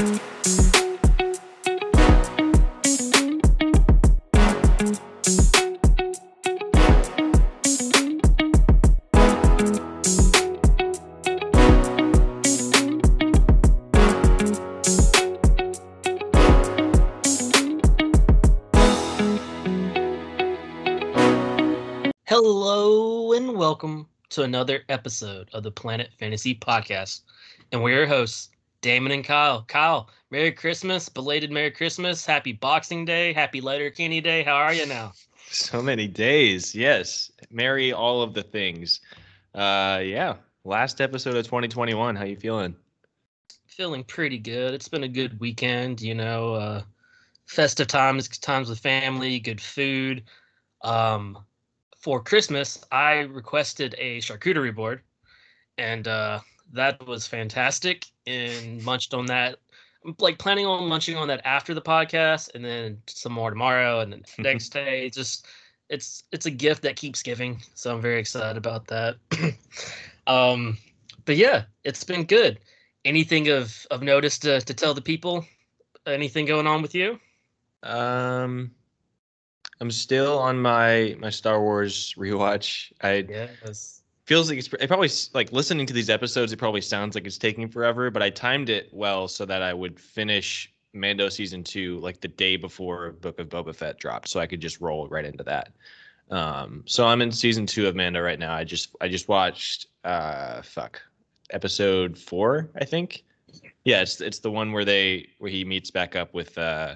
Hello and welcome to another episode of the Planet Fantasy Podcast. And we're your hosts, Damon and Kyle. Kyle, Merry Christmas, belated Merry Christmas, Happy Boxing Day, Happy Letterkenny Day. How are you now? So many days. Yes. Merry all of the things. Uh yeah. Last episode of 2021. How you feeling? Feeling pretty good. It's been a good weekend, you know, uh festive times, times with family, good food. Um for Christmas, I requested a charcuterie board, and uh, that was fantastic. And munched on that, I'm, like planning on munching on that after the podcast, and then some more tomorrow, and then next day. It's Just it's it's a gift that keeps giving, so I'm very excited about that. um, but yeah, it's been good. Anything of of notice to to tell the people? Anything going on with you? Um I'm still on my my Star Wars rewatch. I Yes. Feels like it's it probably like listening to these episodes. It probably sounds like it's taking forever, but I timed it well so that I would finish Mando season two like the day before Book of Boba Fett dropped, so I could just roll right into that. Um, so I'm in season two of Mando right now. I just I just watched uh fuck episode four, I think. Yeah, it's it's the one where they where he meets back up with uh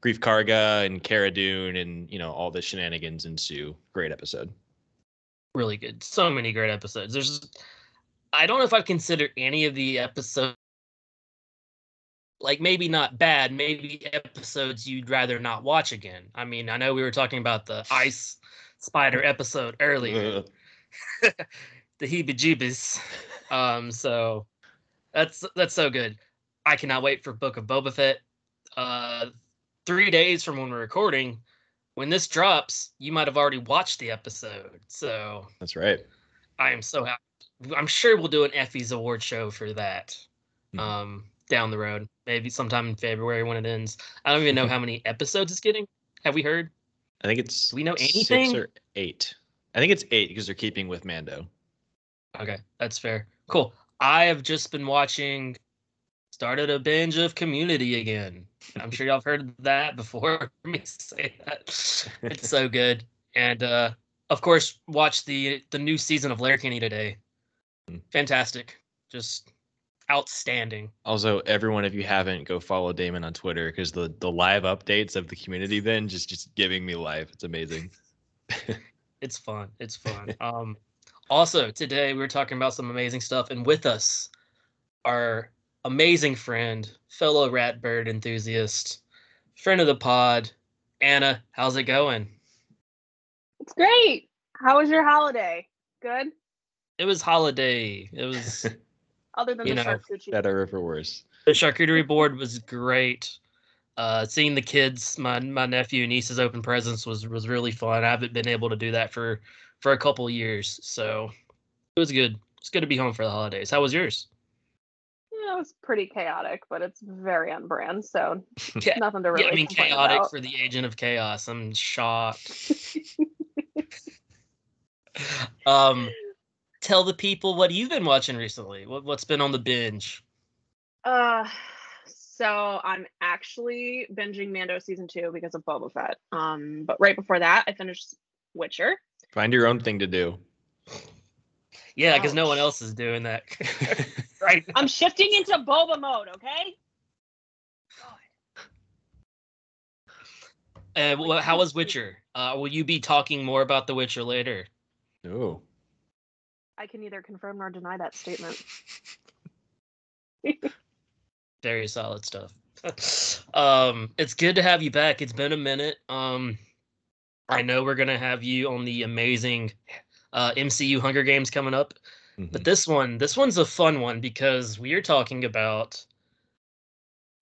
Greef Karga and Cara Dune and you know all the shenanigans ensue. Great episode. Really good. So many great episodes. There's I don't know if I've considered any of the episodes like maybe not bad, maybe episodes you'd rather not watch again. I mean, I know we were talking about the ice spider episode earlier, the heebie-jeebies. Um, so that's that's so good. I cannot wait for Book of Boba Fett. Uh, three days from when we're recording, when this drops, you might have already watched the episode. So That's right. I am so happy. I'm sure we'll do an Effie's award show for that Mhm. um, down the road, maybe sometime in February when it ends. I don't even know how many episodes it's getting. Have we heard? I think it's Do we know anything? six or eight. I think it's eight because they're keeping with Mando. Okay, that's fair. Cool. I have just been watching, started a binge of Community again. I'm sure y'all have heard that before me say that. It's so good. And uh, of course, watch the the new season of Letterkenny today. Mm. Fantastic. Just outstanding. Also, everyone, if you haven't, go follow Damon on Twitter because the the live updates of the community then just just giving me life. It's amazing. it's fun. It's fun. um, also today we were talking about some amazing stuff, and with us, our amazing friend, fellow Ratbird enthusiast, friend of the pod, Anna. How's it going? It's great. How was your holiday? Good. It was holiday. It was Other than You the know, charcuterie. Better or for worse. the charcuterie board was great. Uh, seeing the kids, my my nephew and niece's open presents was was really fun. I haven't been able to do that for for a couple years, so it was good. It's good to be home for the holidays. How was yours? Yeah, it was pretty chaotic, but it's very on brand, so Yeah, nothing to really. yeah, I mean chaotic about. for the agent of chaos. I'm shocked. um, tell the people what you've been watching recently. What what's been on the binge? Uh, so I'm actually binging Mando season two because of Boba Fett. Um, but right before that, I finished Witcher. Find your own thing to do. Yeah, because no one else is doing that right. now. I'm shifting into Boba mode. Okay. Uh, wha- how was Witcher? Uh, will you be talking more about The Witcher later? No. I can neither confirm nor deny that statement. Very solid stuff. um, it's good to have you back. It's been a minute. Um, I know we're gonna have you on the amazing uh, MCU Hunger Games coming up, but mhm. this one, this one's a fun one because we are talking about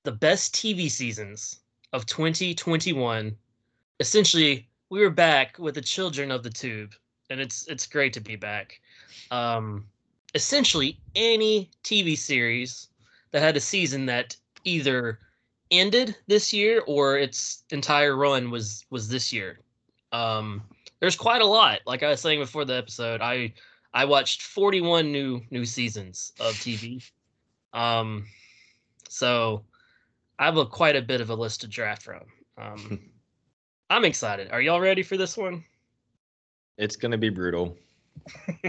the best TV seasons of 2021. Essentially, we were back with the children of the tube, and it's it's great to be back. Um, essentially, any TV series that had a season that either ended this year or its entire run was was this year. Um, there's quite a lot. Like I was saying before the episode, I I watched 41 new new seasons of TV. Um, so I have a, quite a bit of a list to draft from. Um, I'm excited. Are y'all ready for this one? It's gonna be brutal.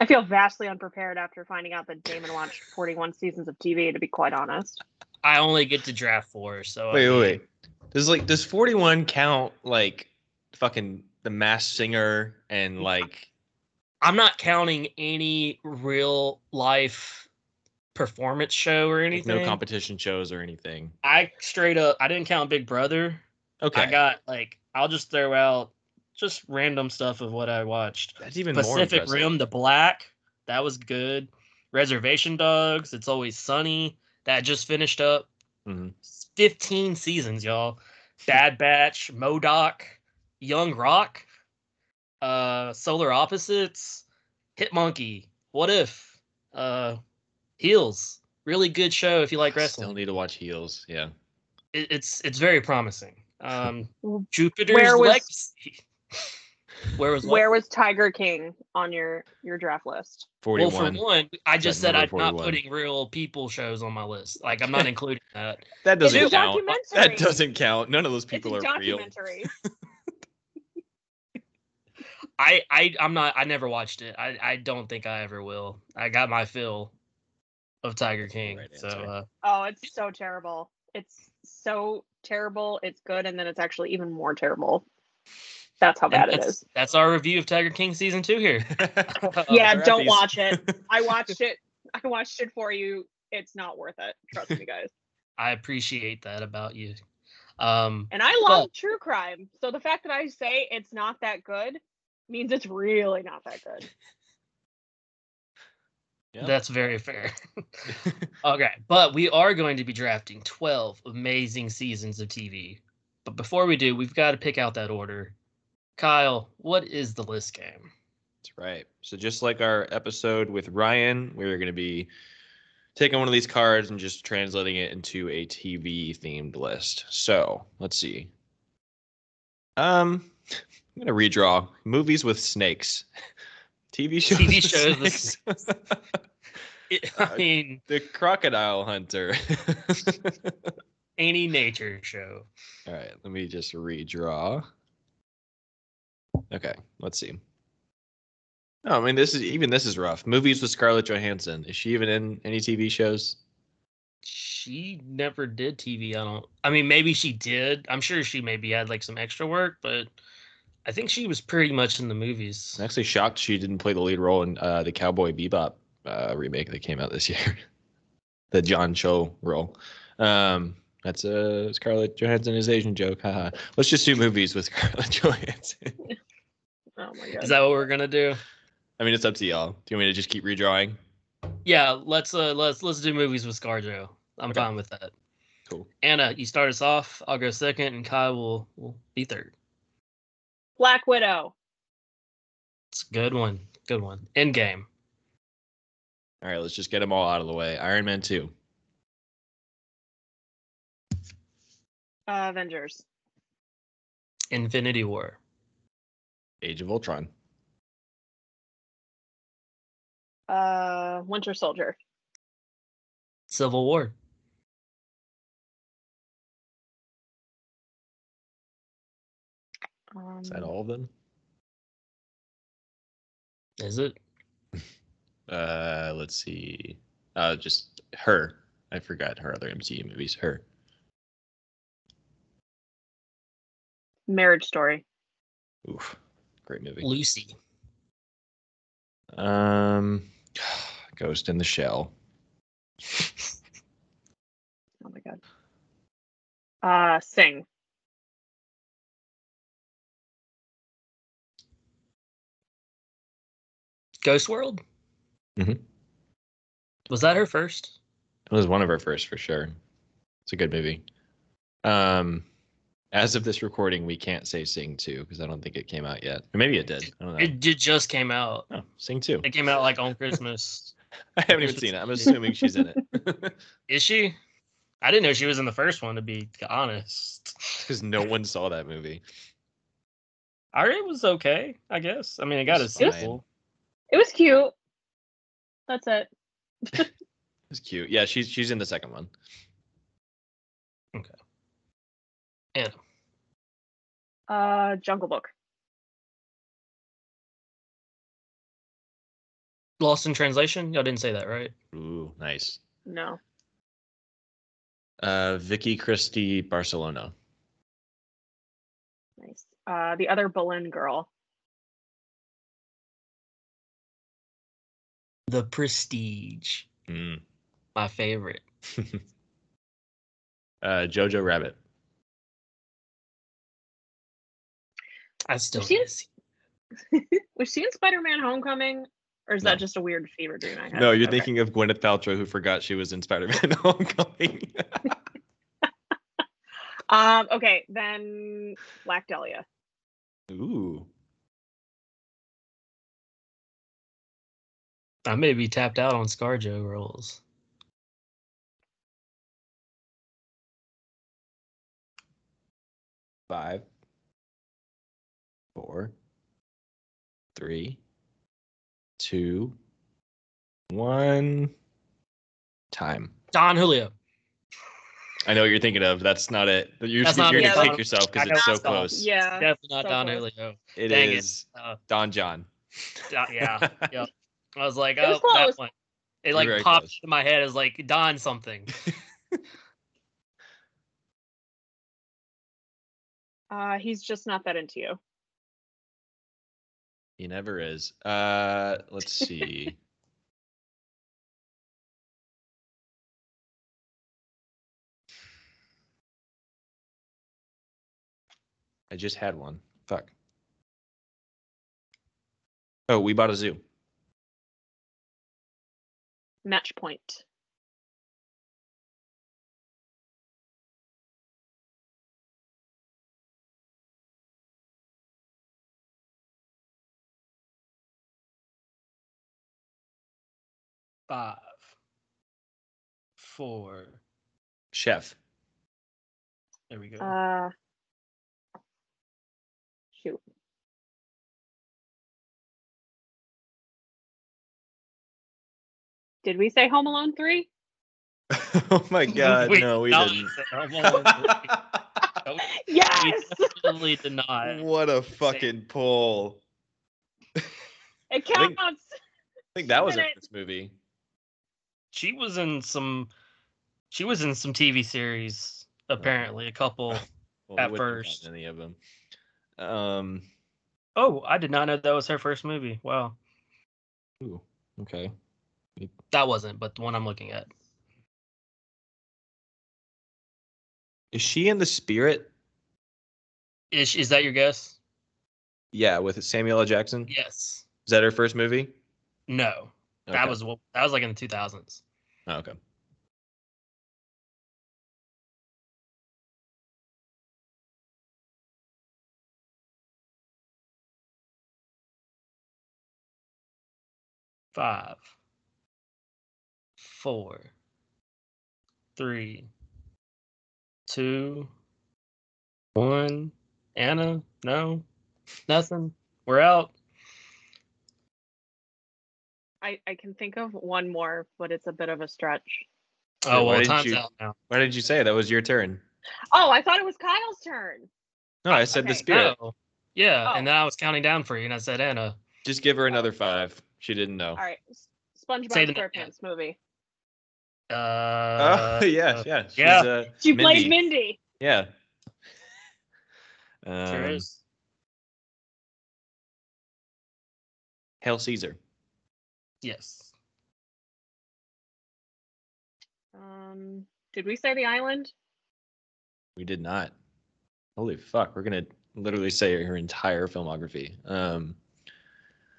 I feel vastly unprepared after finding out that Damon watched 41 seasons of TV. To be quite honest, I only get to draft four, so I Wait, wait, wait. Does like does 41 count like fucking the mass singer and like I'm not counting any real life performance show or anything. no competition shows or anything? I straight up I didn't count Big Brother. Okay. I got like I'll just throw out just random stuff of what I watched. That's even Pacific. Rim, The Black, that was good. Reservation Dogs, It's Always Sunny, that just finished up. Mhm. 15 seasons, y'all. Bad Batch, M.O.D.O.K., Young Rock, uh, Solar Opposites, Hit Monkey, What If, uh, Heels. Really good show if you like I wrestling. Still need to watch Heels. Yeah. It, it's it's very promising. Um, Well, Jupiter's where was- Legacy. Where was what? where was Tiger King on your your draft list? 41. Well, for one, I just said I'm number not putting real people shows on my list. Like I'm not including that. that doesn't count. That doesn't count. None of those It's people a are real. Documentary. I I I'm not. I never watched it. I I don't think I ever will. I got my fill of Tiger King. Right so uh, Oh, it's so terrible. It's so terrible. It's good, and then it's actually even more terrible. That's how bad it that's, is. That's our review of Tiger King season two here. Yeah, Graphies. don't watch it. I watched it. I watched it for you. It's not worth it. Trust me, guys. I appreciate that about you. Um, And I love true crime. So the fact that I say it's not that good means it's really not that good. Yeah. That's very fair. okay, but we are going to be drafting 12 amazing seasons of TV. But before we do, we've got to pick out that order. Kyle, what is the list game? That's right. So just like our episode with Ryan, we're going to be taking one of these cards and just translating it into a TV themed list. So let's see. Um, I'm going to redraw movies with snakes. TV shows. TV shows snakes. It, I mean, the Crocodile Hunter. any nature show. All right, let me just redraw. Okay, let's see. Oh, I mean, this is even this is rough. Movies with Scarlett Johansson. Is she even in any TV shows? She never did TV. I don't. I mean, maybe she did. I'm sure she maybe had like some extra work, but I think she was pretty much in the movies. I'm actually shocked she didn't play the lead role in uh, the Cowboy Bebop uh, remake that came out this year. the John Cho role. Um, that's a Scarlett Johansson is Asian joke. Haha. Let's just do movies with Scarlett Johansson. Oh my god. Is that what we're gonna do? I mean, it's up to y'all. Do you want me to just keep redrawing? Yeah, let's uh let's let's do movies with ScarJo. I'm Okay. fine with that. Cool. Anna, you start us off. I'll go second, and Kai will will be third. Black Widow. It's a good one. Good one. End game. All right, let's just get them all out of the way. Iron Man 2. Uh, Avengers. Infinity War. Age of Ultron. Uh, Winter Soldier. Civil War. Um, Is that all of them? Is it? Uh, let's see. Uh, just her. I forgot her other MCU movies. Her. Marriage Story. Oof, great movie. Lucy. Um, Ghost in the Shell. Oh my god. Uh, Sing. Ghost World. Mhm. Was that her first? It was one of her first for sure. It's a good movie. Um, as of this recording, we can't say Sing 2 because I don't think it came out yet. Or maybe it did. I don't know. It, it just came out. oh, Sing 2. It came out like on Christmas. I haven't even seen it. I'm assuming she's in it. Is she? I didn't know she was in the first one. To be honest, Because no one saw that movie. I it was okay. I guess. I mean, it got a It's sequel. It was cute. That's it. It's cute. Yeah, she's she's in the second one. Okay. And Uh, Jungle Book. Lost in Translation. Y'all didn't say that, right? Ooh, nice. No. Uh, Vicky Cristina Barcelona. Nice. Uh, the other Boleyn girl. The Prestige. Mm. My favorite. uh, Jojo Rabbit. I still seen- need to see. Was she in Spider-Man: Homecoming, or is No. that just a weird fever dream I had? No, you're Okay. thinking of Gwyneth Paltrow, who forgot she was in Spider-Man: Homecoming. Um. Okay, then Black Dahlia. Ooh, I may be tapped out on ScarJo rolls. five, four, three, two, one. Time. Don Julio. I know what you're thinking of. That's not it. You're, That's you're not gonna it. kick Yeah, yourself because I it's know so it's not. close. Yeah. Definitely not so Don close. Julio. It Dang it. is Uh, Don Jon. Don- yeah. Yep. I was like, It was oh, that one. It like very popped close. in my head as like Don something. Uh, he's just not that into you. He never is. Uh, let's see. I just had one. Fuck. Oh, we bought a zoo. Match point. Five, four. Chef. There we go. Uh. Did we say Home Alone three? oh my god, no, we didn't. Home Alone three. Nope, we Yes. definitely did not. what a fucking pull. It think- counts. I think that was Did in this movie. She was in some. She was in some TV series. Apparently, a couple. Well, At we wouldn't have first. any of them. Um. Oh, I did not know that was her first movie. Wow, Ooh, okay. That wasn't, but the one I'm looking at. Is she in the Spirit? Is is that your guess? Yeah, with Samuel L. Jackson. Yes. Is that her first movie? No. Okay. That was that was like in the 2000s. Oh, okay. Five, four, three, two, one. Anna, no, nothing. We're out. I, I can think of one more, but it's a bit of a stretch. Oh why well, didn't time's you- out now. Why did you say that was your turn? Oh, I thought it was Kyle's turn. No, I said the. Spirit. Oh, yeah, Oh. and then I was counting down for you, and I said Anna. Just give her oh. another five. She didn't know. All right. S- SpongeBob Say SquarePants movie. Oh Uh, yeah, yeah. She's, yeah. Uh, She Mindy. played Mindy. Yeah. Sure Um, is. Hail Caesar. Yes. Um, did we say The Island? We did not. Holy fuck, we're gonna literally say her entire filmography. Um,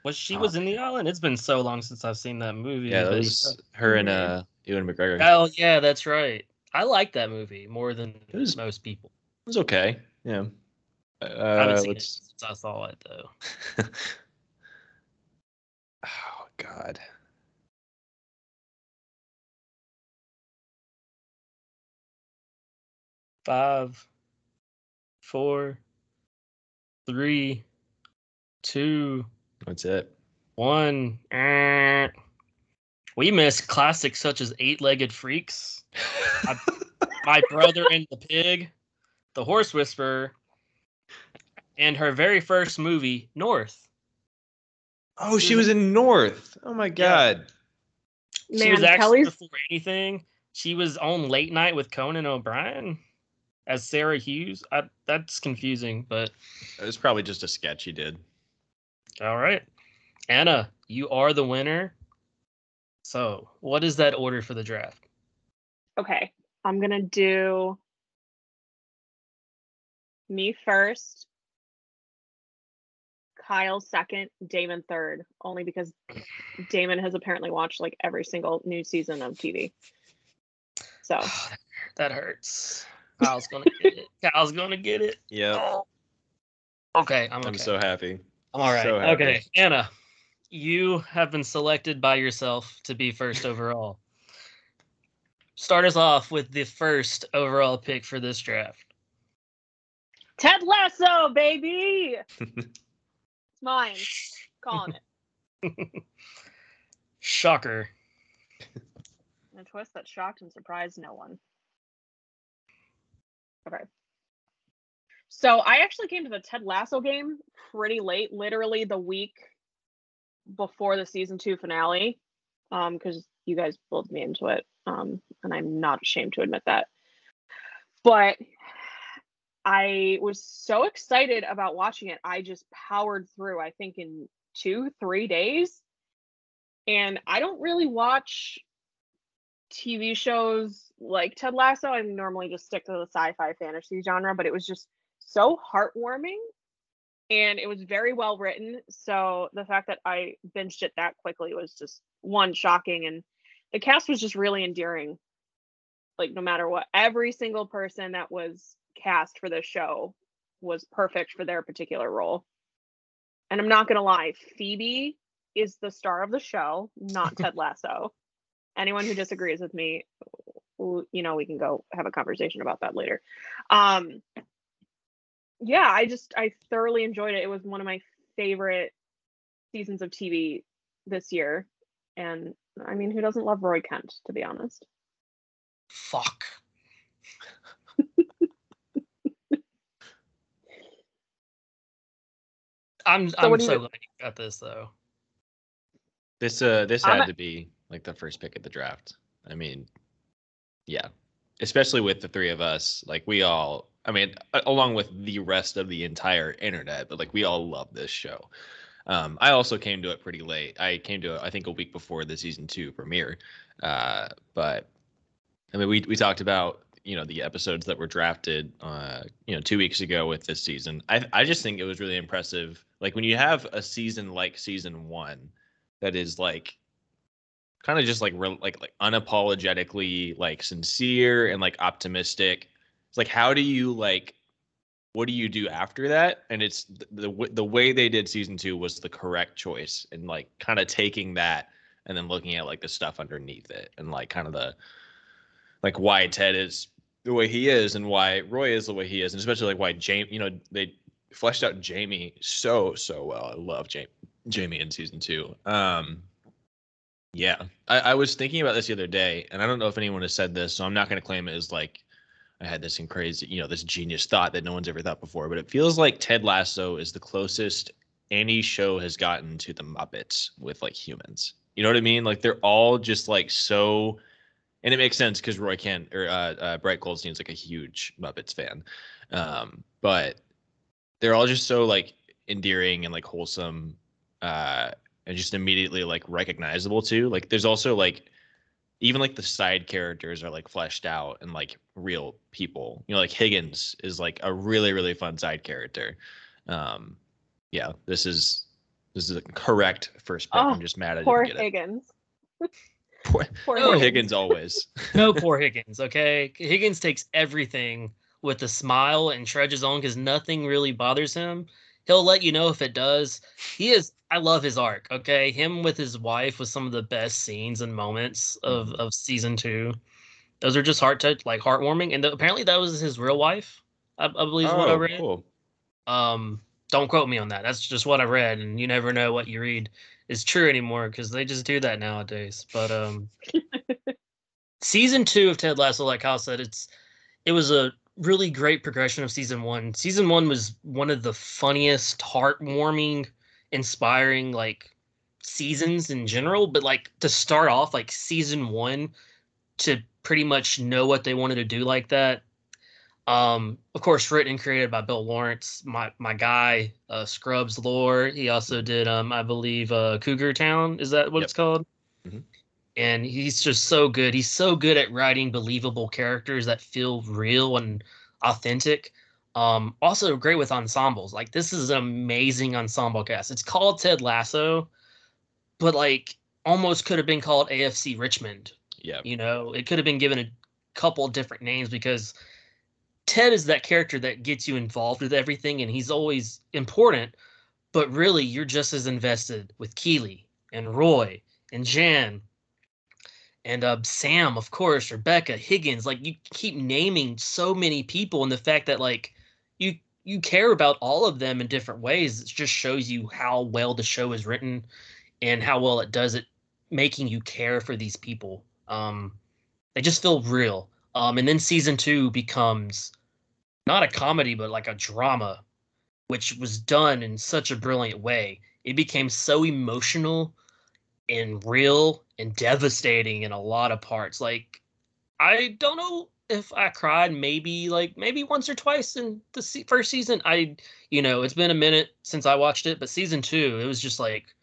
Was she Uh, was in the island? It's been so long since I've seen that movie. yeah, that was her and uh Ewan McGregor. Oh yeah, that's right. I like that movie more than It was- most people. It was okay. Yeah. I haven't Uh, seen it since I saw it though. oh God. five, four, three, two, That's it. one. We miss classics such as Eight Legged Freaks, My Brother and the Pig, The Horse Whisperer, and her very first movie, North. oh, she was in North. Oh my god. she Man, was actually Kelly's before anything. She was on Late Night with Conan O'Brien as Sarah Hughes. I, that's confusing, but It was probably just a sketch he did. all right. Anna, you are the winner. So, what is that order for the draft? okay. I'm gonna do me first, Kyle second, Damon third, only because Damon has apparently watched like every single new season of TV. So that hurts. Kyle's gonna get it. Kyle's gonna get it. Yeah. Oh. Okay, I'm okay. I'm so happy. I'm all right. so happy. okay, Anna, you have been selected by yourself to be first overall. Start us off with the first overall pick for this draft. Ted Lasso, baby. it's mine. Calling it. Shocker. A twist that shocked and surprised no one. Okay. So I actually came to the Ted Lasso game pretty late, literally the week before the season two finale, um, because you guys pulled me into it, um, and I'm not ashamed to admit that. But I was so excited about watching it, I just powered through. I think in two, three days, and I don't really watch TV shows like Ted Lasso. I normally just stick to the sci-fi fantasy genre, but it was just so heartwarming and it was very well written. So the fact that I binged it that quickly was just one shocking and the cast was just really endearing. Like no matter what, every single person that was cast for this show was perfect for their particular role. And I'm not going to lie, Phoebe is the star of the show, not Ted Lasso anyone who disagrees with me you know we can go have a conversation about that later um yeah i just i thoroughly enjoyed it it was one of my favorite seasons of tv this year and i mean who doesn't love roy kent to be honest Fuck. I'm I'm so you- glad you got this though. This uh this I'm had a- to be like the first pick of the draft. I mean, yeah. Especially with the three of us, like we all I mean, along with the rest of the entire internet, but like we all love this show. Um, I also came to it pretty late. I came to it, I think, a week before the season two premiere. Uh, but I mean, we we talked about you know the episodes that were drafted, uh, you know, two weeks ago with this season. I I just think it was really impressive. Like when you have a season like season one, that is like kind of just like re- like like unapologetically like sincere and like optimistic. It's like how do you like what do you do after that? And it's the the, the way they did season 2 was the correct choice and like kind of taking that and then looking at like the stuff underneath it and like kind of the like why Ted is the way he is and why Roy is the way he is and especially like why Jamie, you know, they fleshed out Jamie so so well. I love Jamie Jamie in season two. Um, yeah, I, I was thinking about this the other day, and I don't know if anyone has said this, so I'm not going to claim it as like I had this in crazy, you know, this genius thought that no one's ever thought before. But it feels like Ted Lasso is the closest any show has gotten to the Muppets with like humans. You know what I mean? Like they're all just like so, and it makes sense because Roy Kent or uh, uh, Brett Goldstein's like a huge Muppets fan, um, but they're all just so like endearing and like wholesome uh and just immediately like recognizable too. Like there's also like even like the side characters are like fleshed out and like real people. You know like higgins is like a really really fun side character. Um yeah this is this is a correct first pick. Oh, i'm just mad i poor didn't get it. Higgins. Poor, poor poor higgins. Always. No poor Higgins, okay? Higgins takes everything with a smile and trudges on because nothing really bothers him. He'll let you know if it does. He is I love his arc, okay? Him with his wife was some of the best scenes and moments of, Mhm. of season two. Those are just heart touch, like heartwarming. And the, apparently that was his real wife. I, I believe is what I Oh, read. cool. Um, don't quote me on that. That's just what I read, and you never know what you read is true anymore because they just do that nowadays. But um, season two of Ted Lasso, like Kyle said, it's it was a really great progression of season one. Season one was one of the funniest, heartwarming, inspiring like seasons in general. But like to start off, like season one, to pretty much know what they wanted to do like that. Um, of course, written and created by Bill Lawrence, my my guy, uh, Scrubs lore. He also did, um, I believe, uh, Cougar Town. Is that what Yep. it's called? Mhm. And he's just so good. He's so good at writing believable characters that feel real and authentic. Um, also great with ensembles. Like this is an amazing ensemble cast. It's called Ted Lasso, but like almost could have been called AFC Richmond Yeah. you know, it could have been given a couple different names because Ted is that character that gets you involved with everything and he's always important, but really you're just as invested with Keeley and Roy and Jan and uh, Sam, of course, Rebecca, Higgins. Like you keep naming so many people, and the fact that like you you care about all of them in different ways, it just shows you how well the show is written and how well it does it making you care for these people. Um, they just feel real. Um, and then season two becomes not a comedy, but like a drama, which was done in such a brilliant way. It became so emotional and real and devastating in a lot of parts. Like, I don't know if I cried maybe like maybe once or twice in the se- first season. I, you know, it's been a minute since I watched it, but season two, it was just like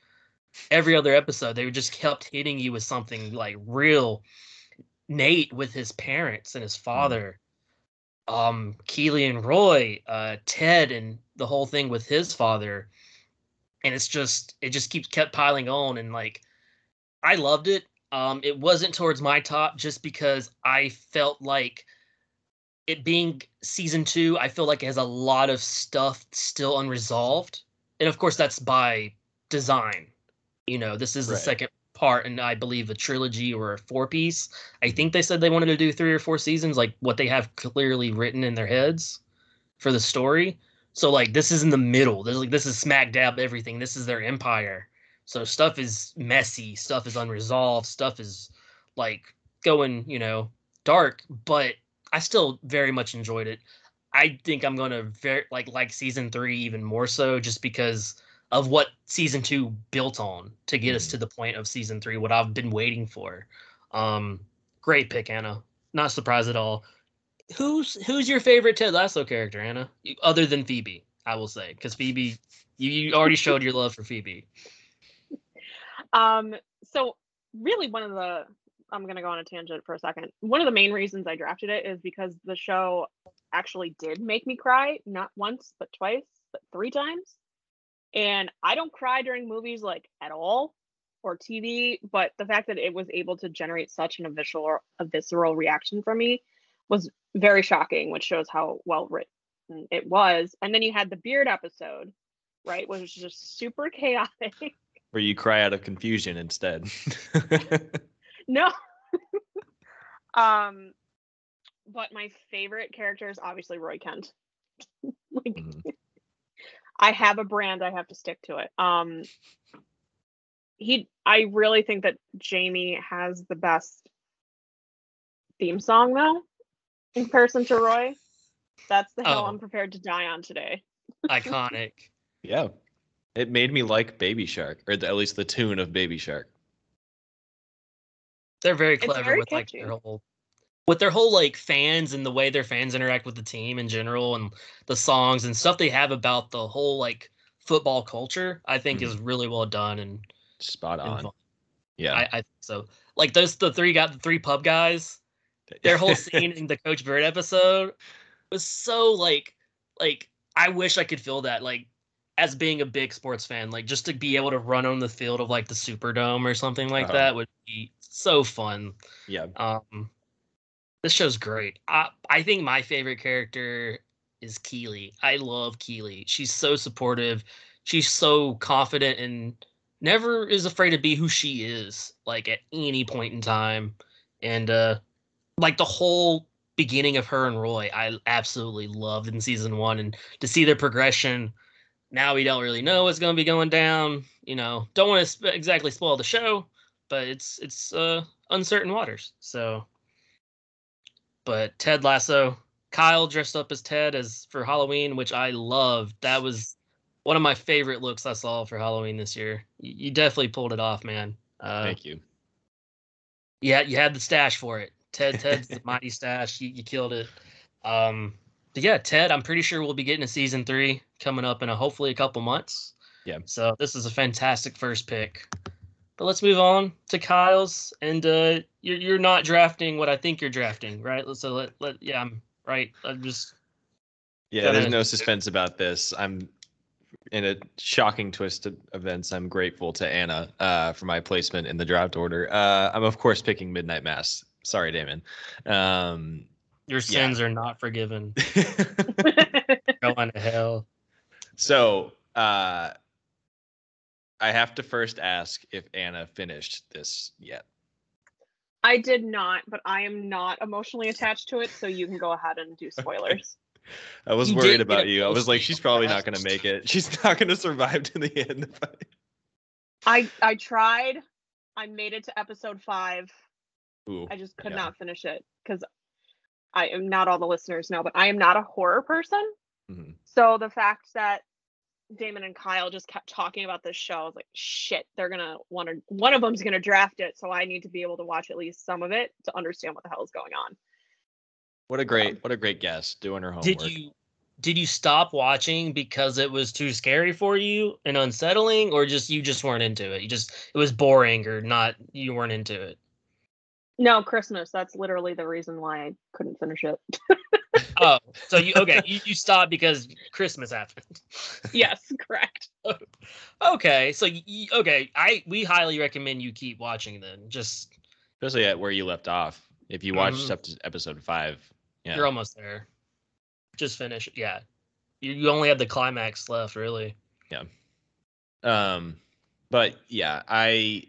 every other episode, they just kept hitting you with something like real. Nate with his parents and his father, um, Keeley and Roy, uh, Ted, and the whole thing with his father, and it's just it just keeps kept piling on, and like I loved it. Um, it wasn't towards my top just because I felt like it being season two, I feel like it has a lot of stuff still unresolved, and of course that's by design. You know, this is the Right. second part, and I believe a trilogy or a four piece. I think they said they wanted to do three or four seasons, like what they have clearly written in their heads for the story. So like this is in the middle. This is like this is smack dab everything. This is their empire. So stuff is messy, stuff is unresolved, stuff is like going, you know, dark, but I still very much enjoyed it. I think I'm going to very like like season 3 even more so just because of what season 2 built on to get us Mhm. to the point of season 3 what I've been waiting for. Um great pick Anna. Not surprised at all. Who's who's your favorite Ted Lasso character, Anna? Other than Phoebe, I will say, cuz Phoebe you, you already showed your love for Phoebe. Um, so really one of the I'm gonna go on a tangent for a second. One of the main reasons I drafted it is because the show actually did make me cry, not once, but twice, but three times. And I don't cry during movies like at all or TV, but the fact that it was able to generate such an visceral a visceral reaction from me was very shocking, which shows how well written it was. And then you had the beard episode, right, which was just super chaotic. Where you cry out of confusion instead. No. um, but my favorite character is obviously Roy Kent. like, Mhm. I have a brand, I have to stick to it. Um, he, I really think that Jamie has the best theme song though, in comparison to Roy. That's the hill Oh. I'm prepared to die on today. Iconic. yeah. It made me like Baby Shark, or the, at least the tune of Baby Shark. They're very clever very with like their whole with their whole like fans and the way their fans interact with the team in general and the songs and stuff they have about the whole like football culture, I think is mm-hmm. really well done and, Spot on. fun. Yeah. I, I think so. Like those the three got the three pub guys, their whole scene in the Coach Beard episode was so like like I wish I could feel that like as being a big sports fan like just to be able to run on the field of like the Superdome or something like Uh-huh. that would be so fun. yeah. Um this show's great. I I think my favorite character is Keeley. I love Keeley. She's so supportive. She's so confident and never is afraid to be who she is like at any point in time. And uh like the whole beginning of her and Roy, I absolutely loved in season one, and to see their progression. Now we don't really know what's going to be going down. You know, don't want to sp- exactly spoil the show, but it's it's uh, uncertain waters. So, but Ted Lasso, Kyle dressed up as Ted as for Halloween, which I loved. That was one of my favorite looks I saw for Halloween this year. You, you definitely pulled it off, man. Uh, Thank you. yeah, you had the stash for it. Ted, Ted's the mighty stash. You, you killed it. Um, but yeah, Ted, I'm pretty sure we'll be getting a season three coming up in a hopefully a couple months. Yeah. So this is a fantastic first pick. But let's move on to Kyle's, and uh, you're you're not drafting what I think you're drafting, right? So let let yeah, I'm right. I'm just Yeah, Go there's no suspense about this. I'm in a shocking twist of events. I'm grateful to Anna uh, for my placement in the draft order. Uh, I'm of course picking Midnight Mass. Sorry, Damon. Um, your Yeah. sins are not forgiven. Going to hell. So uh, I have to first ask if Anna finished this yet. I did not, but I am not emotionally attached to it, so you can go ahead and do spoilers. I was You worried about you. I was like, she's probably not going to make it. She's not going to survive to the end. I I tried. I made it to episode five. Ooh, I just could yeah. not finish it because I am not all the listeners know, but I am not a horror person. Mhm. So the fact that Damon and Kyle just kept talking about this show, I was like, shit, they're gonna want to. One of them's gonna draft it, so I need to be able to watch at least some of it to understand what the hell is going on. What a great, um, what a great guest doing her homework. Did you did you stop watching because it was too scary for you and unsettling, or just you just weren't into it? You just it was boring, or not? You weren't into it. No, Christmas. That's literally the reason why I couldn't finish it. Oh, so you okay? You, you stopped because Christmas happened. yes, correct. Okay, so you, okay, I we highly recommend you keep watching then. Just especially at where you left off. If you watched Mhm. up to episode five, yeah, you're almost there. Just finish. Yeah, you you only have the climax left, really. Yeah. Um, but yeah, I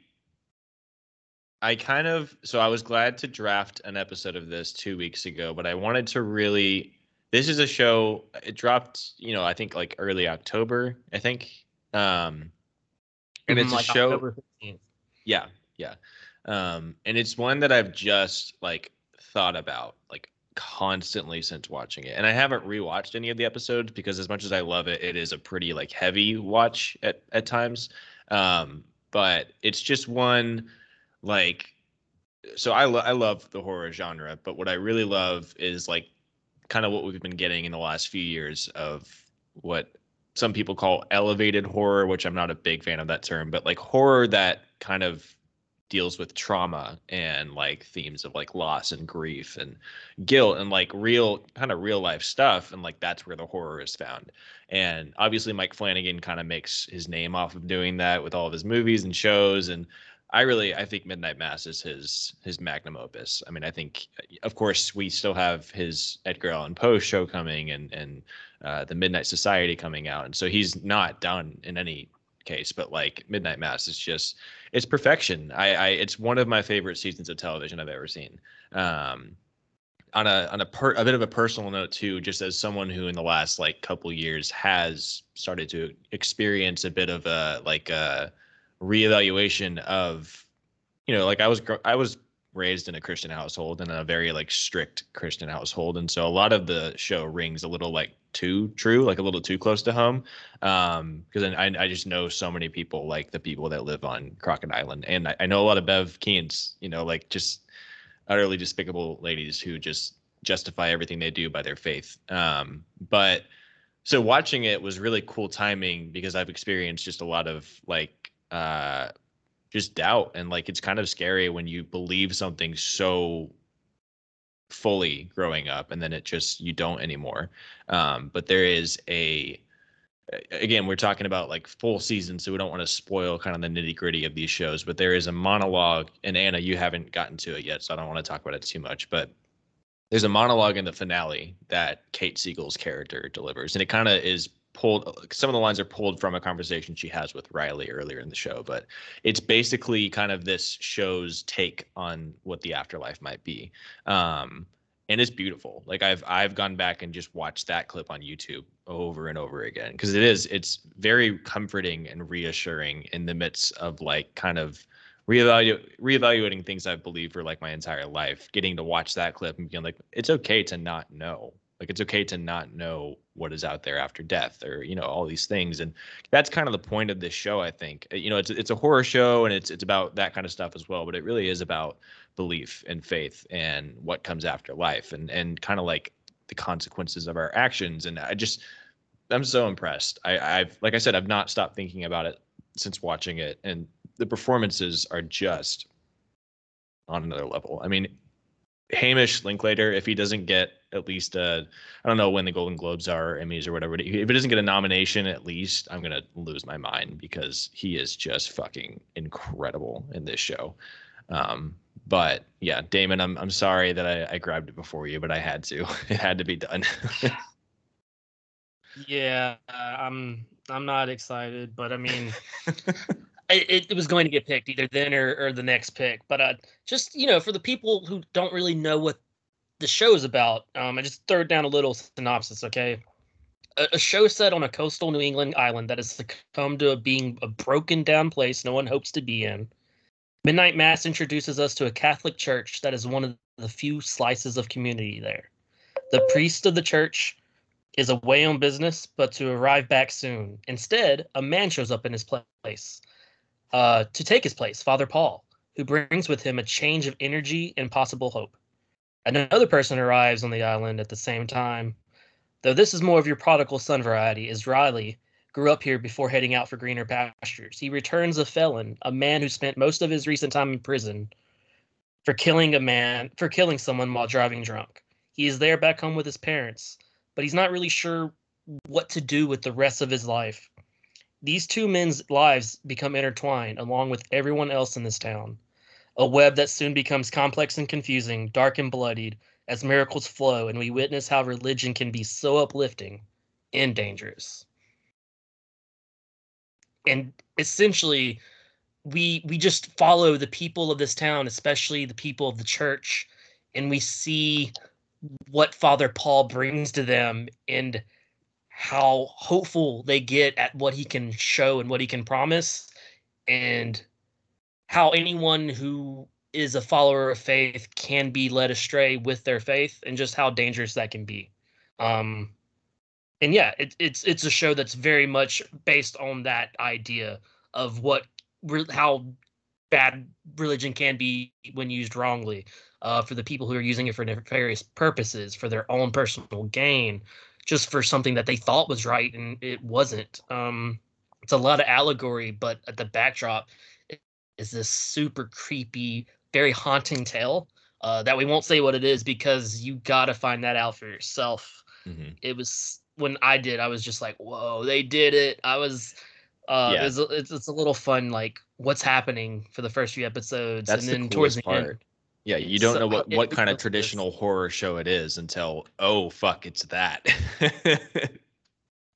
I kind of so I was glad to draft an episode of this two weeks ago, but I wanted to really. This is a show. It dropped, you know, I think like early October. I think, um, and it's like a show. Yeah, yeah. Um, and it's one that I've just like thought about like constantly since watching it. And I haven't rewatched any of the episodes because as much as I love it, it is a pretty like heavy watch at at times. Um, but it's just one like so I lo- I love the horror genre, but what I really love is like kind of what we've been getting in the last few years of what some people call elevated horror, which I'm not a big fan of that term, but like horror that kind of deals with trauma and like themes of like loss and grief and guilt and like real kind of real life stuff and like that's where the horror is found. And obviously mike flanagan kind of makes his name off of doing that with all of his movies and shows and i really i think midnight mass is his his magnum opus i mean i think of course we still have his edgar allan poe show coming and and uh, the midnight society coming out and so he's not done in any case but like midnight mass is just it's perfection. I, I it's one of my favorite seasons of television I've ever seen. Um, on a on a per, a bit of a personal note too, just as someone who in the last like couple years has started to experience a bit of a like a reevaluation of, you know, like I was I was raised in a Christian household and a very like strict Christian household, and so a lot of the show rings a little like too true, like a little too close to home um because I, I just know so many people like the people that live on crockett island. And I, I know a lot of bev keanes you know like just utterly despicable ladies who just justify everything they do by their faith. Um but so watching it was really cool timing because i've experienced just a lot of like uh just doubt. And like it's kind of scary when you believe something so fully growing up and then it just you don't anymore. Um but there is a again we're talking about like full season so we don't want to spoil kind of the nitty gritty of these shows but there is a monologue and anna you haven't gotten to it yet so i don't want to talk about it too much but there's a monologue in the finale that kate siegel's character delivers and it kind of is pulled some of the lines are pulled from a conversation she has with Riley earlier in the show, but it's basically kind of this show's take on what the afterlife might be. Um, and it's beautiful. Like I've I've gone back and just watched that clip on YouTube over and over again because it is it's very comforting and reassuring in the midst of like kind of reevaluate reevaluating things I've believed for like my entire life. Getting to watch that clip and being like, it's okay to not know. Like it's okay to not know what is out there after death or you know all these things and that's kind of the point of this show I think. You know, it's it's a horror show and it's it's about that kind of stuff as well, but it really is about belief and faith and what comes after life and and kind of like the consequences of our actions and I just I'm so impressed. I I've like I said I've not stopped thinking about it since watching it and the performances are just on another level. I mean, Hamish Linklater, if he doesn't get at least a, I don't know when the Golden Globes are, Emmys or whatever, if he doesn't get a nomination, at least I'm gonna lose my mind because he is just fucking incredible in this show. Um, but yeah, Damon, I'm I'm sorry that I, I grabbed it before you, but I had to. It had to be done. yeah, I'm I'm not excited, but I mean, it, it was going to get picked either then or, or the next pick. But uh, just you know, for the people who don't really know what the show is about, um, I just throw down a little synopsis. Okay, a, a show set on a coastal New England island that has succumbed to being a broken down place no one hopes to be in. Midnight Mass introduces us to a Catholic church that is one of the few slices of community there. The priest of the church is away on business, but to arrive back soon. Instead, a man shows up in his place uh, to take his place, Father Paul, who brings with him a change of energy and possible hope. Another person arrives on the island at the same time, though this is more of your prodigal son variety, is Riley, grew up here before heading out for greener pastures. He returns a felon, a man who spent most of his recent time in prison for killing a man for killing someone while driving drunk. He is there back home with his parents, but he's not really sure what to do with the rest of his life. These two men's lives become intertwined along with everyone else in this town. A web that soon becomes complex and confusing, dark and bloodied, as miracles flow, and we witness how religion can be so uplifting and dangerous and essentially we we just follow the people of this town especially the people of the church and we see what father paul brings to them and how hopeful they get at what he can show and what he can promise and how anyone who is a follower of faith can be led astray with their faith and just how dangerous that can be. Um and yeah, it, it's it's a show that's very much based on that idea of what how bad religion can be when used wrongly uh, for the people who are using it for nefarious purposes for their own personal gain just for something that they thought was right and it wasn't um, it's a lot of allegory but at the backdrop is this super creepy very haunting tale uh, that we won't say what it is because you gotta find that out for yourself mm-hmm. it was when I did, I was just like, whoa, they did it. I was, uh, yeah. it's, it's, it's a little fun, like what's happening for the first few episodes, That's and then the towards the part. end. Yeah, you don't so, know what, what kind of traditional this. horror show it is until oh fuck, it's that.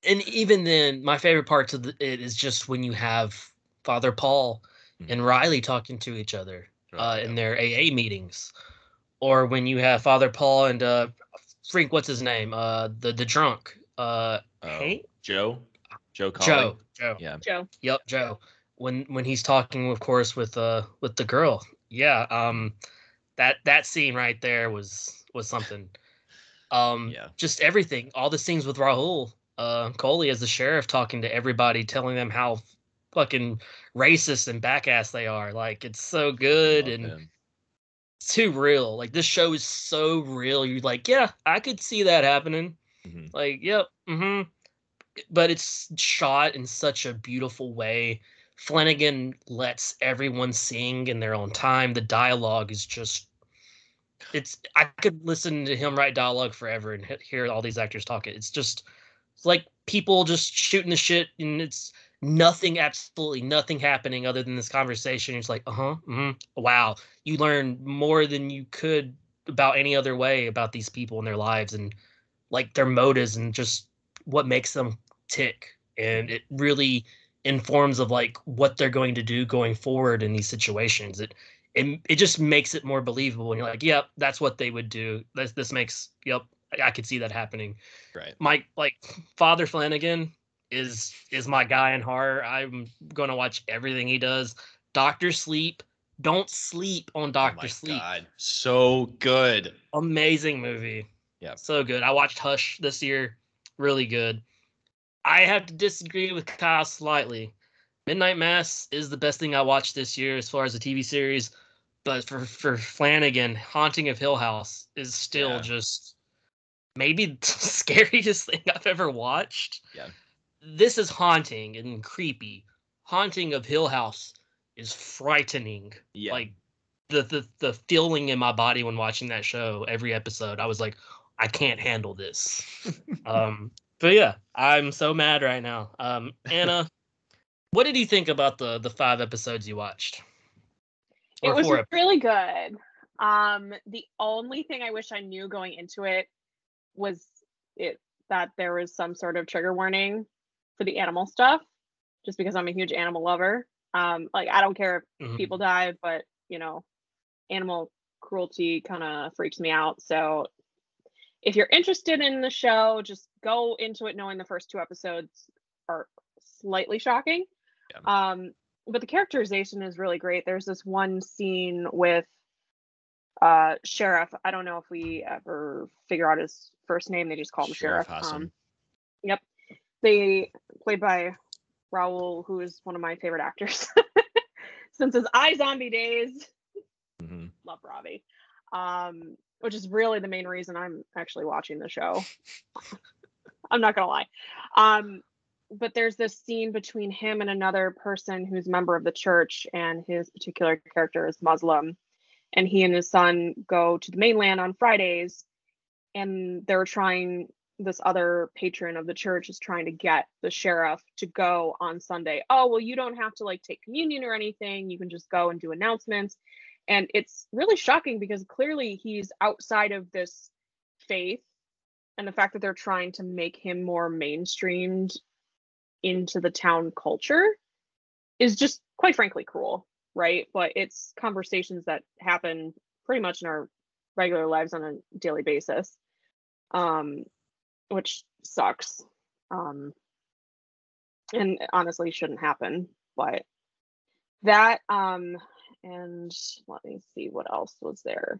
and even then, my favorite parts of the, it is just when you have Father Paul mm-hmm. and Riley talking to each other uh, in their AA meetings, or when you have Father Paul and uh, Frank, what's his name? Uh, the the drunk uh, oh, Joe. Joe Joe. Joe. Yeah. Joe. Yep. Joe. When when he's talking, of course, with uh with the girl. Yeah. Um, that that scene right there was was something. Um, yeah. Just everything. All the scenes with Rahul, uh, Kohli as the sheriff talking to everybody, telling them how fucking racist and backass they are. Like it's so good and. It's too real. Like this show is so real. You're like, yeah, I could see that happening. Mm-hmm. Like, yep, mm-hmm. But it's shot in such a beautiful way. Flanagan lets everyone sing in their own time. The dialogue is just it's I could listen to him write dialogue forever and hear all these actors talk it. It's just like people just shooting the shit and it's nothing absolutely nothing happening other than this conversation. It's like, uh-huh, mm-hmm. wow. You learn more than you could about any other way about these people and their lives and like their motives and just what makes them tick and it really informs of like what they're going to do going forward in these situations. It it, it just makes it more believable and you're like, yep, that's what they would do. This this makes yep, I, I could see that happening. Right. My like Father Flanagan is is my guy in horror. I'm gonna watch everything he does. Doctor Sleep. Don't sleep on Oh Doctor my Sleep. God. So good. Amazing movie. Yeah. So good. I watched Hush this year. Really good. I have to disagree with Kyle slightly. Midnight Mass is the best thing I watched this year as far as a TV series, but for for Flanagan, Haunting of Hill House is still Yeah. just maybe the scariest thing I've ever watched. Yeah. This is haunting and creepy. Haunting of Hill House is frightening Yeah. like the, the the feeling in my body when watching that show every episode i was like i can't handle this um but yeah i'm so mad right now um anna what did you think about the the five episodes you watched It was really good. Um, the only thing I wish I knew going into it was it that there was some sort of trigger warning for the animal stuff, just because I'm a huge animal lover. Um, like I don't care if Mhm. people die, but you know, animal cruelty kind of freaks me out. So if you're interested in the show, just go into it knowing the first two episodes are slightly shocking. Yeah. Um, but the characterization is really great. There's this one scene with uh sheriff. I don't know if we ever figure out his first name. They just call him Sheriff sheriff. Um, yep. They played by Rahul, who is one of my favorite actors since his iZombie days. Mm-hmm. Love Ravi. Um, which is really the main reason I'm actually watching the show. I'm not gonna lie. Um, but there's this scene between him and another person who's a member of the church, and his particular character is Muslim. And he and his son go to the mainland on Fridays, and they're trying. This other patron of the church is trying to get the sheriff to go on Sunday. Oh, well, you don't have to like take communion or anything. You can just go and do announcements. And it's really shocking because clearly he's outside of this faith and the fact that they're trying to make him more mainstreamed into the town culture is just quite frankly cruel right? But it's conversations that happen pretty much in our regular lives on a daily basis um which sucks um and honestly shouldn't happen but that um and let me see what else was there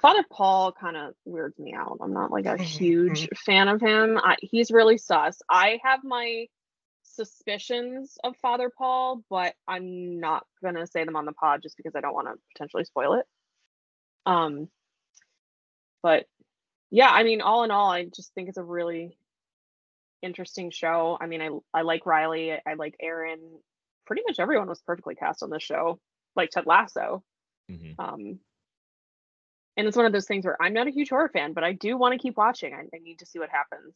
Father Paul kind of weirds me out. I'm not like a huge fan of him. I, he's really sus. I have my suspicions of Father Paul, but I'm not gonna say them on the pod just because I don't want to potentially spoil it. Um, but yeah, I mean, all in all, I just think it's a really interesting show. I mean, I I like Riley. I, I like Aaron. Pretty much everyone was perfectly cast on this show, like Ted Lasso. Mhm. Um, and it's one of those things where I'm not a huge horror fan, but I do want to keep watching. I, I need to see what happens,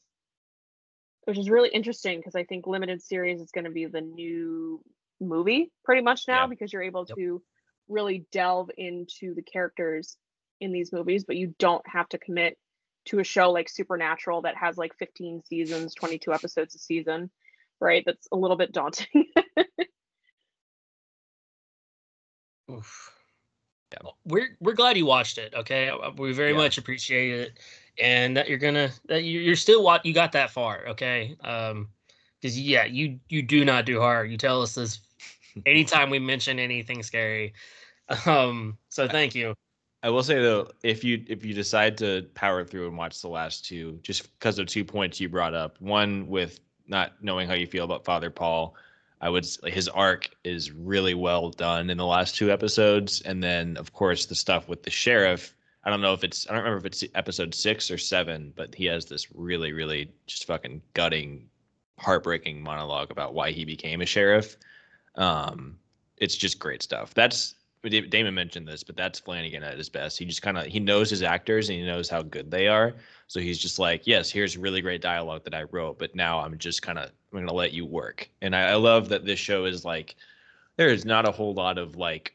which is really interesting because I think limited series is going to be the new movie pretty much now Yeah. because you're able Yep. to really delve into the characters in these movies, but you don't have to commit to a show like Supernatural that has like 15 seasons, 22 episodes a season, right? That's a little bit daunting. Oof. Yeah. We're we're glad you watched it. Okay, we very Yeah. much appreciate it, and that you're gonna that you- you're still what you got that far. Okay, um, because yeah, you you do not do horror. You tell us this anytime we mention anything scary. Um, so thank you. I will say though, if you if you decide to power through and watch the last two, just because of two points you brought up, one with not knowing how you feel about Father Paul, I would his arc is really well done in the last two episodes, and then of course the stuff with the sheriff. I don't know if it's I don't remember if it's episode six or seven, but he has this really really just fucking gutting, heartbreaking monologue about why he became a sheriff. Um, it's just great stuff. That's Damon mentioned this, but that's Flanagan at his best. He just kind of he knows his actors and he knows how good they are. So he's just like, yes, here's really great dialogue that I wrote, but now I'm just kind of I'm gonna let you work. And I, I love that this show is like there is not a whole lot of like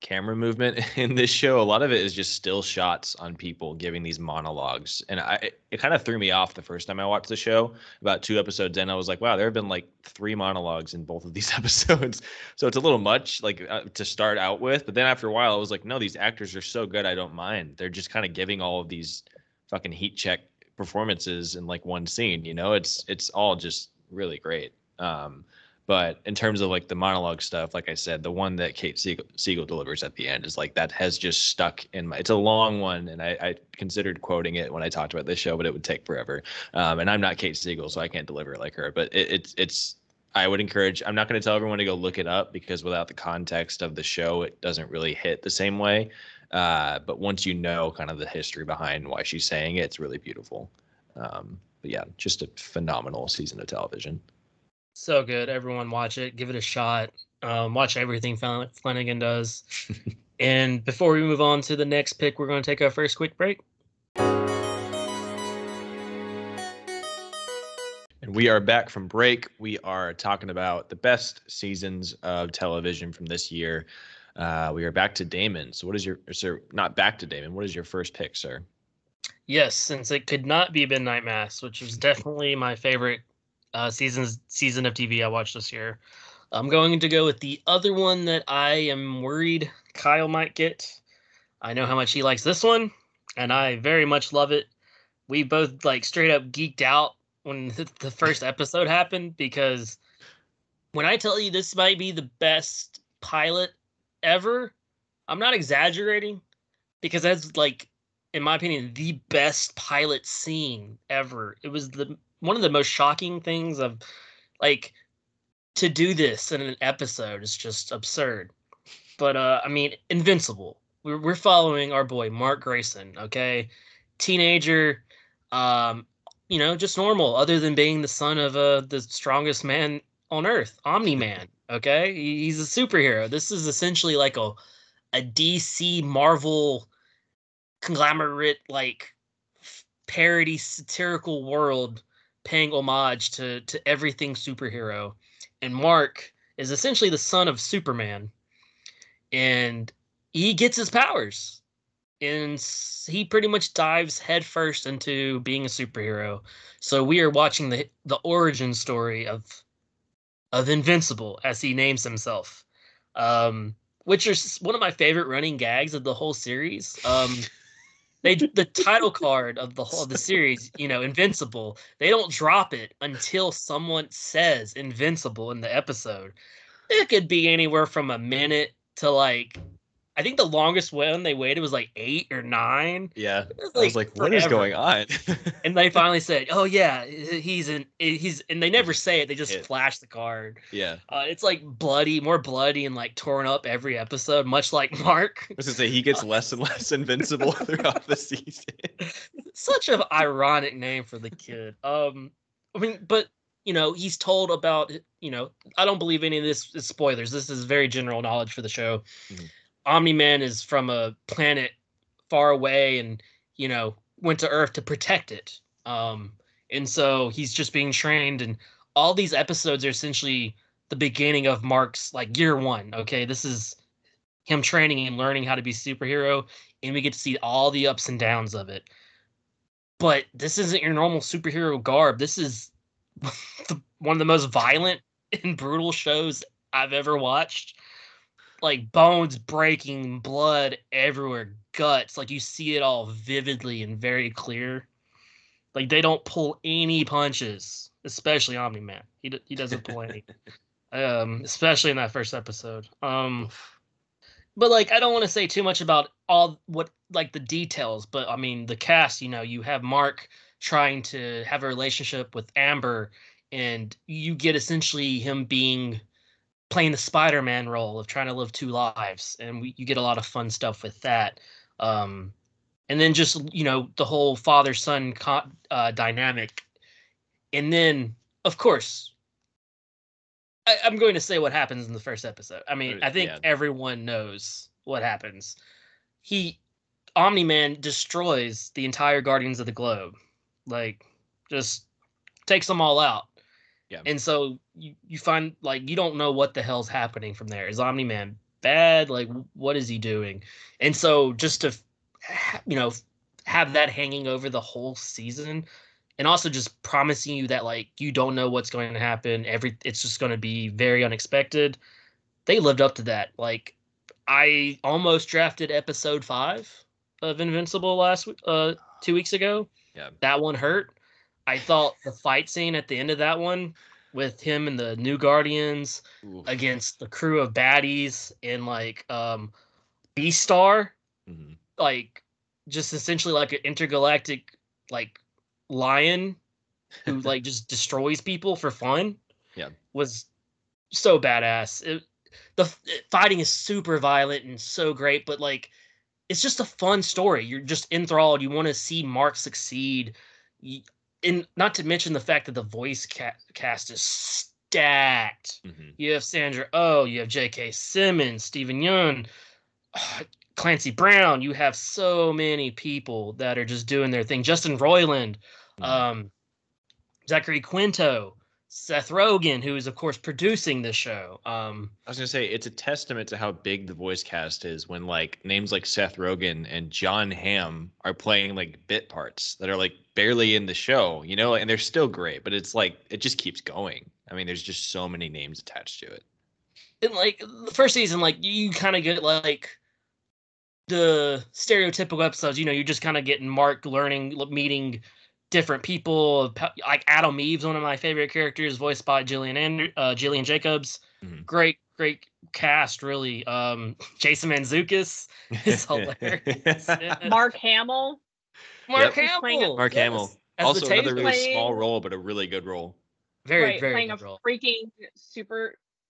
camera movement in this show. A lot of it is just still shots on people giving these monologues, and I it kind of threw me off the first time I watched the show. About two episodes in, I was like, wow, there have been like three monologues in both of these episodes, so it's a little much like uh, to start out with. But then after a while, I was like, no, these actors are so good, I don't mind. They're just kind of giving all of these fucking heat check performances in like one scene. You know, it's it's all just really great. Um, but in terms of like the monologue stuff, like I said, the one that Kate Siegel, Siegel delivers at the end is like that has just stuck in my. It's a long one, and I, I considered quoting it when I talked about this show, but it would take forever. Um, and I'm not Kate Siegel, so I can't deliver it like her. But it, it's it's. I would encourage. I'm not going to tell everyone to go look it up because without the context of the show, it doesn't really hit the same way. Uh, but once you know kind of the history behind why she's saying it, it's really beautiful. Um, but yeah, just a phenomenal season of television. So good. Everyone watch it. Give it a shot. Um, watch everything Flanagan does. and before we move on to the next pick, we're going to take our first quick break. And we are back from break. We are talking about the best seasons of television from this year. Uh, we are back to Damon. So, what is your, sir? Not back to Damon. What is your first pick, sir? Yes, since it could not be Midnight Mass, which was definitely my favorite uh, seasons season of TV I watched this year. I'm going to go with the other one that I am worried Kyle might get. I know how much he likes this one, and I very much love it. We both like straight up geeked out when the first episode happened because when I tell you this might be the best pilot ever, I'm not exaggerating because that's like in my opinion the best pilot scene ever. It was the one of the most shocking things of like to do this in an episode is just absurd. But uh I mean Invincible. We're we're following our boy Mark Grayson, okay? Teenager um you know, just normal other than being the son of uh the strongest man on earth, Omni-Man, okay? He's a superhero. This is essentially like a a DC Marvel conglomerate like parody satirical world paying homage to to everything superhero. And Mark is essentially the son of Superman. And he gets his powers. And he pretty much dives headfirst into being a superhero. So we are watching the the origin story of of Invincible, as he names himself. Um, which is one of my favorite running gags of the whole series. Um, they the title card of the whole of the series, you know, Invincible. They don't drop it until someone says Invincible in the episode. It could be anywhere from a minute to like I think the longest one they waited was like eight or nine. Yeah, like I was like, forever. "What is going on?" and they finally said, "Oh yeah, he's in. He's." And they never say it; they just flash the card. Yeah, uh, it's like bloody, more bloody, and like torn up every episode, much like Mark. I was gonna say he gets less and less invincible throughout the season. Such an ironic name for the kid. Um, I mean, but you know, he's told about. You know, I don't believe any of this is spoilers. This is very general knowledge for the show. Mm-hmm Omni Man is from a planet far away and, you know, went to Earth to protect it. Um, and so he's just being trained and all these episodes are essentially the beginning of Mark's like year one. Okay, this is him training and learning how to be superhero, and we get to see all the ups and downs of it. But this isn't your normal superhero garb. This is one of the most violent and brutal shows I've ever watched like bones breaking, blood everywhere, guts. Like you see it all vividly and very clear. Like they don't pull any punches, especially Omni Man. He he doesn't pull any. um, especially in that first episode. Um, but like I don't want to say too much about all what like the details, but I mean the cast. You know, you have Mark trying to have a relationship with Amber, and you get essentially him being playing the Spider-Man role of trying to live two lives, and we, you get a lot of fun stuff with that. Um, and then just you know the whole father-son co- uh, dynamic, and then of course, I, am going to say what happens in the first episode. I mean, I think yeah. everyone knows what happens. He, Omni Man, destroys the entire Guardians of the Globe, like just takes them all out. Yeah. And so you, you find like you don't know what the hell's happening from there. Is Omni Man bad? Like, what is he doing? And so just to, you know, have that hanging over the whole season, and also just promising you that like you don't know what's going to happen. Every it's just going to be very unexpected. They lived up to that. Like, I almost drafted episode five of Invincible last week uh two weeks ago. Yeah. That one hurt. I thought the fight scene at the end of that one with him and the new Guardians Oof. against the crew of baddies and like um Beastar, Mhm. like just essentially like an intergalactic like lion who like just destroys people for fun. Yeah. Was so badass. It, the f- fighting is super violent and so great, but like it's just a fun story. You're just enthralled. You want to see Mark succeed. You, and not to mention the fact that the voice ca- cast is stacked. Mhm. You have Sandra Oh, you have J.K. Simmons, Steven Yeun, Clancy Brown. You have so many people that are just doing their thing. Justin Roiland, Mhm. um, Zachary Quinto, Seth Rogen, who is of course producing the show. Um, I was gonna say it's a testament to how big the voice cast is when like names like Seth Rogen and Jon Hamm are playing like bit parts that are like barely in the show, you know, and they're still great, but it's like it just keeps going. I mean, there's just so many names attached to it. and like the first season, like you kind of get like the stereotypical episodes. You know, you're just kind of getting Mark learning, meeting different people. Like Atom Eve's one of my favorite characters, voiced by Gillian and uh, Gillian Jacobs. Mhm. Great, great cast, really. Um, Jason Mantzoukas is hilarious. Mark Hamill. Mark He's playing a- Hamill. Mark yes, Hamill. as also another Taser. really small role, but a really good role. very, right, very playing good a role. freaking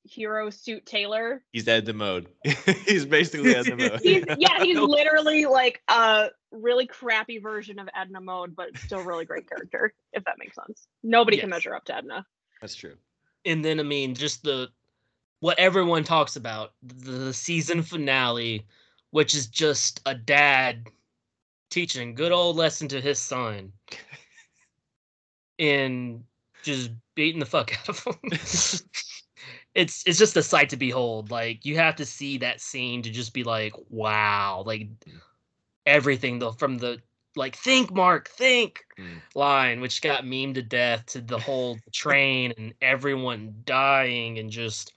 superhero suit Taylor. He's Edna Mode. he's basically Ed the mode. He's yeah, he's literally like a really crappy version of Edna Mode, but still really great character, if that makes sense. Nobody can measure up to Edna. That's true. and then I mean just the what everyone talks about the season finale, which is just a dad teaching good old lesson to his son, and just beating the fuck out of him. It's it's just a sight to behold. Like you have to see that scene to just be like, wow, like everything though from the like think Mark think Mm. line, which got memed to death, to the whole train and everyone dying, and just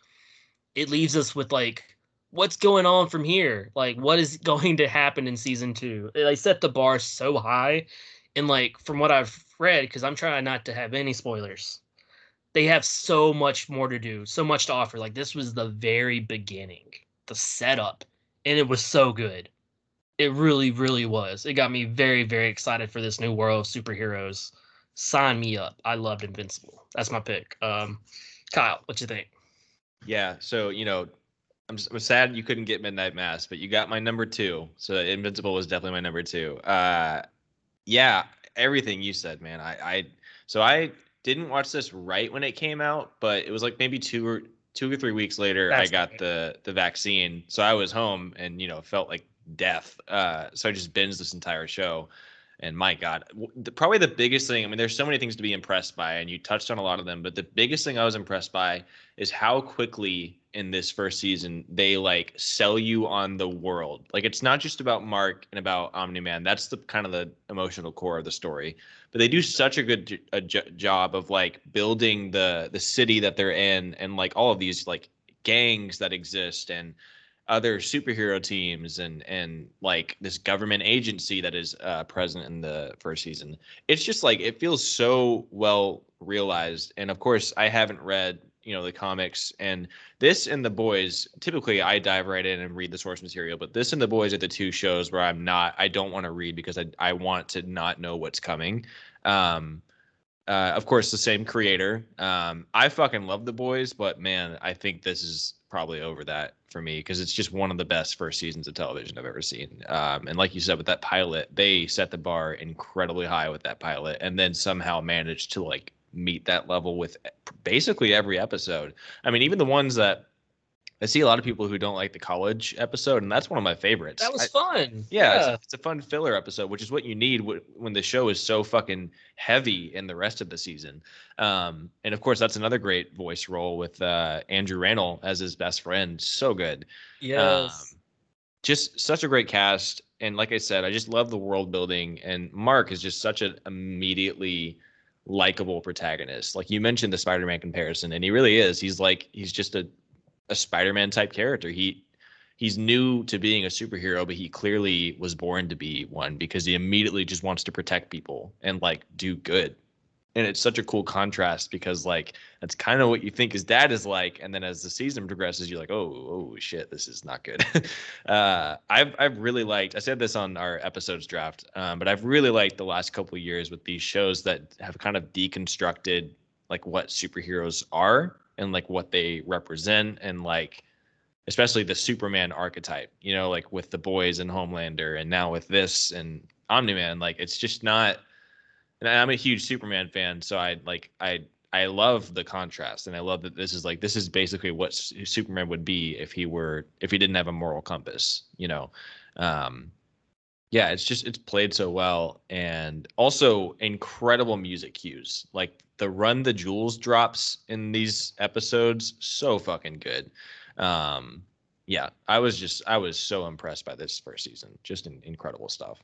it leaves us with like, what's going on from here? Like, what is going to happen in season two? They set the bar so high, and like from what I've read, because I'm trying not to have any spoilers, they have so much more to do, so much to offer. Like this was the very beginning, the setup, and it was so good. It really, really was. It got me very, very excited for this new world of superheroes. Sign me up. I loved Invincible. That's my pick. Um, Kyle, what you think? Yeah. So you know, I'm, I'm sad you couldn't get Midnight Mass, but you got my number two. So Invincible was definitely my number two. Uh, yeah, everything you said, man. I, I so I didn't watch this right when it came out, but it was like maybe two or two or three weeks later That's I got great. the the vaccine. So I was home and you know felt like death. Uh, so I just binged this entire show. And my God, the, probably the biggest thing. I mean, there's so many things to be impressed by, and you touched on a lot of them. But the biggest thing I was impressed by is how quickly in this first season they like sell you on the world. Like it's not just about Mark and about Omni Man. That's the kind of the emotional core of the story. But they do such a good a job of like building the the city that they're in and like all of these like gangs that exist and other superhero teams and and like this government agency that is uh, present in the first season. It's just like it feels so well realized. And of course, I haven't read you know the comics and this and the boys. Typically, I dive right in and read the source material, but this and the boys are the two shows where I'm not. I don't want to read because I I want to not know what's coming. Um, uh, of course, the same creator. Um, I fucking love the boys, but man, I think this is probably over that for me because it's just one of the best first seasons of television I've ever seen. Um, and like you said, with that pilot, they set the bar incredibly high with that pilot, and then somehow managed to like meet that level with basically every episode. I mean, even the ones that I see a lot of people who don't like the college episode, and that's one of my favorites. That was I- fun. yeah, It's, a, it's a fun filler episode, which is what you need wh- when the show is so fucking heavy in the rest of the season. Um, and of course, that's another great voice role with uh, Andrew Rannells as his best friend. So good. yes. Um, just such a great cast, and like I said, I just love the world building. And Mark is just such an immediately likable protagonist. Like you mentioned the Spider-Man comparison, and he really is. He's like he's just a a Spider-Man type character. He he's new to being a superhero, but he clearly was born to be one because he immediately just wants to protect people and like do good. And it's such a cool contrast because like that's kind of what you think his dad is like, and then as the season progresses, you're like, oh, oh shit, this is not good. uh, I've I've really liked. I said this on our episodes draft, um, but I've really liked the last couple years with these shows that have kind of deconstructed like what superheroes are and like what they represent and like especially the Superman archetype, you know, like with the boys and Homelander and now with this and Omni-Man, like it's just not and I'm a huge Superman fan, so I like I I love the contrast and I love that this is like this is basically what Superman would be if he were if he didn't have a moral compass, you know. Um yeah, it's just it's played so well and also incredible music cues. Like the Run the Jewels drops in these episodes so fucking good. Um yeah, I was just I was so impressed by this first season. Just in, incredible stuff.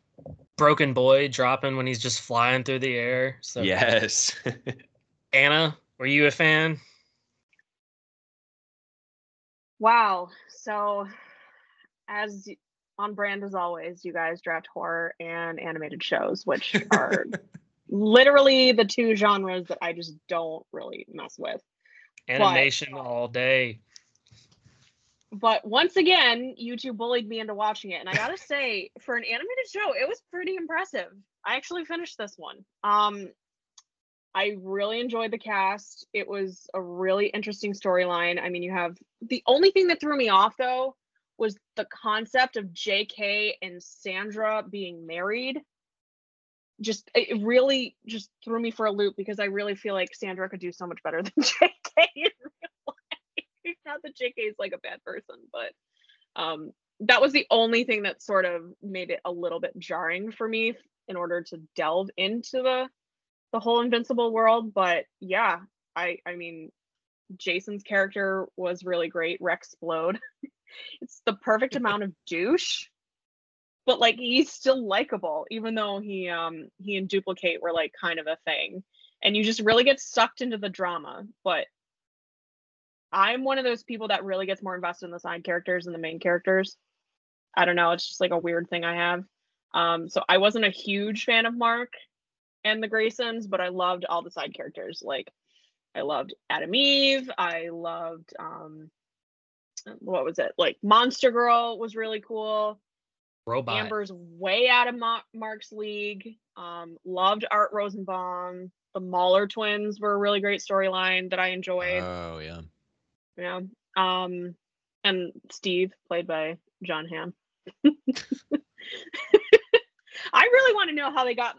Broken Boy dropping when he's just flying through the air. So yes. Anna, were you a fan? Wow. So, as on brand as always, you guys draft horror and animated shows, which are literally the two genres that I just don't really mess with. Animation all day. But once again, you two bullied me into watching it, and I gotta say, for an animated show, it was pretty impressive. I actually finished this one. Um, I really enjoyed the cast. It was a really interesting storyline. I mean, you have the only thing that threw me off though was the concept of JK and Sandra being married. Just it really just threw me for a loop because I really feel like Sandra could do so much better than JK. Not that JK is like a bad person, but um that was the only thing that sort of made it a little bit jarring for me in order to delve into the the whole invincible world but yeah i i mean jason's character was really great. Rex Splode it's the perfect amount of douche but like he's still likable even though he um he and Dupli-Kate were like kind of a thing. And you just really get sucked into the drama but i'm one of those people that really gets more invested in the side characters than the main characters i don't know it's just like a weird thing i have um so i wasn't a huge fan of mark and the Graysons, but I loved all the side characters. Like I loved Atom Eve. I loved um what was it? Like Monster Girl was really cool. Robot. Amber's way out of Ma- Mark's league. Um loved Art Rosenbaum. The Mauler twins were a really great storyline that I enjoyed. oh yeah. Yeah. Um and Steve played by Jon Hamm. I really want to know how they got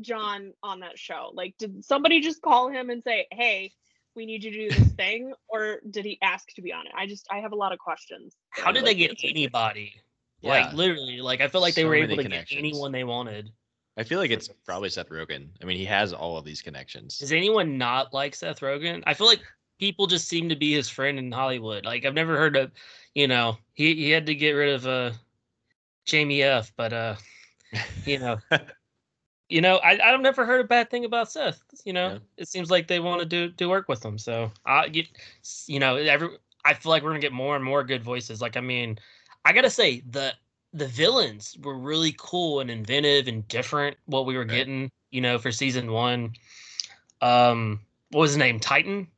Jon on that show. Like, did somebody just call him and say, "Hey, we need you to do this thing," or did he ask to be on it? I just I have a lot of questions. How did like they get anybody? Yeah. Like literally, like I feel like they were able to get anyone they wanted. I feel like it's probably Seth Rogen. I mean, he has all of these connections. Does anyone not like Seth Rogen? I feel like people just seem to be his friend in Hollywood. Like I've never heard of, you know, he he had to get rid of uh Jamie F, but uh you know, you know, I I've never heard a bad thing about Seth. You know, Yeah. it seems like they want to do do work with him. So I get, you know, every I feel like we're gonna get more and more good voices. Like I mean, I gotta say the the villains were really cool and inventive and different. What we were getting, you know, for season one. Um, what was his name? Titan.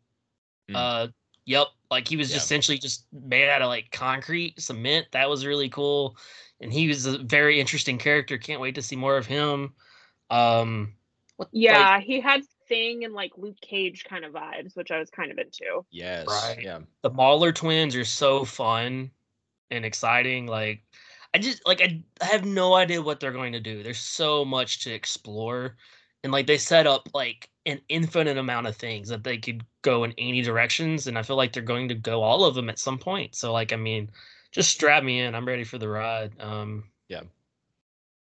Mm. Uh, yep. Like he was Yeah. essentially just made out of like concrete cement. That was really cool, and he was a very interesting character. Can't wait to see more of him. Um, what, like, Yeah, he had Thing and like Luke Cage kind of vibes, which I was kind of into. yes. Right. Yeah. the Mauler twins are so fun and exciting. Like, I just like I, I have no idea what they're going to do. There's so much to explore, and like they set up like an infinite amount of things that they could go in any directions and i feel like they're going to go all of them at some point. So like i mean just strap me in. I'm ready for the ride. Um yeah.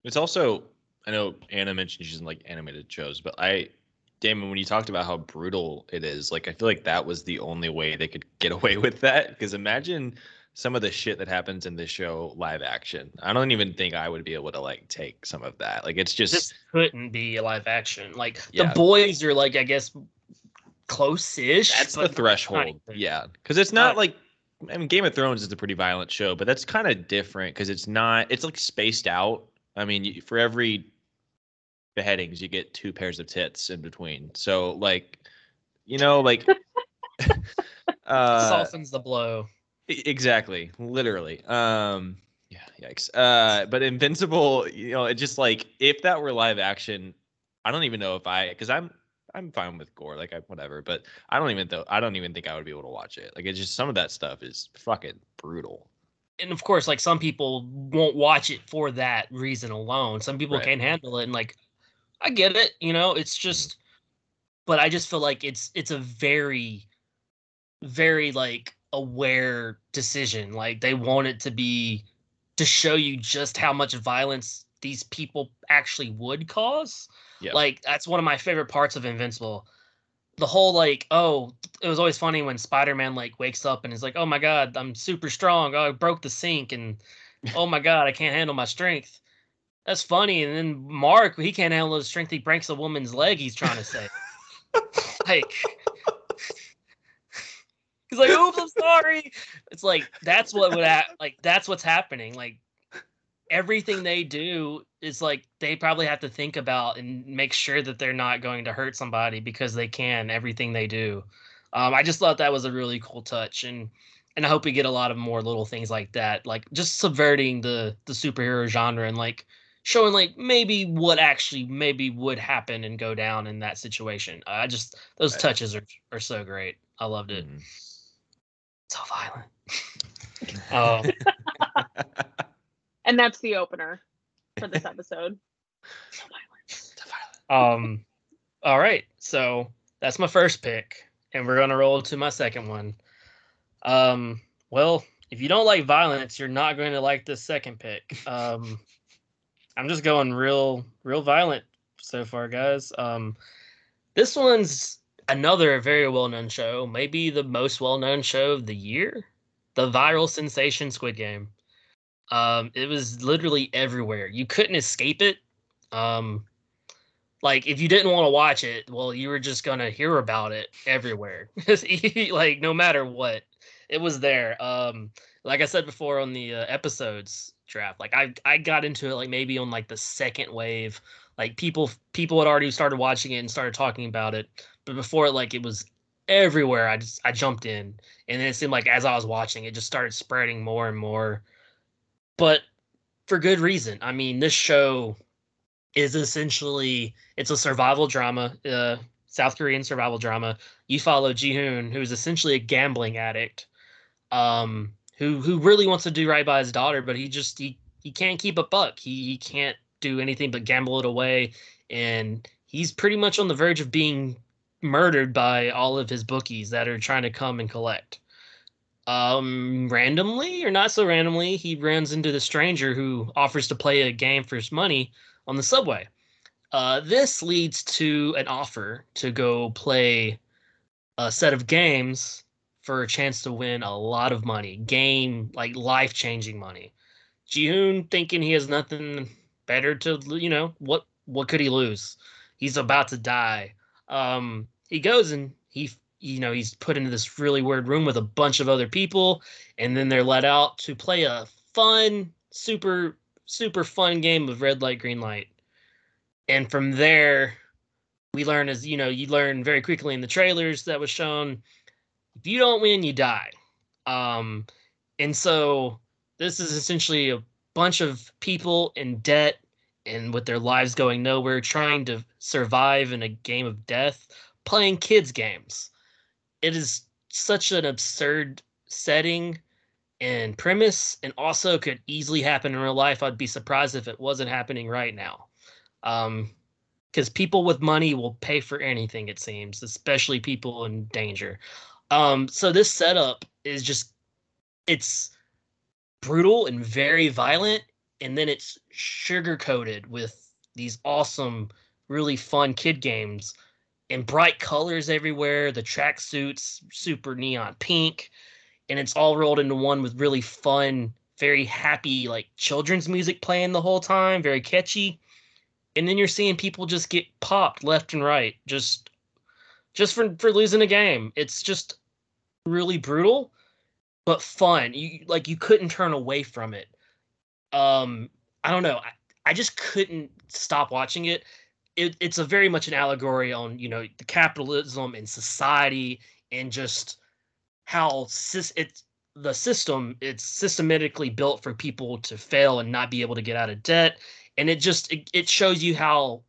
It's also i know anna mentioned she's in like animated shows but i damon when you talked about how brutal it is like i feel like that was the only way they could get away with that because imagine some of the shit that happens in this show live action. I don't even think I would be able to like take some of that. Like it's just this couldn't be a live action. Like yeah. the boys are like I guess close-ish. That's the threshold. Yeah, because it's not, not like I mean Game of Thrones is a pretty violent show, but that's kind of different because it's not. It's like spaced out. I mean, for every beheadings, you get two pairs of tits in between. So like, you know, like. uh, softens the blow. Exactly, literally. Um, yeah, yikes. Uh, but Invincible, you know, it just like if that were live action, I don't even know if I, because I'm I'm fine with gore, like I whatever, but I don't even though I don't even think I would be able to watch it. Like it's just some of that stuff is fucking brutal. And of course, like some people won't watch it for that reason alone. Some people right. can't handle it, and like I get it, you know. It's just, but I just feel like it's it's a very, very like aware decision. Like they want it to be to show you just how much violence these people actually would cause. Yeah. Like that's one of my favorite parts of Invincible. The whole like, oh, it was always funny when Spider-Man like wakes up and is like, "Oh my god, I'm super strong. Oh, I broke the sink and oh my god, I can't handle my strength." That's funny. And then Mark, he can't handle his strength. He breaks a woman's leg. He's trying to say, like, He's like, "Oops, I'm sorry." It's like that's what would happen. Like that's what's happening. Like everything they do is like they probably have to think about and make sure that they're not going to hurt somebody because they can everything they do. Um, I just thought that was a really cool touch, and and I hope we get a lot of more little things like that, like just subverting the the superhero genre and like showing like maybe what actually maybe would happen and go down in that situation. I just those touches are are so great. I loved it. Mm-hmm so violent. um, and that's the opener for this episode. so violent. So violent. Um, all right. So that's my first pick, and we're gonna roll to my second one. Um, well, if you don't like violence, you're not going to like this second pick. Um, I'm just going real, real violent so far, guys. Um, this one's another very well known show, maybe the most well known show of the year, the viral sensation Squid Game. Um, it was literally everywhere. You couldn't escape it. Um, like if you didn't want to watch it, well, you were just gonna hear about it everywhere. like no matter what, it was there. Um, like I said before on the uh, episodes draft, like I I got into it like maybe on like the second wave. Like people people had already started watching it and started talking about it but before like it was everywhere. I just I jumped in, and then it seemed like as I was watching, it just started spreading more and more. But for good reason. I mean, this show is essentially it's a survival drama, uh, South Korean survival drama. You follow Gi-hun, who's essentially a gambling addict, um, who who really wants to do right by his daughter, but he just he he can't keep a buck. He he can't do anything but gamble it away, and he's pretty much on the verge of being murdered by all of his bookies that are trying to come and collect. Um, randomly or not so randomly, he runs into the stranger who offers to play a game for his money on the subway. Uh, this leads to an offer to go play a set of games for a chance to win a lot of money, game like life changing money. Gi-hun thinking he has nothing better to, you know, what what could he lose? He's about to die um, he goes and he you know he's put into this really weird room with a bunch of other people and then they're let out to play a fun super super fun game of red light green light. And from there we learn as you know you learn very quickly in the trailers that was shown if you don't win you die. Um and so this is essentially a bunch of people in debt and with their lives going nowhere, trying to survive in a game of death, playing kids' games. It is such an absurd setting and premise, and also could easily happen in real life. I'd be surprised if it wasn't happening right now. Um, because people with money will pay for anything it seems especially people in danger um so this setup is just it's brutal and very violent and then it's sugar coated with these awesome really fun kid games. And bright colors everywhere the track suits super neon pink and it's all rolled into one with really fun very happy like children's music playing the whole time very catchy. And then you're seeing people just get popped left and right just just for for losing a game. It's just really brutal but fun. You like you couldn't turn away from it. Um i don't know. I, I just couldn't stop watching it. It it's a very much an allegory on you know the capitalism and society and just how it's the system it's systematically built for people to fail and not be able to get out of debt. And it just it, it shows you how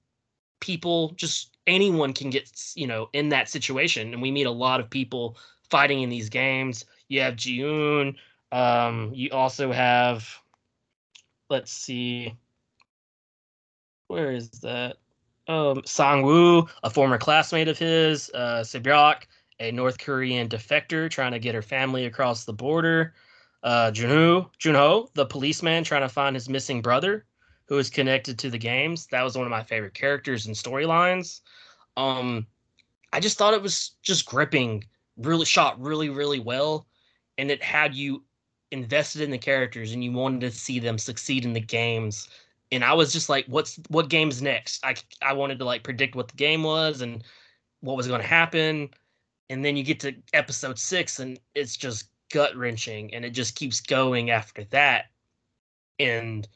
people just anyone can get you know in that situation. And we meet a lot of people fighting in these games. You have Gi-hun um you also have let's see where is that um Sang-woo a former classmate of his uh a North Korean defector trying to get her family across the border uh Junho Junho the policeman trying to find his missing brother who is connected to the games. That was one of my favorite characters and storylines. Um, I just thought it was just gripping, really shot really, really well, and it had you invested in the characters and you wanted to see them succeed in the games. And I was just like, "What's what game's next?" I I wanted to like predict what the game was and what was going to happen. And then you get to episode six, and it's just gut wrenching, and it just keeps going after that. And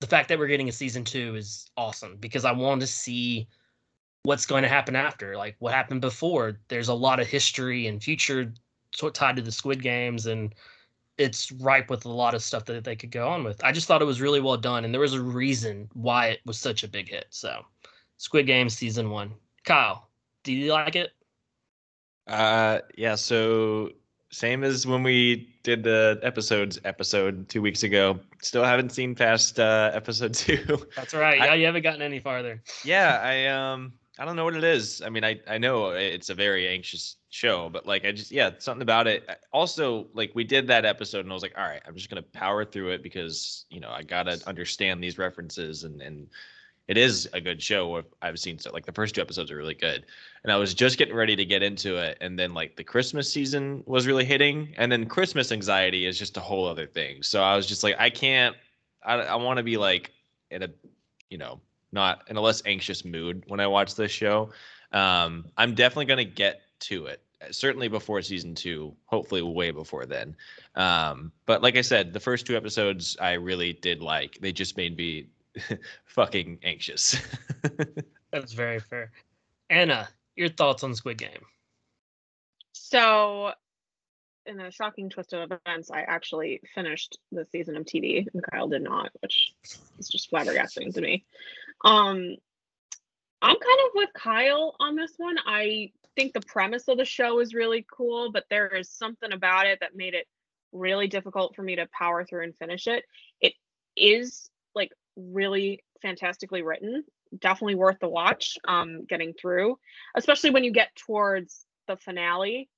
the fact that we're getting a season two is awesome because I want to see what's going to happen after, like what happened before. There's a lot of history and future tied to the Squid Games, and it's ripe with a lot of stuff that they could go on with. I just thought it was really well done, and there was a reason why it was such a big hit. So, Squid Games season one. Kyle, do you like it? Uh, yeah. So same as when we did the episodes episode two weeks ago. Still haven't seen past uh, episode two. That's right. Yeah, I, you haven't gotten any farther. Yeah, I um, I don't know what it is. I mean, I I know it's a very anxious show, but like I just yeah, something about it. Also, like we did that episode, and I was like, all right, I'm just gonna power through it because you know I gotta understand these references and and it is a good show. I've seen so like the first two episodes are really good, and I was just getting ready to get into it, and then like the Christmas season was really hitting, and then Christmas anxiety is just a whole other thing. So I was just like, I can't. I I want to be like in a, you know, not in a less anxious mood when I watch this show. Um, I'm definitely gonna get to it certainly before season two hopefully way before then um, but like i said the first two episodes i really did like they just made me fucking anxious. That's very fair. Anna, your thoughts on Squid Game? So, in a shocking twist of events, I actually finished the season of TV, and Kyle did not, which is just flabbergasting to me. Um, I'm kind of with Kyle on this one. I think the premise of the show is really cool, but there is something about it that made it really difficult for me to power through and finish it. It is like really fantastically written. Definitely worth the watch. Um, getting through, especially when you get towards the finale,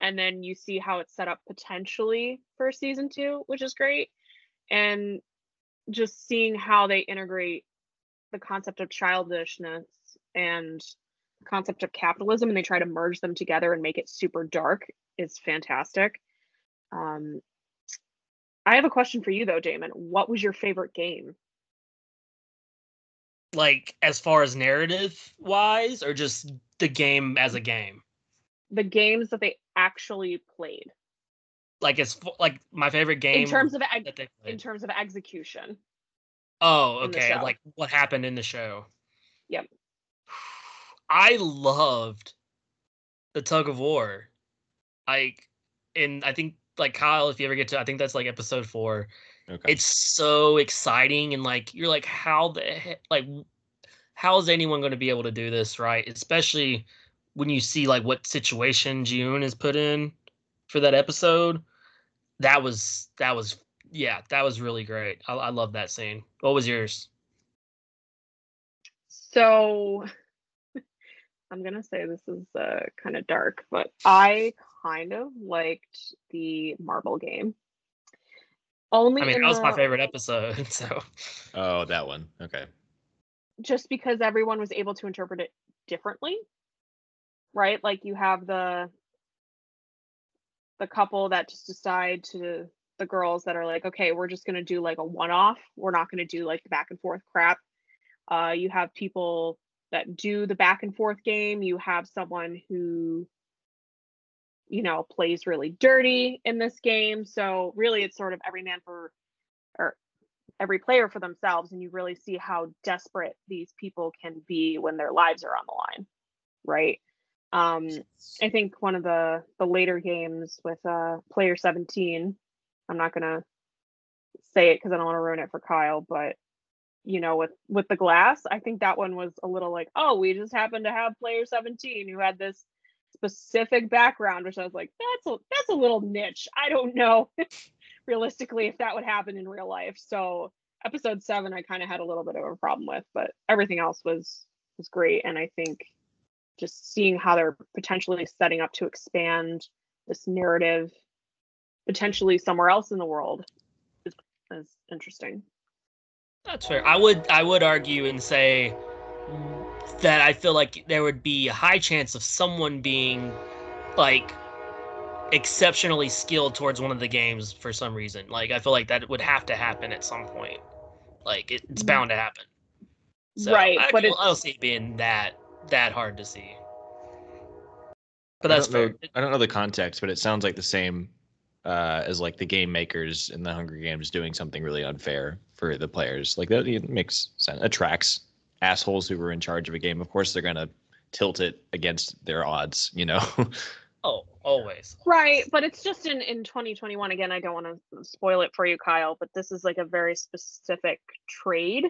and then you see how it's set up potentially for season two, which is great, and just seeing how they integrate the concept of childishness and concept of capitalism and they try to merge them together and make it super dark is fantastic. Um, I have a question for you though, Damon. What was your favorite game? like as far as narrative wise or just the game as a game? The games that they actually played. Like it's like my favorite game in terms of ex- in terms of execution. Oh okay. like what happened in the show? Yep i loved the tug of war like and i think like kyle if you ever get to i think that's like episode four Okay. It's so exciting and like you're like, how the heck, like, how is anyone going to be able to do this right? Especially when you see like what situation Gi-hun is put in for that episode. That was that was yeah, that was really great. I, I love that scene. What was yours? So I'm gonna say this is uh, kind of dark, but I kind of liked the marble game. Only I mean, that was my favorite episode. So Oh, that one. Okay. just because everyone was able to interpret it differently right like you have the the couple that just decide to the girls that are like okay we're just going to do like a one off we're not going to do like the back and forth crap uh you have people that do the back and forth game. You have someone who you know plays really dirty in this game. So really it's sort of every man for or every player for themselves and you really see how desperate these people can be when their lives are on the line right? Um i think one of the the later games with uh player 17 i'm not gonna say it because i don't want to ruin it for kyle but you know with with the glass i think that one was a little like oh we just happened to have player 17 who had this specific background which i was like that's a that's a little niche i don't know realistically if that would happen in real life. So episode seven I kind of had a little bit of a problem with, but everything else was was great. And I think just seeing how they're potentially setting up to expand this narrative potentially somewhere else in the world is, is interesting. That's fair. I would I would argue and say that I feel like there would be a high chance of someone being like exceptionally skilled towards one of the games for some reason. Like I feel like that would have to happen at some point. Like it, it's bound to happen. So right, I, but don't- it's I don't see it being that that hard to see. But that's don't know- fair. I don't know the context, but it sounds like the same uh, as like the game makers in the Hunger Games doing something really unfair for the players. Like that it makes sense. Attracts assholes who were in charge of a game. Of course, they're gonna tilt it against their odds. You know. Oh, always. right, but it's just in in 2021 again. I don't want to spoil it for you, Kyle, but this is like a very specific trade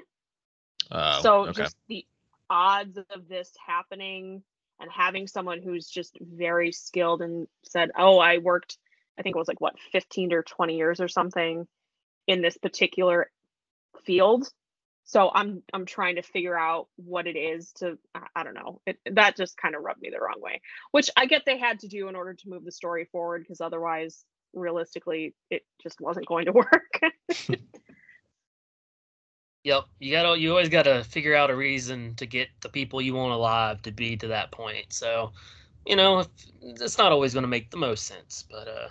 Uh, so okay. just the odds of this happening and having someone who's just very skilled and said oh i worked i think it was like what 15 or 20 years or something in this particular field. So i'm i'm trying to figure out what it is to i, don't know. It, that just kind of rubbed me the wrong way which i get they had to do in order to move the story forward because otherwise realistically it just wasn't going to work. Yep, you gotta you always gotta figure out a reason to get the people you want alive to be to that point. So, you know, it's not always gonna make the most sense, but uh,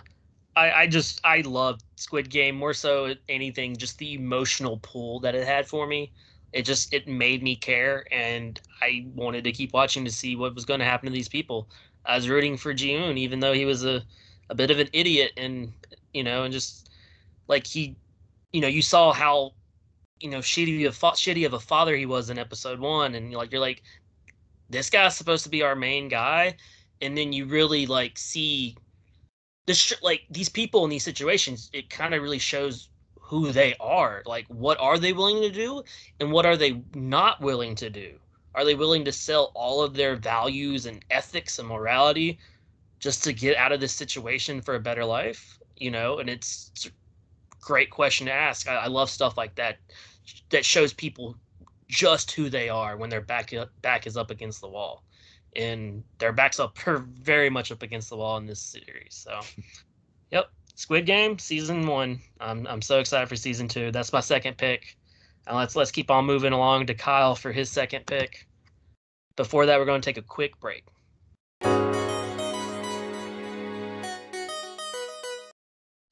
I I just I love Squid Game more so anything, just the emotional pull that it had for me. It just it made me care, and I wanted to keep watching to see what was going to happen to these people. I was rooting for Gi-hun, even though he was a a bit of an idiot, and you know, and just like he, you know, you saw how you know shitty of shitty of a father he was in episode one, and you're like you're like, this guy's supposed to be our main guy, and then you really like see this sh- like these people in these situations. It kind of really shows who they are. Like, what are they willing to do, and what are they not willing to do? Are they willing to sell all of their values and ethics and morality just to get out of this situation for a better life? You know, and it's, it's a great question to ask. I, I love stuff like that that shows people just who they are when their back back is up against the wall, and their backs up are very much up against the wall in this series. So, yep, Squid Game season one. I'm I'm so excited for season two. That's my second pick. And let's let's keep on moving along to Kyle for his second pick. Before that, we're going to take a quick break.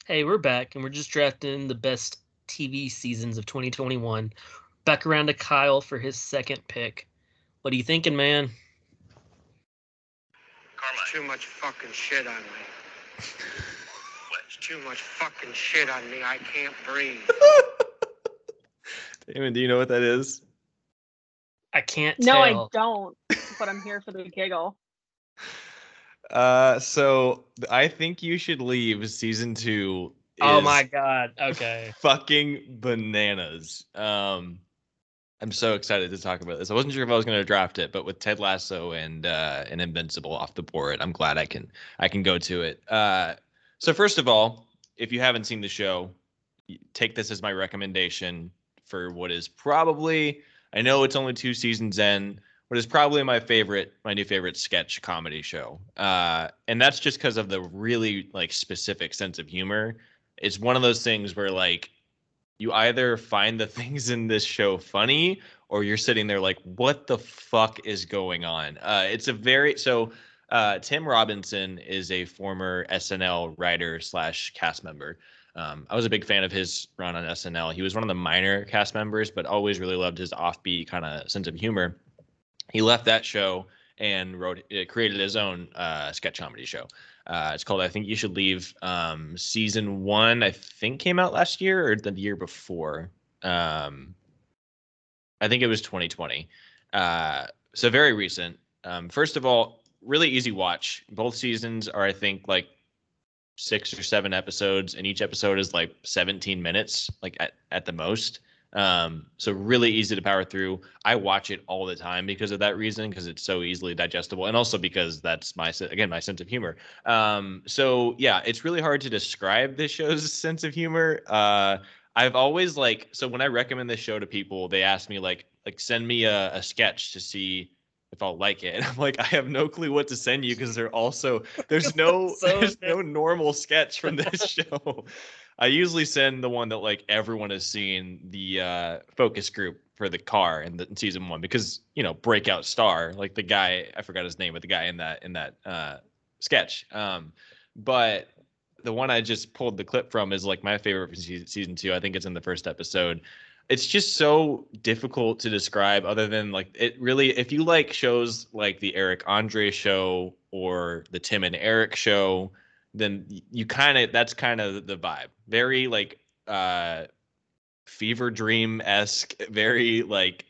Hey, we're back, and we're just drafting the best TV seasons of 2021. Back around to Kyle for his second pick. What are you thinking, man? There's too much fucking shit on me. There's too much fucking shit on me. I can't breathe. Damon, do you know what that is? I can't no tell. i don't but i'm here for the giggle Uh, so I think you should leave season two. oh my god. Okay. fucking bananas. Um, I'm so excited to talk about this. I wasn't sure if I was going to draft it, but with Ted Lasso and uh, and Invincible off the board, I'm glad I can I can go to it. Uh, so first of all, if you haven't seen the show, take this as my recommendation for what is probably I know it's only two seasons in, but it's probably my favorite, my new favorite sketch comedy show. Uh, and that's just because of the really like specific sense of humor. It's one of those things where like you either find the things in this show funny or you're sitting there like, what the fuck is going on? Uh, it's a very so. Uh, Tim Robinson is a former SNL writer slash cast member. Um, I was a big fan of his run on SNL. He was one of the minor cast members, but always really loved his offbeat kind of sense of humor. He left that show and wrote, uh, created his own uh, sketch comedy show. Uh, it's called I Think You Should Leave. Um, season one, I think, came out last year or the year before. Um, I think it was 2020. Uh, so very recent. Um, first of all, really easy watch. Both seasons are, I think, like six or seven episodes, and each episode is like 17 minutes, like at, at the most. Um, so really easy to power through. I watch it all the time because of that reason, because it's so easily digestible, and also because that's my again my sense of humor. Um, so yeah, it's really hard to describe this show's sense of humor. Uh, I've always like so when I recommend this show to people, they ask me like like send me a, a sketch to see if I'll like it. And I'm like, I have no clue what to send you because they're also there's no So there's no normal sketch from this show. I usually send the one that like everyone has seen the uh focus group for the car in, the, in season one because you know breakout star like the guy I forgot his name but the guy in that in that uh sketch um but the one I just pulled the clip from is like my favorite from season, season two. I think it's in the first episode. It's just so difficult to describe, other than like it really. If you like shows like the Eric Andre show or the Tim and Eric show, then you kind of that's kind of the vibe. Very like uh fever dream esque. Very like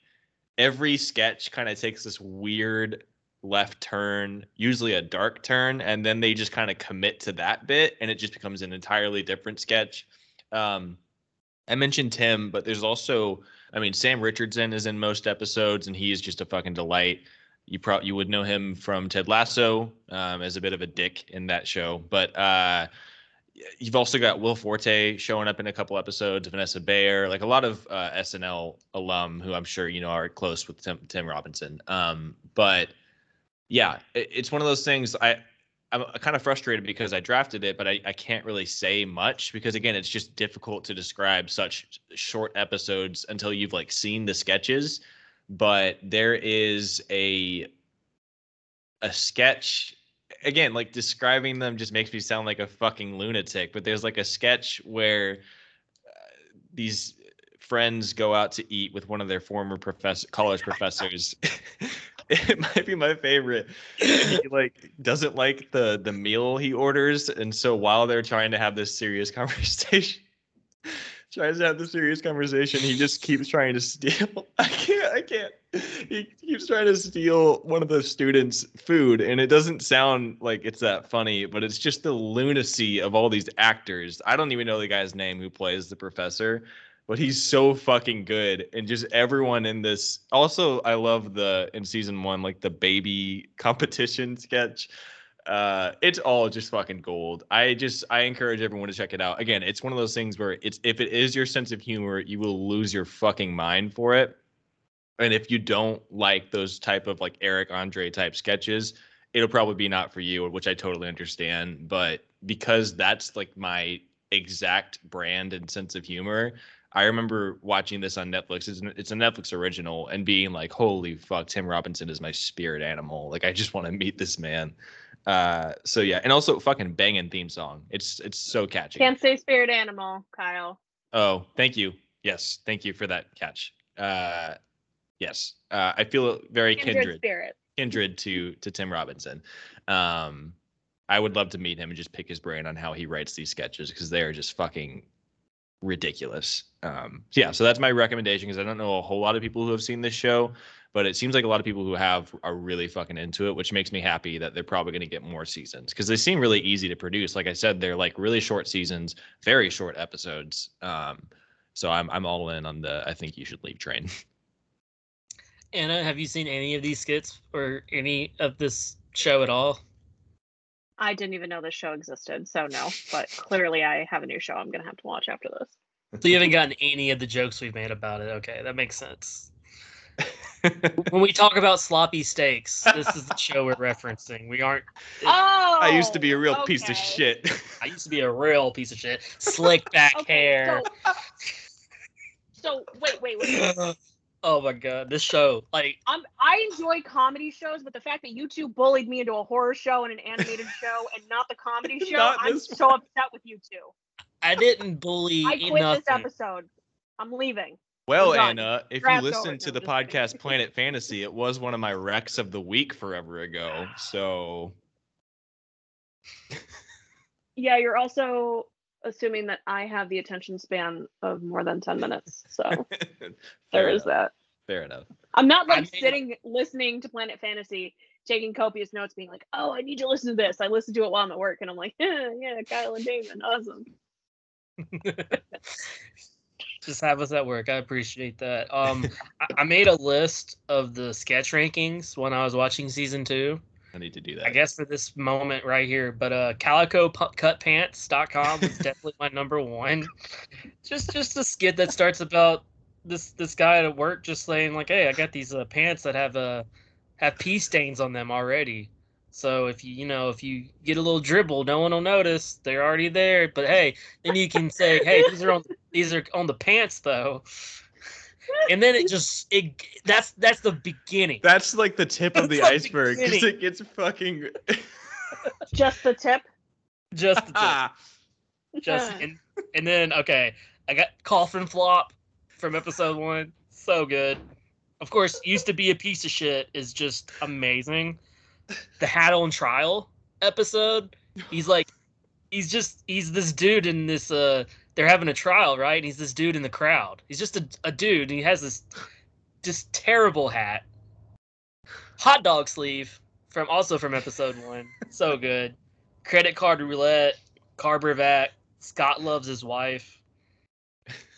every sketch kind of takes this weird left turn, usually a dark turn, and then they just kind of commit to that bit, and it just becomes an entirely different sketch. Um, I mentioned Tim, but there's also, I mean, Sam Richardson is in most episodes, and he is just a fucking delight. You probably you would know him from Ted Lasso um, as a bit of a dick in that show, but uh, you've also got Will Forte showing up in a couple episodes, Vanessa Bayer, like a lot of uh, SNL alum who I'm sure you know are close with Tim, Tim Robinson. Um, but yeah, it, it's one of those things. I I'm kind of frustrated because I drafted it, but I, I can't really say much because again, it's just difficult to describe such short episodes until you've like seen the sketches. But there is a a sketch again, like describing them just makes me sound like a fucking lunatic. But there's like a sketch where uh, these friends go out to eat with one of their former professor college professors. it might be my favorite. He like doesn't like the the meal he orders, and so while they're trying to have this serious conversation, tries to have the serious conversation, he just keeps trying to steal. I can't. I can't. He keeps trying to steal one of the students' food, and it doesn't sound like it's that funny, but it's just the lunacy of all these actors. I don't even know the guy's name who plays the professor, but he's so fucking good and just everyone in this also i love the in season one like the baby competition sketch uh it's all just fucking gold i just i encourage everyone to check it out again it's one of those things where it's if it is your sense of humor you will lose your fucking mind for it and if you don't like those type of like eric andre type sketches it'll probably be not for you which i totally understand but because that's like my exact brand and sense of humor I remember watching this on Netflix. It's, an, it's a Netflix original and being like, "Holy fuck, Tim Robinson is my spirit animal. Like, I just want to meet this man." Uh, so yeah, and also fucking banging theme song. It's it's so catchy. Can't say spirit animal, Kyle. Oh, thank you. Yes, thank you for that catch. Uh, yes, uh, I feel very Kindred, kindred spirit. kindred to to Tim Robinson. Um, I would love to meet him and just pick his brain on how he writes these sketches because they are just fucking ridiculous. Um, so yeah, so that's my recommendation because I don't know a whole lot of people who have seen this show, but it seems like a lot of people who have are really fucking into it, which makes me happy that they're probably going to get more seasons because they seem really easy to produce. Like I said, they're like really short seasons, very short episodes. Um, so I'm I'm all in on the I think you should leave train. Anna, have you seen any of these skits or any of this show at all? I didn't even know this show existed, so no. But clearly, I have a new show I'm gonna have to watch after this. So you haven't gotten any of the jokes we've made about it. Okay, that makes sense. When we talk about sloppy steaks, this is the show we're referencing. We aren't. Oh, I used to be a real piece of shit. I used to be a real piece of shit. Slick back Okay, hair. So, so wait, wait, wait. oh my god, this show like Um, I enjoy comedy shows, but the fact that you two bullied me into a horror show and an animated show and not the comedy show, I'm this so upset with you two. I didn't bully I quit nothing. this episode. I'm leaving. Well, Anna, uh, if you listen to the podcast Planet Fantasy, it was one of my recs of the week forever ago. So Yeah, you're also assuming that I have the attention span of more than 10 minutes. So there is that. Fair enough. I'm not I like mean- sitting listening to Planet Fantasy, taking copious notes, being like, oh, I need to listen to this. I listen to it while I'm at work and I'm like, yeah, yeah, Kyle and Damon, awesome. Just have us at work. I appreciate that. Um, I, I made a list of the sketch rankings when I was watching season two. I need to do that. I guess for this moment right here, but uh, calicocutpants.com was definitely my number one. Just just a skit that starts about this this guy at work just saying like, "Hey, I got these uh, pants that have uh have pee stains on them already." So if you you know if you get a little dribble, no one will notice. They're already there. But hey, then you can say, "Hey, these are on these are on the pants though." And then it just it that's that's the beginning. That's like the tip of the the iceberg because it gets fucking. Just the tip. Just the tip. just and, and then okay i got coffin flop from episode one so good of course used to be a piece of shit is just amazing the hat on trial episode he's like he's just he's this dude in this uh they're having a trial right and he's this dude in the crowd he's just a, a dude and he has this just terrible hat hot dog sleeve from also from episode one so good credit card roulette Carbervac, Scott loves his wife.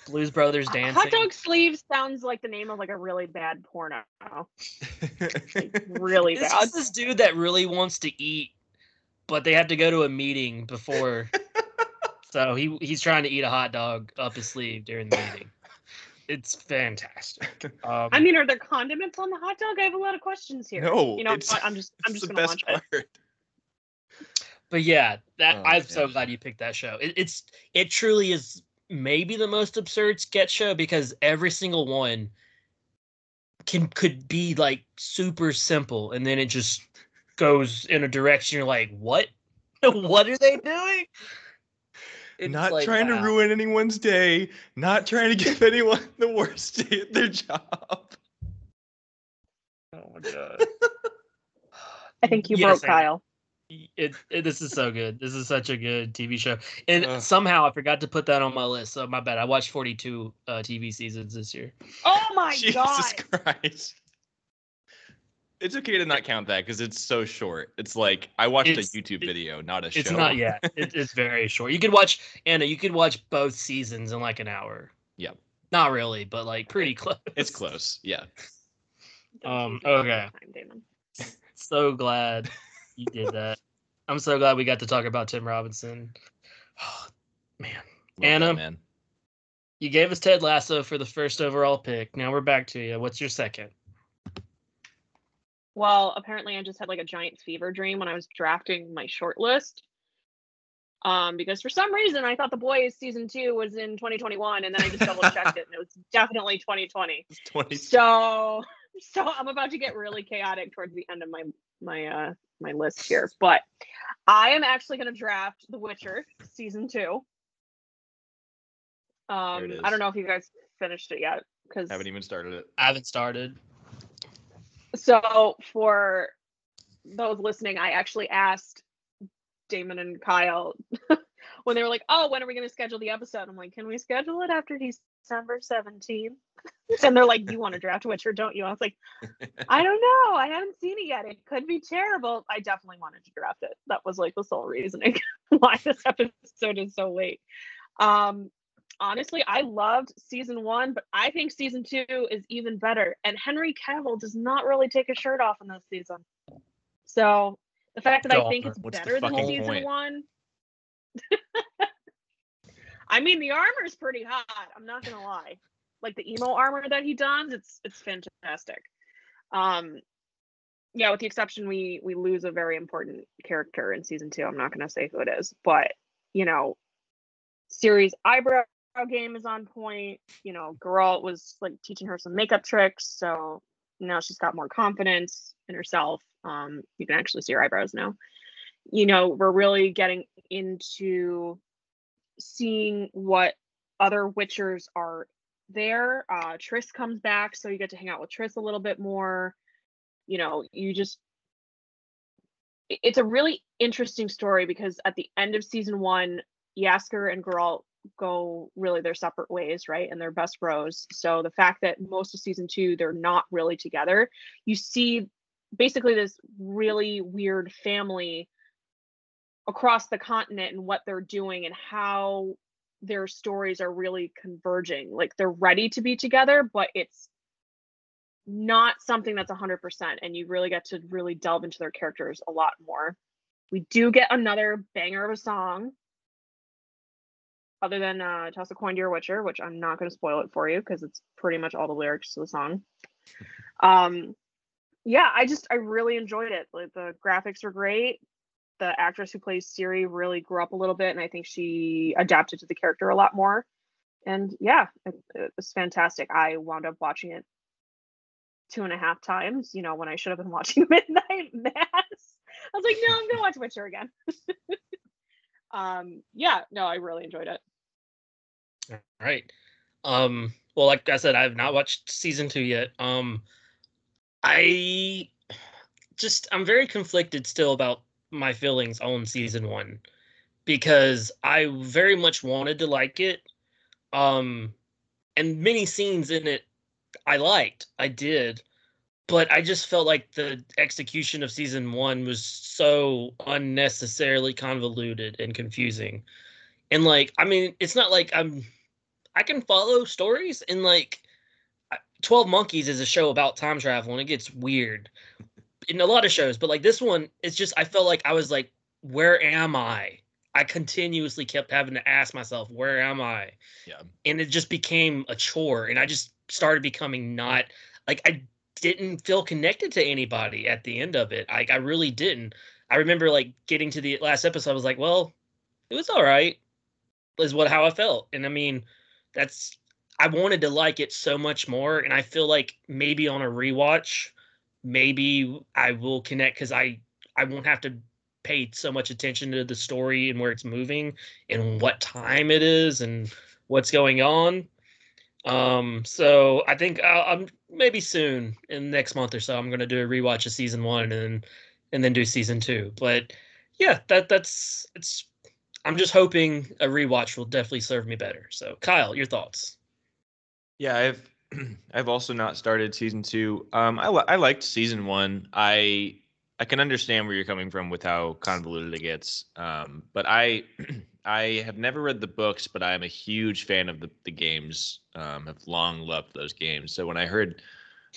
Blues Brothers dancing. Hot dog sleeve sounds like the name of like a really bad porno. Like, really It's bad. just this dude that really wants to eat, but they have to go to a meeting before. so he he's trying to eat a hot dog up his sleeve during the meeting. It's fantastic. Um, I mean, are there condiments on the hot dog? I have a lot of questions here. no, you know, it's. I'm just I'm just the gonna best watch it. but yeah, that Oh, I'm so glad you picked that show. It, it's it truly is maybe the most absurd sketch show because every single one can could be like super simple and then it just goes in a direction you're like, what? what are they doing? It's not like, trying to ruin anyone's day. Not trying to give anyone the worst day at their job. Oh my god. I think you Yes, broke I- Kyle. It, it this is so good. This is such a good TV show, and Ugh. somehow I forgot to put that on my list. So my bad. I watched 42 uh, TV seasons this year. Oh my Jesus god. Christ. It's okay to not count that because it's so short. It's like I watched It's- a YouTube it- video, not a show. It's not yet. It, it's very short. You could watch Anna. You could watch both seasons in like an hour. Yeah. Not really, but like pretty close. It's close. Yeah. Um, you do that okay. time, Damon. So glad you did that. I'm so glad we got to talk about Tim Robinson. Oh, man, Love that, Anna? man. you gave us Ted Lasso for the first overall pick. Now we're back to you. What's your second? Well, apparently I just had like a giant fever dream when I was drafting my short list. Um, because for some reason I thought The Boys season two was in 2021, and then I just double checked it, and it was definitely 2020. 20. So, so I'm about to get really chaotic towards the end of my my uh my list here, but I am actually going to draft The Witcher season two. Um, I don't know if you guys finished it yet because Haven't even started it. I haven't started. So for those listening, I actually asked Damon and Kyle when they were like, "Oh, when are we going to schedule the episode?" I'm like, "Can we schedule it after December 17th?" and they're like, "You want to draft Witcher, don't you?" I was like, "I don't know. I haven't seen it yet. It could be terrible. I definitely wanted to draft it. That was like the sole reasoning why this episode is so late." Um, honestly, I loved season one, but I think season two is even better. And Henry Cavill does not really take his shirt off in this season. So the fact that I think it's What's better than season point? one. I mean, the armor is pretty hot. I'm not gonna lie. Like the emo armor that he dons, it's it's fantastic. Um, yeah, with the exception we we lose a very important character in season two. I'm not going to say who it is, but you know, Ciri's eyebrow game is on point. You know, Geralt was like teaching her some makeup tricks, so now she's got more confidence in herself. Um, you can actually see her eyebrows now. You know, we're really getting into seeing what other Witchers are there. Uh, Triss comes back, so you get to hang out with Triss a little bit more. You know, you just it's a really interesting story because at the end of season one, Jaskier and Geralt go really their separate ways, right? And they're best bros. So the fact that most of season two they're not really together, you see basically this really weird family across the continent and what they're doing and how their stories are really converging. Like they're ready to be together, but it's not something that's 100% and you really get to really delve into their characters a lot more. We do get another banger of a song other than uh, Toss a Coin to Your Witcher, which I'm not going to spoil it for you because it's pretty much all the lyrics to the song. Um, yeah, I just I really enjoyed it. Like the graphics were great. The actress who plays Ciri really grew up a little bit, and I think she adapted to the character a lot more. And yeah, it, it was fantastic. I wound up watching it two and a half times. You know, when I should have been watching Midnight Mass. I was like, no, I'm gonna watch Witcher again. um, yeah, no, I really enjoyed it. All right. Um, well, like I said, I have not watched season two yet. Um, I just I'm very conflicted still about my feelings on season one because I very much wanted to like it. Um, and many scenes in it I liked. I did. But I just felt like the execution of season one was so unnecessarily convoluted and confusing. And like, I mean, it's not like I'm I can follow stories and like 12 Monkeys is a show about time travel and it gets weird in a lot of shows, but like this one, it's just I felt like I was like, where am I? I continuously kept having to ask myself, where am I? Yeah. And it just became a chore and I just started becoming not like I didn't feel connected to anybody at the end of it. Like I really didn't. I remember like getting to the last episode, I was like, well, it was all right. Is what how I felt. And I mean, that's I wanted to like it so much more, and I feel like maybe on a rewatch, maybe I will connect because I I won't have to pay so much attention to the story and where it's moving and what time it is and what's going on. Um, so I think I'll, I'm maybe soon in next month or so I'm gonna do a rewatch of season one and and then do season two. But yeah, that that's it's. I'm just hoping a rewatch will definitely serve me better. So Kyle, your thoughts? Yeah, I've I've also not started season two. Um, I I liked season one. I I can understand where you're coming from with how convoluted it gets. Um, but I I have never read the books, but I am a huge fan of the the games. Um, have long loved those games. So when I heard,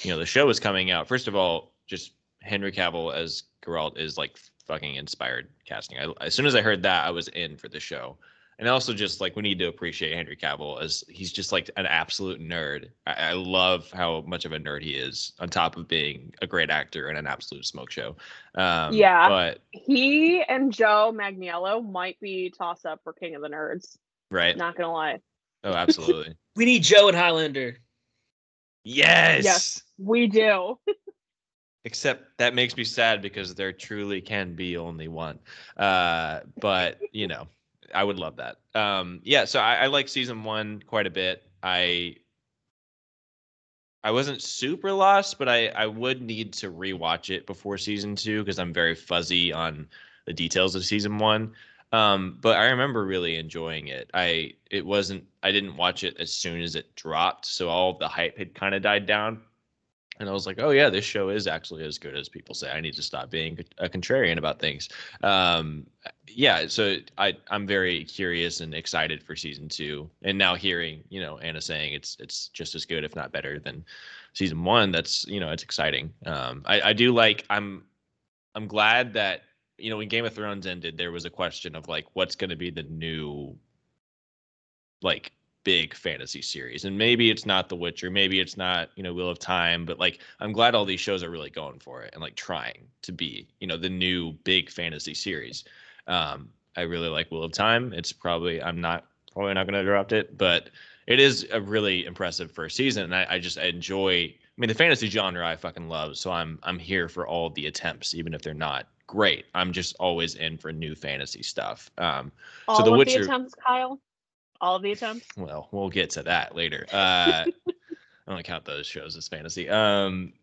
you know, the show was coming out, first of all, just Henry Cavill as Geralt is like fucking inspired casting. I, as soon as I heard that, I was in for the show and also just like we need to appreciate Henry Cavill as he's just like an absolute nerd. I, I, love how much of a nerd he is, on top of being a great actor and an absolute smoke show. Um, yeah, but he and Joe Manganiello might be toss up for King of the Nerds. Right. Not gonna lie. Oh, absolutely. we need Joe and Highlander. Yes. Yes, we do. Except that makes me sad because there truly can be only one. Uh, but you know. I would love that. Um, yeah, so I, I like season one quite a bit. I I wasn't super lost, but I I would need to rewatch it before season two because I'm very fuzzy on the details of season one. Um, but I remember really enjoying it. I it wasn't I didn't watch it as soon as it dropped, so all the hype had kind of died down and I was like, oh yeah, this show is actually as good as people say. I need to stop being a contrarian about things. Um, yeah, so I I'm very curious and excited for season two, and now hearing you know Anna saying it's it's just as good, if not better, than season one. That's you know it's exciting. Um, I I do like I'm I'm glad that you know when Game of Thrones ended, there was a question of like what's going to be the new like big fantasy series. And maybe it's not The Witcher, maybe it's not, you know, Wheel of Time, but like I'm glad all these shows are really going for it and like trying to be, you know, the new big fantasy series. Um, I really like Wheel of Time. It's probably I'm not probably not going to drop it, but it is a really impressive first season, and I, I just enjoy. I mean, the fantasy genre I fucking love, so I'm I'm here for all the attempts, even if they're not great. I'm just always in for new fantasy stuff. Um, All so The of Witcher. the attempts, Kyle. All of the attempts. well, we'll get to that later. Uh, I don't count those shows as fantasy. Um,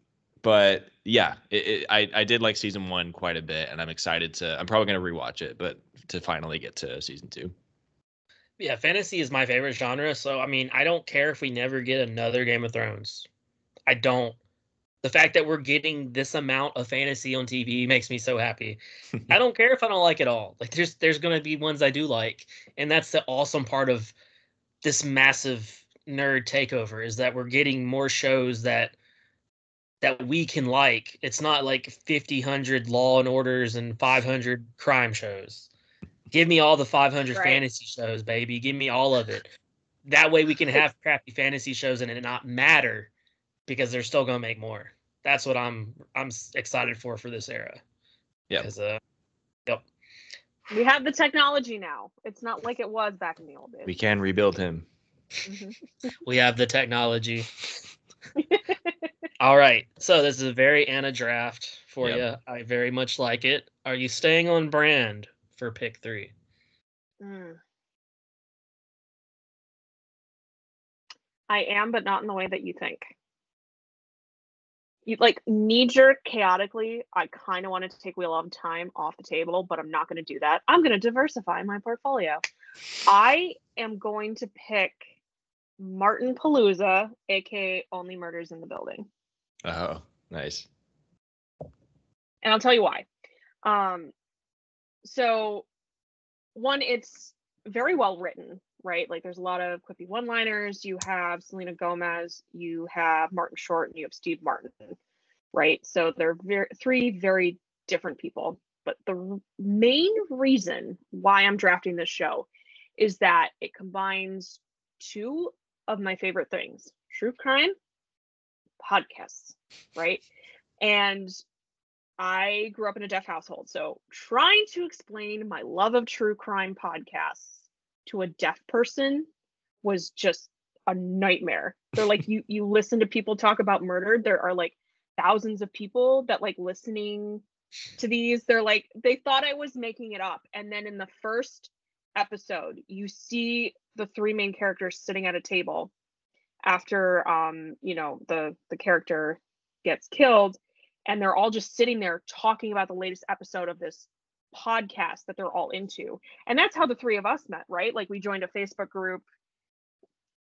but yeah, it, it, I I did like season one quite a bit, and I'm excited to. I'm probably gonna rewatch it, but to finally get to season two. Yeah, fantasy is my favorite genre. So I mean, I don't care if we never get another Game of Thrones. I don't. The fact that we're getting this amount of fantasy on TV makes me so happy. I don't care if I don't like it all. Like there's there's going to be ones I do like, and that's the awesome part of this massive nerd takeover is that we're getting more shows that that we can like. It's not like 50, 100 Law and Orders and 500 crime shows. Give me all the 500 Right. fantasy shows, baby. Give me all of it. That way we can have crappy fantasy shows and it not matter because they're still going to make more. That's what I'm I'm excited for for this era. Yep. 'Cause, uh, We have the technology now. It's not like it was back in the old days. We can rebuild him. Mhm. we have the technology. All right. So this is a very Anna draft for Yep. you. I very much like it. Are you staying on brand for pick three? Mm. I am, but not in the way that you think. You like knee jerk chaotically. I kind of wanted to take Wheel of Time off the table, but I'm not going to do that. I'm going to diversify my portfolio. I am going to pick Martin Palooza, aka Only Murders in the Building. Oh, nice. and I'll tell you why. Um, so one, it's very well written, right? Like there's a lot of quippy one-liners. You have Selena Gomez, you have Martin Short, and you have Steve Martin, right? So they're very three very different people. But the main reason why I'm drafting this show is that it combines two of my favorite things: true crime, podcasts, right? And I grew up in a deaf household, so trying to explain my love of true crime podcasts to a deaf person was just a nightmare. They're like you you listen to people talk about murder, there are like thousands of people that like listening to these. They're like they thought I was making it up. And then in the first episode, you see the three main characters sitting at a table after um, you know, the the character gets killed and they're all just sitting there talking about the latest episode of this podcast that they're all into. And that's how the three of us met, right? Like we joined a Facebook group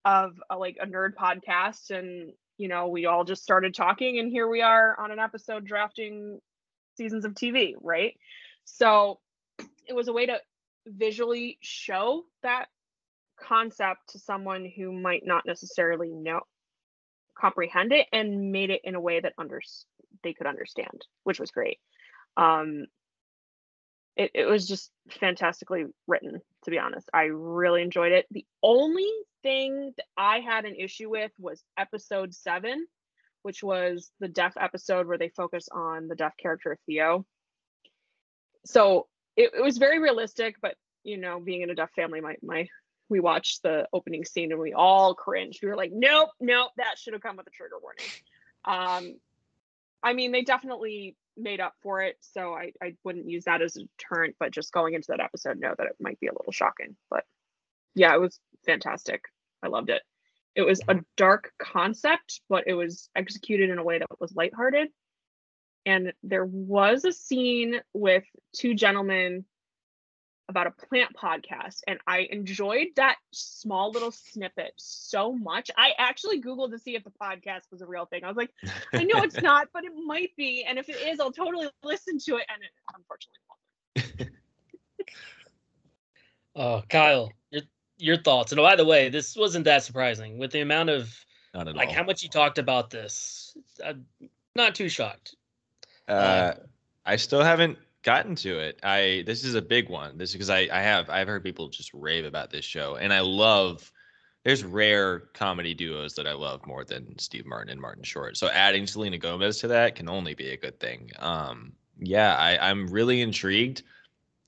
of a, like a nerd podcast and you know, we all just started talking and here we are on an episode drafting seasons of TV, right? So it was a way to visually show that concept to someone who might not necessarily know comprehend it and made it in a way that under they could understand, which was great. Um, it, it was just fantastically written, to be honest. I really enjoyed it. The only thing that I had an issue with was episode seven, which was the deaf episode where they focus on the deaf character Theo. So it, it was very realistic, but you know, being in a deaf family, my my we watched the opening scene and we all cringed. We were like, nope, nope, that should have come with a trigger warning. Um, I mean, they definitely made up for it, so I, I wouldn't use that as a deterrent, but just going into that episode, know that it might be a little shocking. But yeah, it was fantastic. I loved it. It was a dark concept, but it was executed in a way that was lighthearted. And there was a scene with two gentlemen about a plant podcast and I enjoyed that small little snippet so much. I actually googled to see if the podcast was a real thing. I was like, I know it's not, but it might be and if it is, I'll totally listen to it and it unfortunately Oh, Kyle, your your thoughts. And by the way, this wasn't that surprising with the amount of Not at like all. how much you talked about this. I'm not too shocked. Uh, I still haven't gotten to it. I this is a big one. This is because I I have I've heard people just rave about this show, and I love there's rare comedy duos that I love more than Steve Martin and Martin Short. So adding Selena Gomez to that can only be a good thing. Um, yeah, I, I'm really intrigued.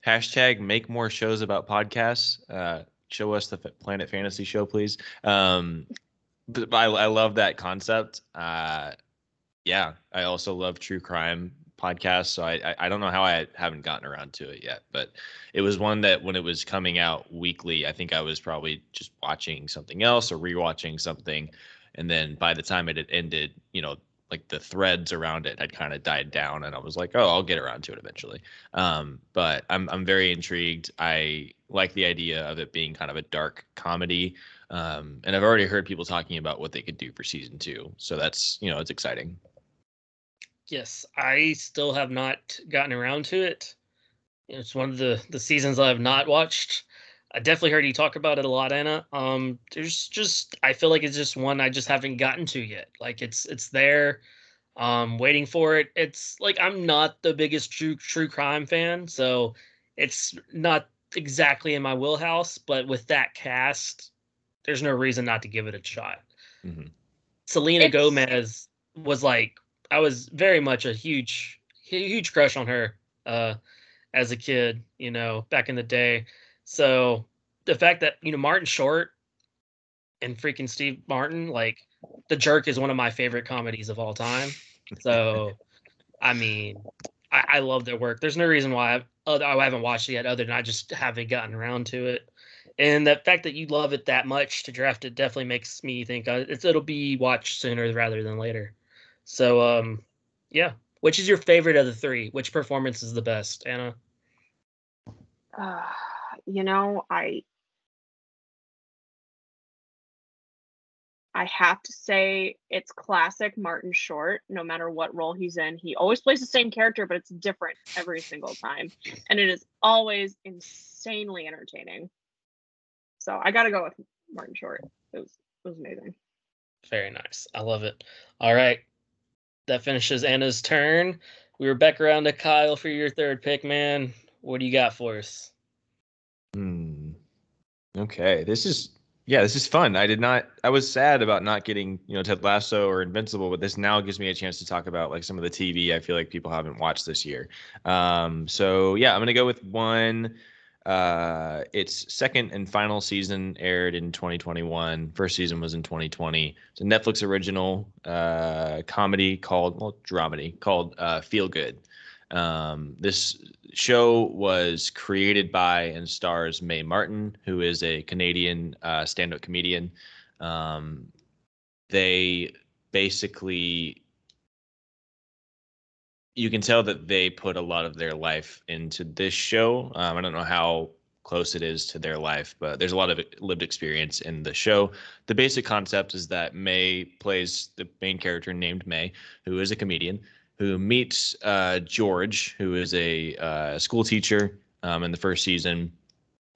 Hashtag make more shows about podcasts. Uh, show us the Planet Fantasy show, please. Um, but I, I love that concept. Uh, yeah, I also love true crime podcasts. So I, I, I don't know how I haven't gotten around to it yet, but it was one that when it was coming out weekly, I think I was probably just watching something else or rewatching something, and then by the time it had ended, you know, like the threads around it had kind of died down, and I was like, oh, I'll get around to it eventually. Um, but I'm I'm very intrigued. I like the idea of it being kind of a dark comedy. Um, and I've already heard people talking about what they could do for season two. So that's, you know, it's exciting. Yes, I still have not gotten around to it. It's one of the the seasons I have not watched. I definitely heard you talk about it a lot, Anna. Um, there's just I feel like it's just one I just haven't gotten to yet. Like it's it's there, um, waiting for it. It's like I'm not the biggest true true crime fan, so it's not exactly in my wheelhouse. But with that cast, there's no reason not to give it a shot. Mm-hmm. Selena it's... Gomez was like I was very much a huge huge crush on her uh, as a kid, you know, back in the day. So the fact that you know Martin Short and freaking Steve Martin, like The Jerk, is one of my favorite comedies of all time. So, I mean, I, I love their work. There's no reason why I've, I haven't watched it yet, other than I just haven't gotten around to it. And the fact that you love it that much to draft it definitely makes me think uh, it'll be watched sooner rather than later. So, um, yeah. Which is your favorite of the three? Which performance is the best, Anna? Uh, you know, I I have to say it's classic Martin Short. No matter what role he's in, he always plays the same character, but it's different every single time, and it is always insanely entertaining. So I got to go with Martin Short. It was it was amazing. Very nice. I love it. All right, that finishes Anna's turn. We were back around to Kyle for your third pick, man. What do you got for us? Hmm. Okay, this is yeah, this is fun. I did not. I was sad about not getting you know Ted Lasso or Invincible, but this now gives me a chance to talk about like some of the TV I feel like people haven't watched this year. Um, so yeah, I'm gonna go with one. Uh, its second and final season aired in 2021. First season was in 2020. It's a Netflix original uh, comedy called well dramedy called uh, Feel Good. Um, this show was created by and stars Mae Martin, who is a Canadian uh, stand-up comedian. Um, they basically you can tell that they put a lot of their life into this show. Um, I don't know how close it is to their life, but there's a lot of lived experience in the show. The basic concept is that Mae plays the main character named Mae, who is a comedian who meets uh, George, who is a uh, school teacher um, in the first season.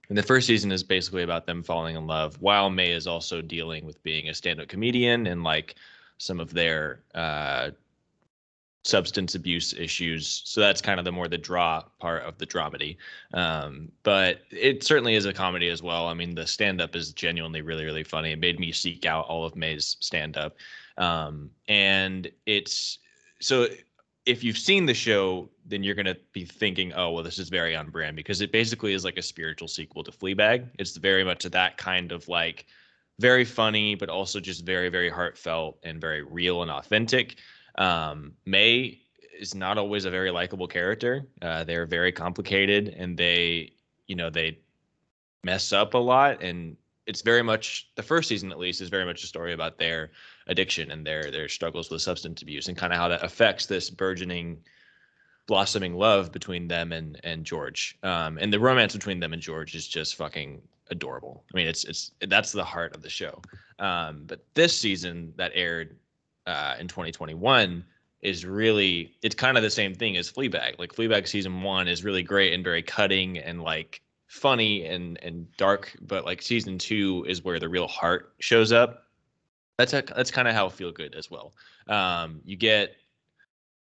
And the first season is basically about them falling in love, while Mae is also dealing with being a stand-up comedian and like some of their uh, substance abuse issues. So that's kind of the more the draw part of the dramedy. Um, but it certainly is a comedy as well. I mean, the stand-up is genuinely really, really funny. It made me seek out all of Mae's stand-up. Um, and it's so if you've seen the show, then you're gonna be thinking, oh well, this is very on brand because it basically is like a spiritual sequel to Fleabag. It's very much that kind of like very funny, but also just very, very heartfelt and very real and authentic. Um, Mae is not always a very likable character. Uh, they're very complicated and they, you know, they mess up a lot and it's very much the first season at least is very much a story about their addiction and their their struggles with substance abuse and kind of how that affects this burgeoning blossoming love between them and and George. Um, and the romance between them and George is just fucking adorable. I mean, it's it's that's the heart of the show. Um, but this season that aired uh, in 2021 is really it's kind of the same thing as Fleabag. Like Fleabag season one is really great and very cutting and like funny and and dark, but like season two is where the real heart shows up. That's a, that's kind of how feel good as well. Um, you get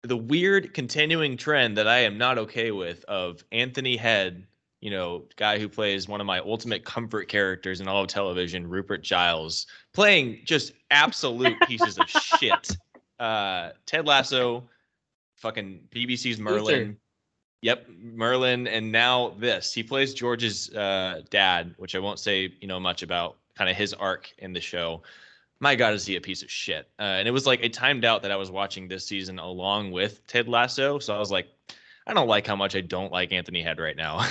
the weird continuing trend that I am not okay with of Anthony Head you know, guy who plays one of my ultimate comfort characters in all of television, Rupert Giles, playing just absolute pieces of shit. Uh, Ted Lasso, fucking BBC's Merlin. Luther. Yep, Merlin, and now this. He plays George's uh, dad, which I won't say you know much about. Kind of his arc in the show. My God, is he a piece of shit? Uh, and it was like it timed out that I was watching this season along with Ted Lasso, so I was like, I don't like how much I don't like Anthony Head right now.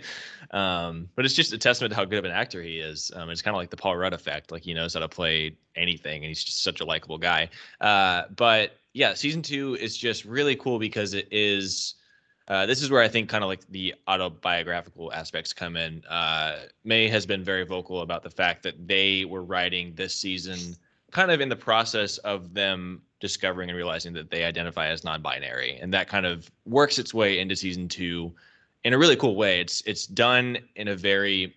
um, but it's just a testament to how good of an actor he is. Um, it's kind of like the Paul Rudd effect. Like he knows how to play anything, and he's just such a likable guy. Uh, but yeah, season two is just really cool because it is. Uh, this is where I think kind of like the autobiographical aspects come in. Uh, Mae has been very vocal about the fact that they were writing this season kind of in the process of them discovering and realizing that they identify as non-binary, and that kind of works its way into season two in a really cool way. It's it's done in a very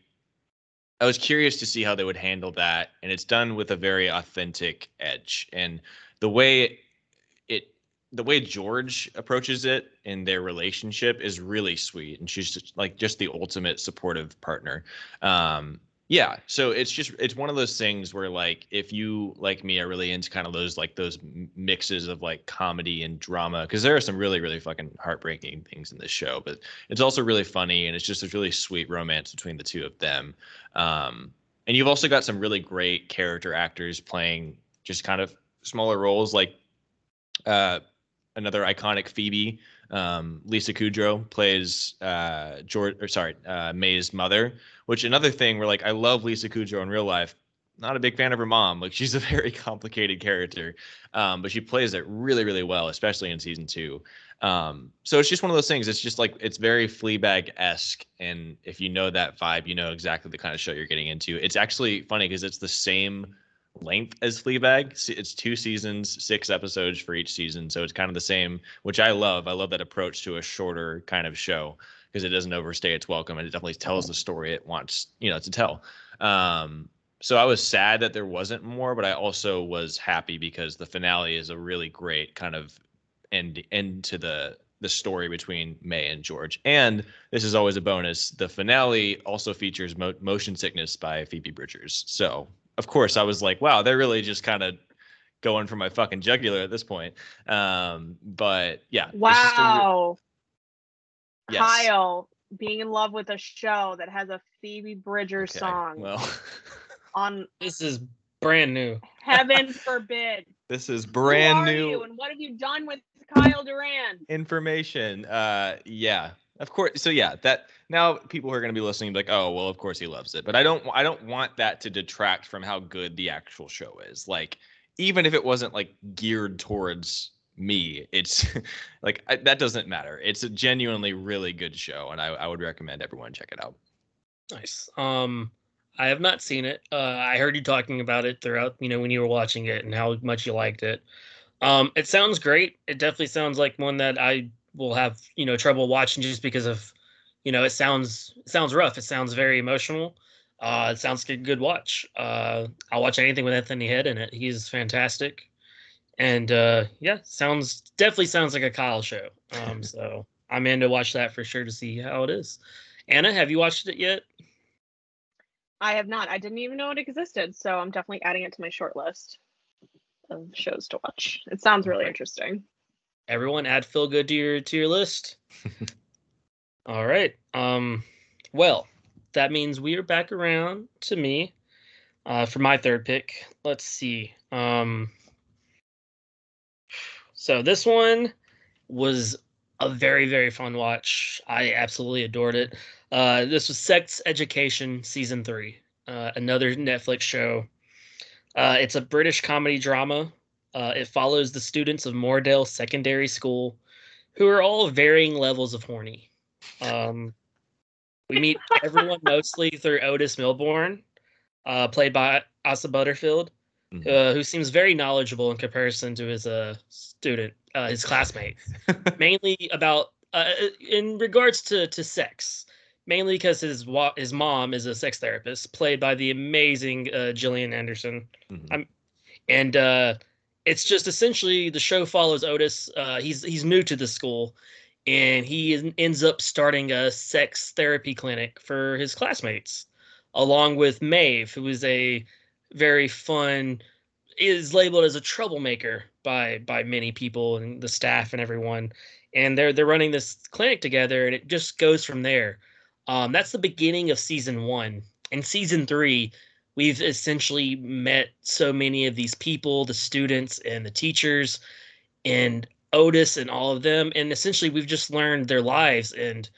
I was curious to see how they would handle that, and it's done with a very authentic edge. And the way it, the way George approaches it in their relationship is really sweet, and she's just like just the ultimate supportive partner. Um, yeah, so it's just it's one of those things where like if you like me are really into kind of those like those mixes of like comedy and drama because there are some really really fucking heartbreaking things in this show, but it's also really funny and it's just a really sweet romance between the two of them. Um, and you've also got some really great character actors playing just kind of smaller roles like uh, another iconic Phoebe. Um, Lisa Kudrow plays uh, George, or sorry, uh, Mae's mother. Which another thing where like I love Lisa Kudrow in real life. Not a big fan of her mom. Like she's a very complicated character, um, but she plays it really, really well, especially in season two. Um, so it's just one of those things. It's just like it's very Fleabag esque, and if you know that vibe, you know exactly the kind of show you're getting into. It's actually funny because it's the same length as Fleabag. It's two seasons, six episodes for each season, so it's kind of the same, which I love. I love that approach to a shorter kind of show because it doesn't overstay its welcome and it definitely tells the story it wants, you know, to tell. Um, so I was sad that there wasn't more, but I also was happy because the finale is a really great kind of end end to the the story between Mae and George. And this is always a bonus. The finale also features Mo- Motion Sickness by Phoebe Bridgers. So of course I was like, wow, they're really just kind of going for my fucking jugular at this point. Um, but yeah, it's just a re- Wow. Yes. Kyle being in love with a show that has a Phoebe Bridgers Okay, song Well, on This is brand new. Heaven Forbid. this is Who brand are new. you and what have you done with Kyle Duran? information. Uh, yeah, of course. So yeah, that now people who are going to be listening be like, oh, well, of course he loves it. But I don't, I don't want that to detract from how good the actual show is. Like, even if it wasn't like geared towards me, it's like I, that doesn't matter. It's a genuinely really good show, and I, I would recommend everyone check it out. Nice. Um, I have not seen it. Uh, I heard you talking about it throughout, you know, when you were watching it and how much you liked it. Um, it sounds great. It definitely sounds like one that I will have, you know, trouble watching just because of, you know, it sounds it sounds rough. It sounds very emotional. Uh, it sounds like a good watch. Uh, I'll watch anything with Anthony Head in it. He's fantastic. And uh, yeah, sounds definitely sounds like a Kyle show. Um, so I'm in to watch that for sure to see how it is. Anna, have you watched it yet? I have not. I didn't even know it existed, so I'm definitely adding it to my short list of shows to watch. It sounds really interesting. Everyone add feel good to your to your list. All right um well that means we are back around to me uh for my third pick. Let's see um so this one was a very very fun watch. I absolutely adored it. Uh this was sex education season three uh another netflix show. Uh it's a british comedy drama uh, it follows the students of Moordale Secondary School, who are all varying levels of horny. Um, we meet everyone mostly through Otis Milburn, uh, played by Asa Butterfield, Mhm. uh, who seems very knowledgeable in comparison to his uh, student, uh, his classmate, mainly about uh, in regards to to sex. Mainly because his wa- his mom is a sex therapist, played by the amazing uh, Gillian Anderson Mhm. I'm- and uh, it's just essentially the show follows Otis. Uh, he's he's new to the school, and he en- ends up starting a sex therapy clinic for his classmates, along with Maeve, who is a very fun, is labeled as a troublemaker by by many people and the staff and everyone. And they're they're running this clinic together, and it just goes from there. Um, that's the beginning of season one. In season three, we've essentially met so many of these people, the students and the teachers, and Otis and all of them. And essentially, we've just learned their lives. And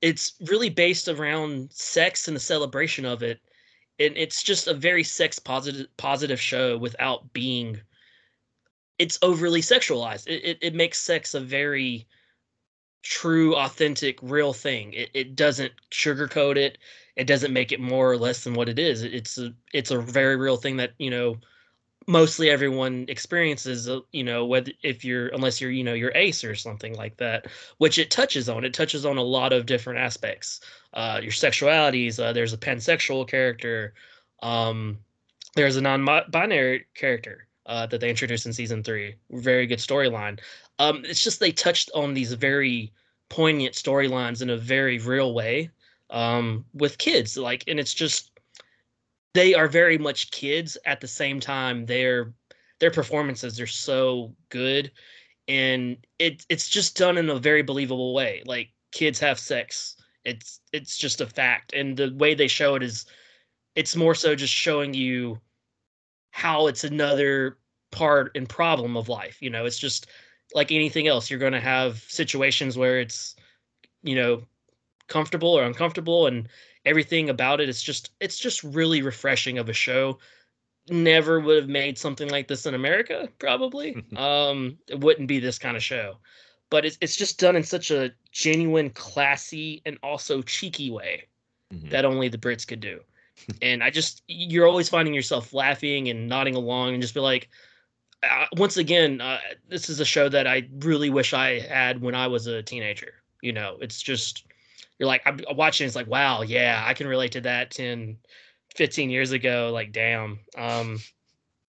it's really based around sex and the celebration of it. And it's just a very sex positive positive show without being it's overly sexualized. It, it, it makes sex a very true, authentic, real thing. It, it doesn't sugarcoat it. It doesn't make it more or less than what it is. It's a it's a very real thing that you know mostly everyone experiences. uh, You know whether if you're unless you're you know you're ace or something like that, which it touches on. It touches on a lot of different aspects. Uh, your sexualities. Uh, there's a pansexual character. Um, there's a non-binary character uh, that they introduced in season three. Very good storyline. Um, it's just they touched on these very poignant storylines in a very real way um, with kids. Like, and it's just they are very much kids at the same time. Their their performances are so good, and it it's just done in a very believable way. Like kids have sex. It's it's just a fact, and the way they show it is, it's more so just showing you how it's another part and problem of life. You know, it's just like anything else. You're going to have situations where it's, you know, comfortable or uncomfortable, and everything about it. It's just it's just really refreshing of a show. Never would have made something like this in America. Probably, um, it wouldn't be this kind of show. But it's it's just done in such a genuine, classy, and also cheeky way Mhm. that only the Brits could do. and I just you're always finding yourself laughing and nodding along and just be like, uh, once again, uh, this is a show that I really wish I had when I was a teenager. You know, it's just you're like I'm watching. It's like, wow, yeah, I can relate to that 10, 15 years ago. Like, damn. Um,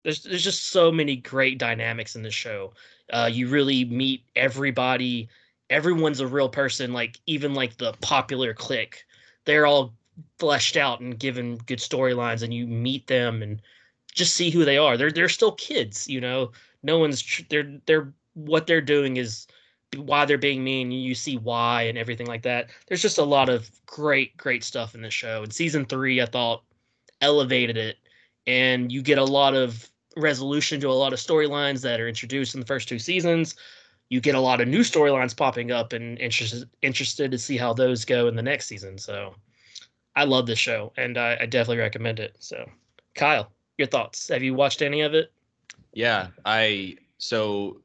there's there's just so many great dynamics in the show. Uh, you really meet everybody. Everyone's a real person. Like even like the popular clique, they're all fleshed out and given good storylines, and you meet them and just see who they are. They're they're still kids, you know. No one's tr- they're they're what they're doing is why they're being mean. You see why and everything like that. There's just a lot of great great stuff in the show. And season three, I thought elevated it, and you get a lot of resolution to a lot of storylines that are introduced in the first two seasons. You get a lot of new storylines popping up, and interested interested to see how those go in the next season. So, I love this show, and I, I definitely recommend it. So, Kyle, your thoughts? Have you watched any of it? Yeah, I so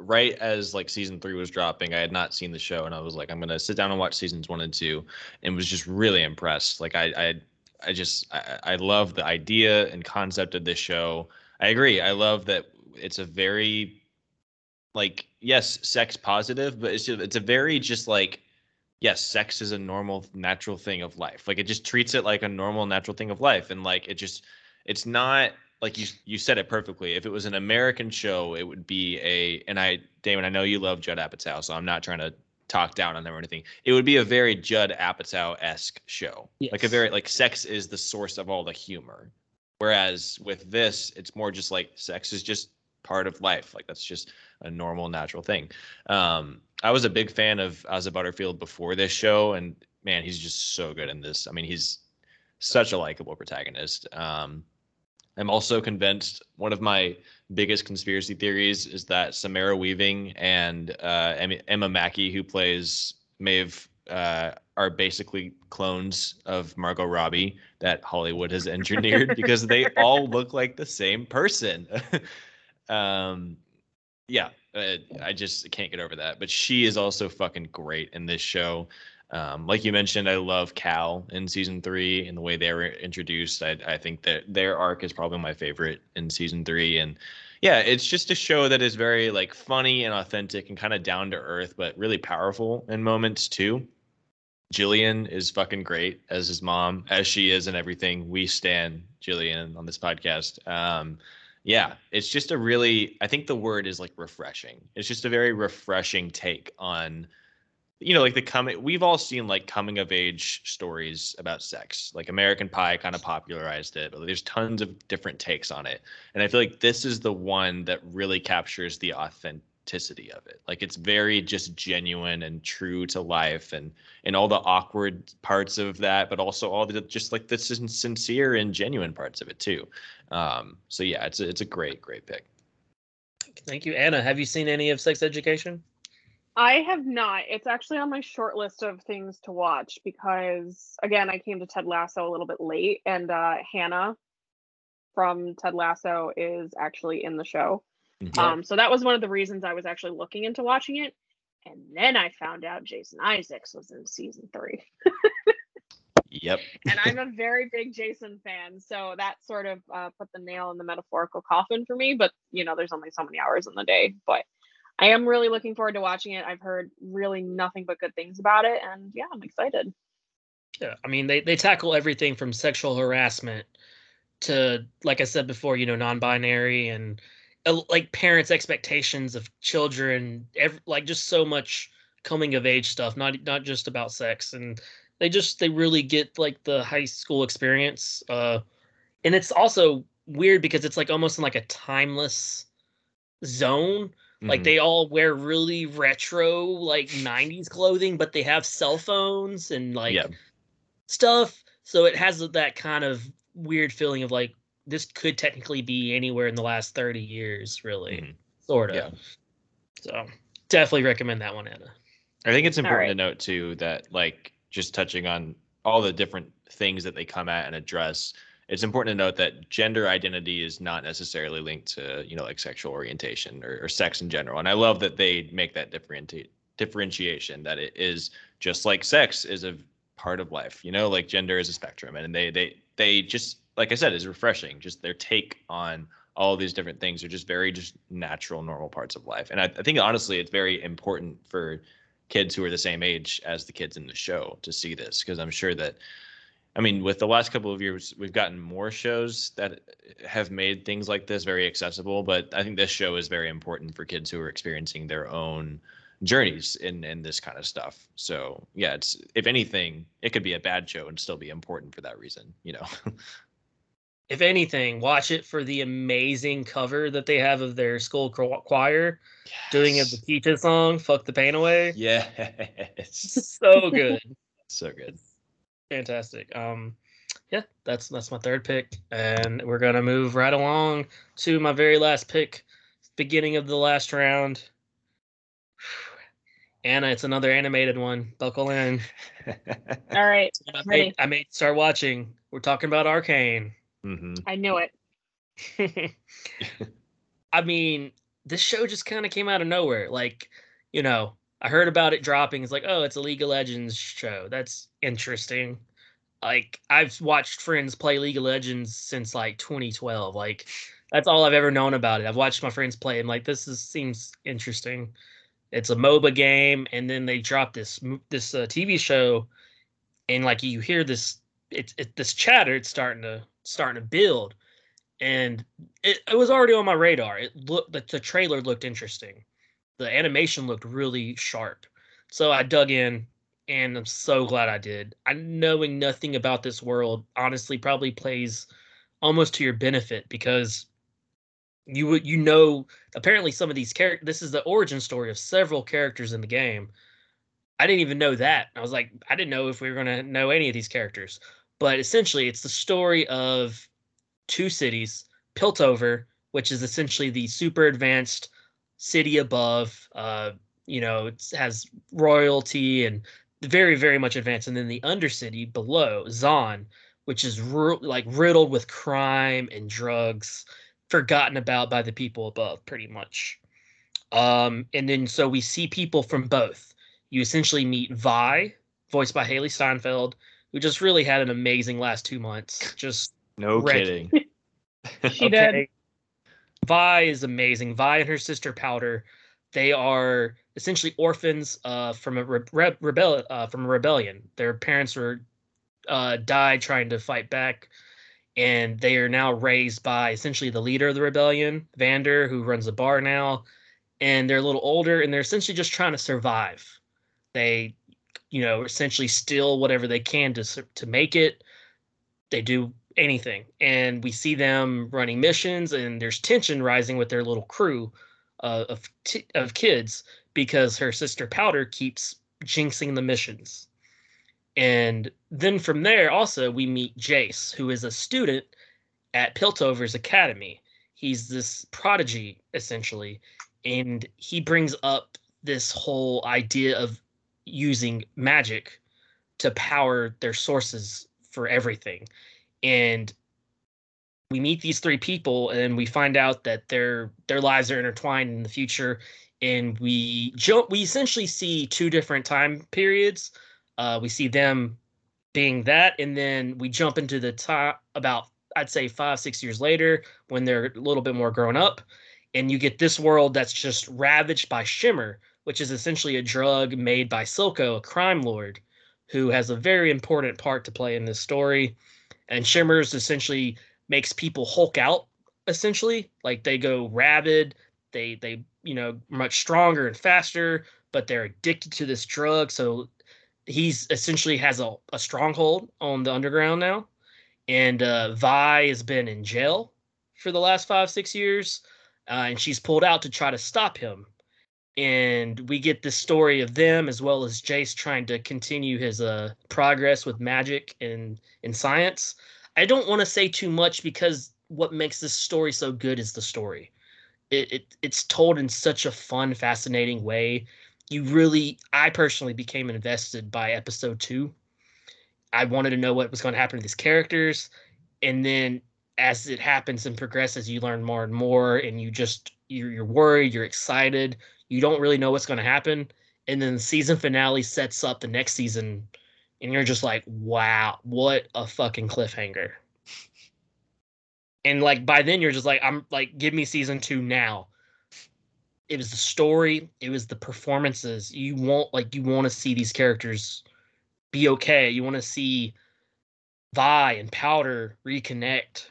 right as like season three was dropping, I had not seen the show, and I was like, I'm gonna sit down and watch seasons one and two, and was just really impressed. Like I, I, I just I, I love the idea and concept of this show. I agree. I love that it's a very like yes, sex positive, but it's just, it's a very just like yes, sex is a normal natural thing of life. Like it just treats it like a normal natural thing of life, and like it just it's not like you you said it perfectly. If it was an American show, it would be a and I Damon, I know you love Judd Apatow, so I'm not trying to talk down on them or anything. It would be a very Judd Apatow esque show, like a very like sex is the source of all the humor. Whereas with this, it's more just like sex is just part of life. Like that's just a normal, natural thing. Um, I was a big fan of Asa Butterfield before this show, and man, he's just so good in this. I mean, he's such a likable protagonist. Um, I'm also convinced one of my biggest conspiracy theories is that Samara Weaving and uh, Emma, Mackey, who plays Maeve, uh, are basically clones of Margot Robbie that Hollywood has engineered because they all look like the same person. um, yeah, uh, I just can't get over that. But she is also fucking great in this show. Um, like you mentioned, I love Cal in season three and the way they were introduced. I, I think that their arc is probably my favorite in season three. And yeah, it's just a show that is very like funny and authentic and kind of down to earth, but really powerful in moments too. Gillian is fucking great as his mom, as she is and everything. We stand Gillian on this podcast. Um, yeah, it's just a really, I think the word is like refreshing. It's just a very refreshing take on you know, like the coming. We've all seen like coming of age stories about sex. Like American Pie kind of popularized it, there's tons of different takes on it. And I feel like this is the one that really captures the authenticity of it. Like it's very just genuine and true to life, and and all the awkward parts of that, but also all the just like the sin- sincere and genuine parts of it too. Um, so yeah, it's a, it's a great great pick. Thank you, Anna. Have you seen any of Sex Education? I have not. It's actually on my short list of things to watch because again, I came to Ted Lasso a little bit late and uh Hannah from Ted Lasso is actually in the show. Mhm. Um so that was one of the reasons I was actually looking into watching it. And then I found out Jason Isaacs was in season 3. Yep. and I'm a very big Jason fan, so that sort of uh, put the nail in the metaphorical coffin for me. But you know, there's only so many hours in the day. But I am really looking forward to watching it. I've heard really nothing but good things about it, and yeah, I'm excited. Yeah, I mean they they tackle everything from sexual harassment to like I said before, you know, non-binary and uh, like parents' expectations of children, ev- like just so much coming of age stuff, not not just about sex, and they just they really get like the high school experience, uh, and it's also weird because it's like almost in like a timeless zone like Mhm. they all wear really retro like 90s clothing but they have cell phones and like yeah. stuff so it has that kind of weird feeling of like this could technically be anywhere in the last 30 years really Mhm. sort of Yeah. so definitely recommend that one anna I think it's important to note too that like just touching on all the different things that they come at and address, it's important to note that gender identity is not necessarily linked to, you know, like sexual orientation or, or sex in general. And I love that they make that differenti- differentiation that it is just like sex is a part of life, you know, like gender is a spectrum. And they they they just like I said, is refreshing. Just their take on all these different things are just very just natural, normal parts of life. And I, I think honestly, it's very important for kids who are the same age as the kids in the show to see this because I'm sure that I mean with the last couple of years we've gotten more shows that have made things like this very accessible but I think this show is very important for kids who are experiencing their own journeys in in this kind of stuff. So, yeah, it's if anything, it could be a bad show and still be important for that reason, you know. if anything watch it for the amazing cover that they have of their school cho- choir doing it the peaches song fuck the pain away Yes. so good so good. Fantastic um yeah that's that's my third pick and we're gonna move right along to my very last pick beginning of the last round anna it's another animated one buckle in All right, I Ready. made, I made start watching we're talking about arcane hmm I knew it. I mean, this show just kind of came out of nowhere. Like, you know, I heard about it dropping. It's like, oh, it's a League of Legends show. That's interesting. Like, I've watched friends play League of Legends since like 2012. Like, that's all I've ever known about it. I've watched my friends play. and like, this is seems interesting. It's a MOBA game, and then they drop this this uh, TV show, and like you hear this, it's it, this chatter. It's starting to starting to build, and it, it was already on my radar. It looked the, the trailer looked interesting. The animation looked really sharp. So I dug in and I'm so glad I did. I knowing nothing about this world honestly probably plays almost to your benefit because you would you know apparently some of these characters this is the origin story of several characters in the game. I didn't even know that. I was like I didn't know if we were going to know any of these characters. But essentially it's the story of two cities, Piltover, which is essentially the super advanced city above. Uh, you know, it has royalty and very, very much advanced, and then the undercity below, Zaun, which is ru- like riddled with crime and drugs, forgotten about by the people above, pretty much. Um, and then so we see people from both. You essentially meet Vi, voiced by Hailee Steinfeld, who just really had an amazing last two months. Just No Reggie. kidding. She did. Vi is amazing. Vi and her sister Powder, they are essentially orphans uh, from a re- re- rebel uh, from a rebellion. Their parents were uh, died trying to fight back, and they are now raised by essentially the leader of the rebellion, Vander, who runs a bar now. And they're a little older, and they're essentially just trying to survive. They, you know, essentially steal whatever they can to to make it. They do anything, and we see them running missions, and there's tension rising with their little crew uh, of t- of kids because her sister Powder keeps jinxing the missions. And then from there, also, we meet Jace, who is a student at Piltover's Academy. He's this prodigy, essentially, and he brings up this whole idea of using magic to power their sources for everything. And we meet these three people and we find out that their their lives are intertwined in the future and we jump we essentially see two different time periods. Uh, we see them being that and then we jump into the top about i'd say five six years later when they're a little bit more grown up and you get this world that's just ravaged by shimmer which is essentially a drug made by silco a crime lord who has a very important part to play in this story and shimmer's essentially makes people hulk out essentially. Like they go rabid. They they you know much stronger and faster but they're addicted to this drug. So he's essentially has a, a stronghold on the underground now. And uh, vi has been in jail for the last five six years uh, and she's pulled out to try to stop him and we get the story of them as well as jace trying to continue his uh, progress with magic and in science I don't want to say too much because what makes this story so good is the story. It, it it's told in such a fun, fascinating way. You really, I personally became invested by episode two. I wanted to know what was going to happen to these characters, and then as it happens and progresses, you learn more and more, and you just you're, you're worried, you're excited, you don't really know what's going to happen, and then the season finale sets up the next season and you're just like, wow, what a fucking cliffhanger. And like by then you're just like, I'm like, give me season two now. It was the story, it was the performances. You want like you want to see these characters be okay. You want to see Vi and Powder reconnect.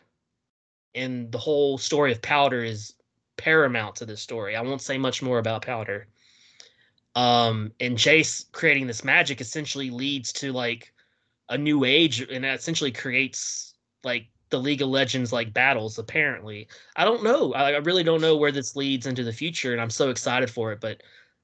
And the whole story of Powder is paramount to this story. I won't say much more about Powder. Um and jace creating this magic essentially leads to like a new age and essentially creates like the league of legends like battles apparently. I don't know. I, I really don't know where this leads into the future and i'm so excited for it but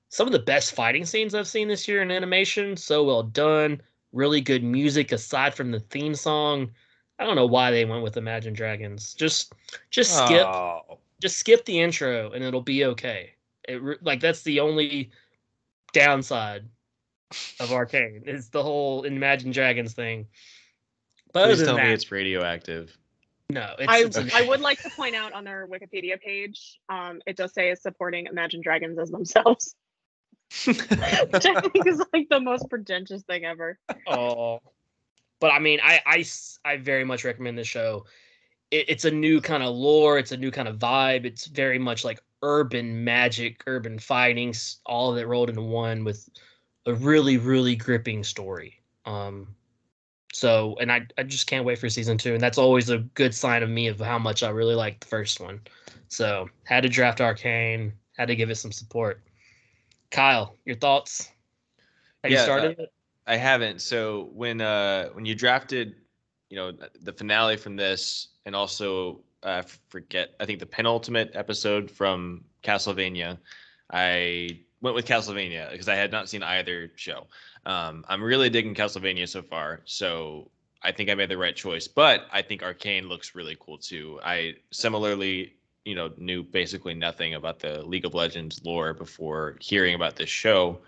some of the best fighting scenes i've seen this year in animation so well done. Really good music aside from the theme song. I don't know why they went with imagine dragons. Just just skip. Oh. Just skip the intro and it'll be okay it re- like that's the only downside of Arcane is the whole Imagine Dragons thing. But other Please tell that, me it's radioactive. no, it's, I, it's a- I would like to point out on their Wikipedia page, um, it does say it's supporting Imagine Dragons as themselves, which I think is like the most pretentious thing ever. Oh, but I mean, I I very much recommend this show. It, it's a new kind of lore. It's a new kind of vibe. It's very much like urban magic, urban fighting, all of it rolled into one with a really, really gripping story. Um, so, and I, I just can't wait for season two, and that's always a good sign of me of how much I really liked the first one. So, had to draft Arcane, had to give it some support. Kyle, your thoughts? Have Yeah, you uh, started it? I haven't. So when uh when you drafted, you know, the finale from this, and also uh, I forget, I think the penultimate episode from Castlevania, I went with Castlevania because I had not seen either show. Um, I'm really digging Castlevania so far, so I think I made the right choice. But I think Arcane looks really cool too. I similarly, you know, knew basically nothing about the League of Legends lore before hearing about this show.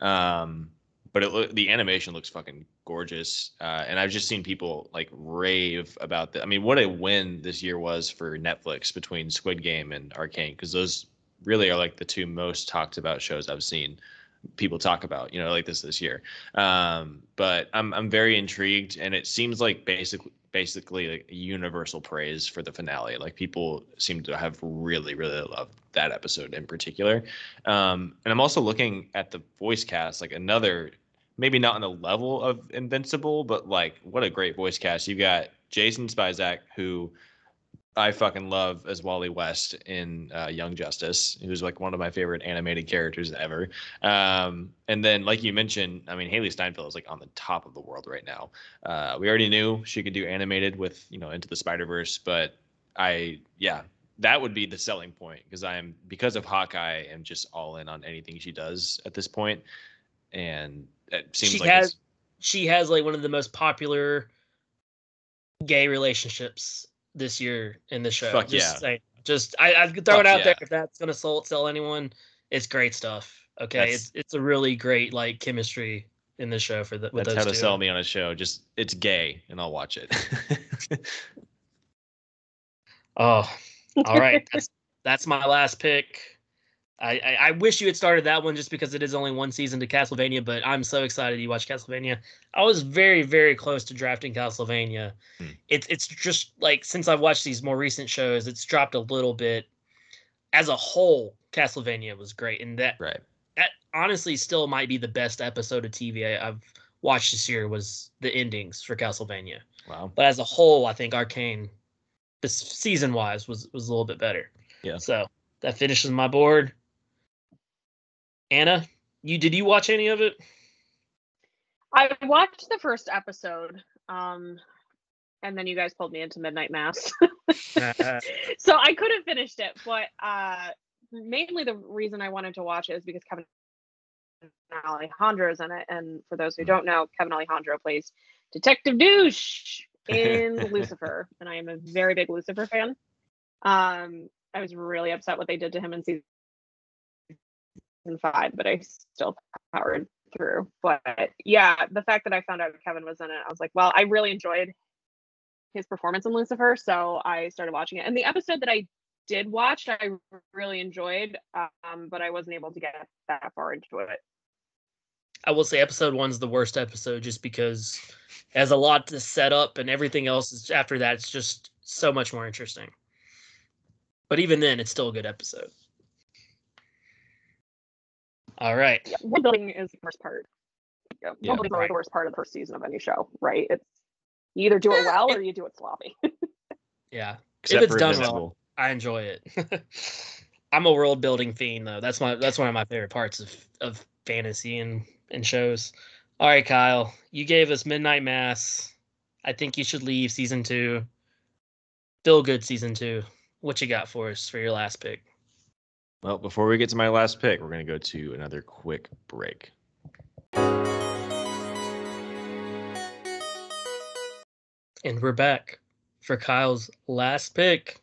Um, but it the animation looks fucking gorgeous, uh, and I've just seen people like rave about that. I mean, what a win this year was for Netflix between Squid Game and Arcane, because those really are like the two most talked about shows I've seen people talk about, you know, like this this year. Um, but I'm I'm very intrigued, and it seems like basically basically like universal praise for the finale. Like people seem to have really really loved that episode in particular. Um, and I'm also looking at the voice cast, like another maybe not on the level of Invincible, but like what a great voice cast. You got Jason Spisak, who I fucking love as Wally West in uh, Young Justice, who's like one of my favorite animated characters ever. Um, and then, like you mentioned, I mean, Hailee Steinfeld is like on the top of the world right now. Uh, we already knew she could do animated with you know Into the Spider Verse, but I yeah, that would be the selling point because I am because of Hawkeye, I am just all in on anything she does at this point. and it seems like She like has- She has like one of the most popular gay relationships this year in the show. Fuck just yeah. saying. just I, I throw Fuck it out there if that's gonna sell sell anyone. It's great stuff. Okay, That's- it's it's a really great like chemistry in the show for the with that's how to two. sell me on a show. Just it's gay, and I'll watch it. Oh, all right. That's that's my last pick. I, I I wish you had started that one just because it is only one season to Castlevania, but I'm so excited you watch Castlevania. I was very very close to drafting Castlevania. Hmm. It's it's just like since I've watched these more recent shows, it's dropped a little bit. As a whole, Castlevania was great, and that right. that honestly still might be the best episode of TV I, have watched this year was the endings for Castlevania. Wow. But as a whole, I think Arcane, this season wise, was was a little bit better. Yeah. So that finishes my board. Anna, you did you watch any of it? I watched the first episode, um, and then you guys pulled me into Midnight Mass. So I could have finished it, but uh, mainly the reason I wanted to watch it is because Kevin Alejandro is in it, and for those who don't know, Kevin Alejandro plays Detective Douche in Lucifer, and I am a very big Lucifer fan. Um, I was really upset what they did to him in season five, but I still powered through. But yeah, the fact that I found out Kevin was in it, I was like, well, I really enjoyed his performance in Lucifer, so I started watching it. And the episode that I did watch, I really enjoyed, um, but I wasn't able to get that far into it. I will say episode one's the worst episode just because it has a lot to set up and everything else is after that it's just so much more interesting. But even then, it's still a good episode. All right. Yeah, world building is the worst part. Yeah, Yeah, world building is always right. the worst part of the first season of any show, right? It's you either do it well or you do it sloppy. Yeah. Except it's for done well. I enjoy it. I'm a world building fiend though. That's my that's one of my favorite parts of of fantasy and and shows. All right, Kyle, you gave us Midnight Mass. I think you should leave season two. Feel good season two. What you got for us for your last pick? Well, before we get to my last pick, we're going to go to another quick break. And we're back for Kyle's last pick.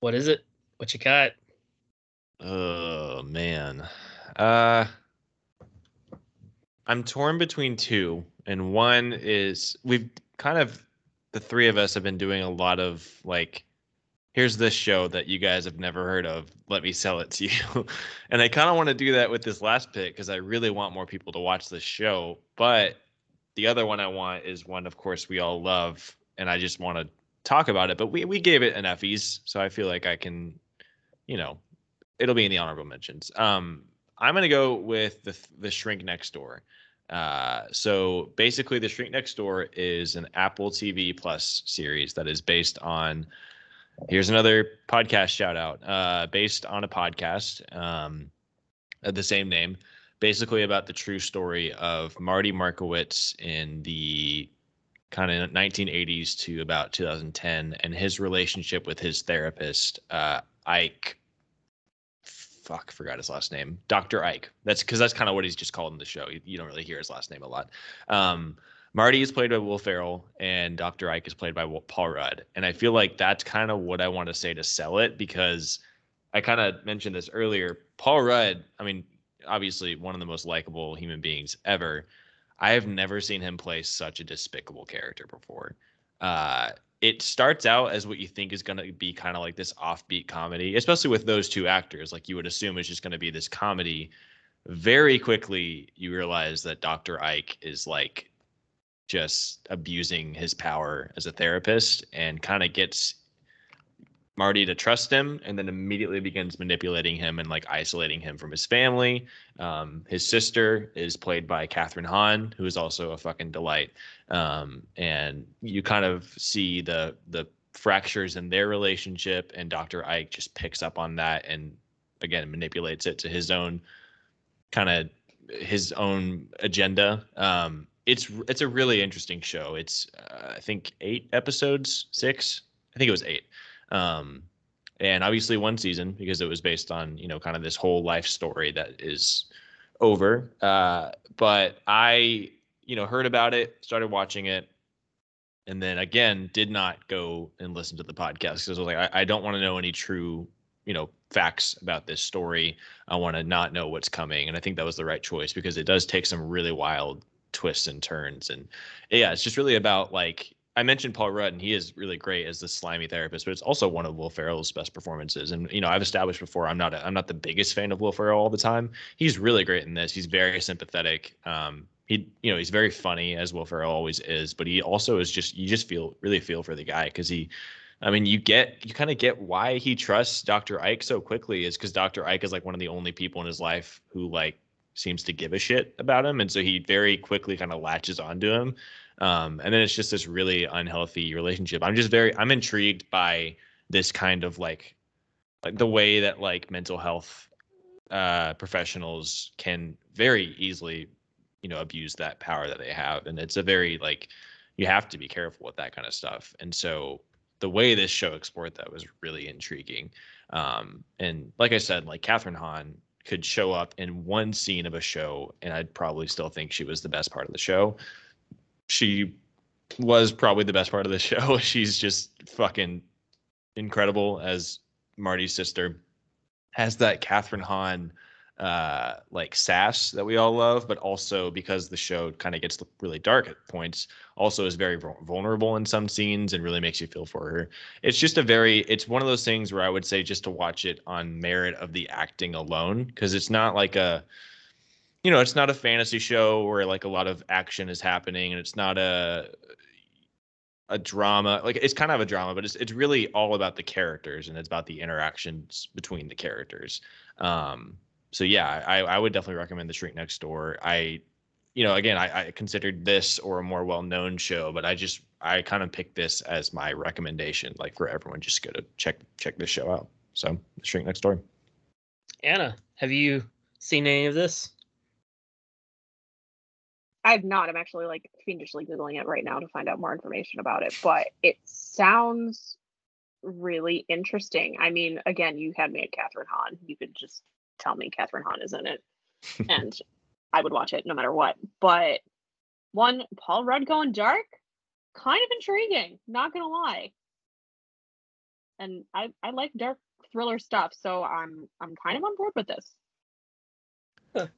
What is it? What you got? Oh man. Uh I'm torn between two and one is we've kind of the three of us have been doing a lot of like here's this show that you guys have never heard of. Let me sell it to you. and I kind of want to do that with this last pick because I really want more people to watch this show. But the other one I want is one, of course, we all love, and I just want to talk about it. But we we gave it an Effie's, so I feel like I can, you know, it'll be in the honorable mentions. Um, I'm gonna go with the the Shrink Next Door. Uh, so basically, the Shrink Next Door is an Apple TV Plus series that is based on. Here's another podcast shout out. Uh, based on a podcast um, of the same name, basically about the true story of Marty Markowitz in the kind of 1980s to about 2010 and his relationship with his therapist, uh, Ike. Fuck, forgot his last name. Dr. Ike. That's because that's kind of what he's just called in the show. You, you don't really hear his last name a lot. Um, Marty is played by Will Ferrell, and Dr. Ike is played by Paul Rudd. And I feel like that's kind of what I want to say to sell it because I kind of mentioned this earlier. Paul Rudd, I mean, obviously one of the most likable human beings ever. I have never seen him play such a despicable character before. Uh, it starts out as what you think is going to be kind of like this offbeat comedy, especially with those two actors. Like you would assume it's just going to be this comedy. Very quickly, you realize that Dr. Ike is like just abusing his power as a therapist and kind of gets Marty to trust him and then immediately begins manipulating him and like isolating him from his family. Um, his sister is played by Kathryn Hahn, who is also a fucking delight. Um, and you kind of see the the fractures in their relationship, and Dr. Ike just picks up on that and again manipulates it to his own kind of his own agenda. Um, it's it's a really interesting show. It's uh, I think eight episodes, six. I think it was eight. Um, and obviously one season because it was based on you know kind of this whole life story that is over. Uh, but I you know heard about it, started watching it, and then again did not go and listen to the podcast because I was like I, I don't want to know any true you know facts about this story. I want to not know what's coming, and I think that was the right choice because it does take some really wild twists and turns. And yeah, it's just really about like I mentioned Paul Rudd, and he is really great as the slimy therapist, but it's also one of Will Ferrell's best performances. And you know, I've established before I'm not a, I'm not the biggest fan of Will Ferrell all the time. He's really great in this. He's very sympathetic. Um, he you know he's very funny as Will Ferrell always is, but he also is just you just feel really feel for the guy because he. I mean, you get you kind of get why he trusts Dr. Ike so quickly is because Dr. Ike is like one of the only people in his life who like seems to give a shit about him, and so he very quickly kind of latches onto him. Um, and then it's just this really unhealthy relationship. I'm just very I'm intrigued by this kind of like like the way that like mental health uh, professionals can very easily you know abuse that power that they have, and it's a very like you have to be careful with that kind of stuff. And so the way this show explored that was really intriguing. Um, and like I said, like Kathryn Hahn could show up in one scene of a show and I'd probably still think she was the best part of the show. She was probably the best part of the show. She's just fucking incredible as Marty's sister. Has that Kathryn Hahn uh like sass that we all love but also because the show kind of gets really dark at points also is very vulnerable in some scenes and really makes you feel for her. It's just a very it's one of those things where i would say just to watch it on merit of the acting alone because it's not like a you know it's not a fantasy show where like a lot of action is happening and it's not a a drama like it's kind of a drama but it's it's really all about the characters and it's about the interactions between the characters. Um so yeah, I, I would definitely recommend The Shrink Next Door. I, you know, again, I, I considered this or a more well-known show, but I just I kind of picked this as my recommendation, like for everyone, just go to check check this show out. So The Shrink Next Door. Anna, have you seen any of this? I have not. I'm actually like fiendishly googling it right now to find out more information about it, but it sounds really interesting. I mean, again, you had me at Kathryn Hahn. You could just tell me Kathryn Hahn is in it, and I would watch it no matter what. But one, Paul Rudd going dark, kind of intriguing. Not gonna lie. And I I like dark thriller stuff, so I'm I'm kind of on board with this.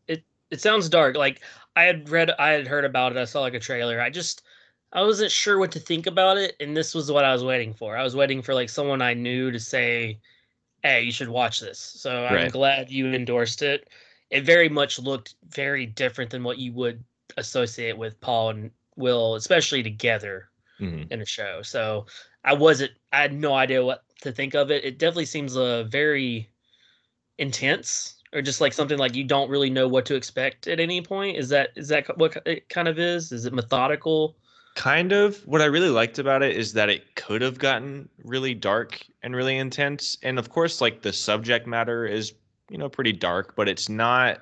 It it sounds dark. Like I had read, I had heard about it. I saw like a trailer. I just I wasn't sure what to think about it, and this was what I was waiting for. I was waiting for like someone I knew to say, hey, you should watch this. So I'm right. glad you endorsed it. It very much looked very different than what you would associate with Paul and Will, especially together mm-hmm. in a show. So I wasn't, I had no idea what to think of it. It definitely seems uh, very intense or just like something like you don't really know what to expect at any point. Is that, is that what it kind of is? Is it methodical? Kind of what i really liked about it is that it could have gotten really dark and really intense and of course like the subject matter is you know pretty dark but it's not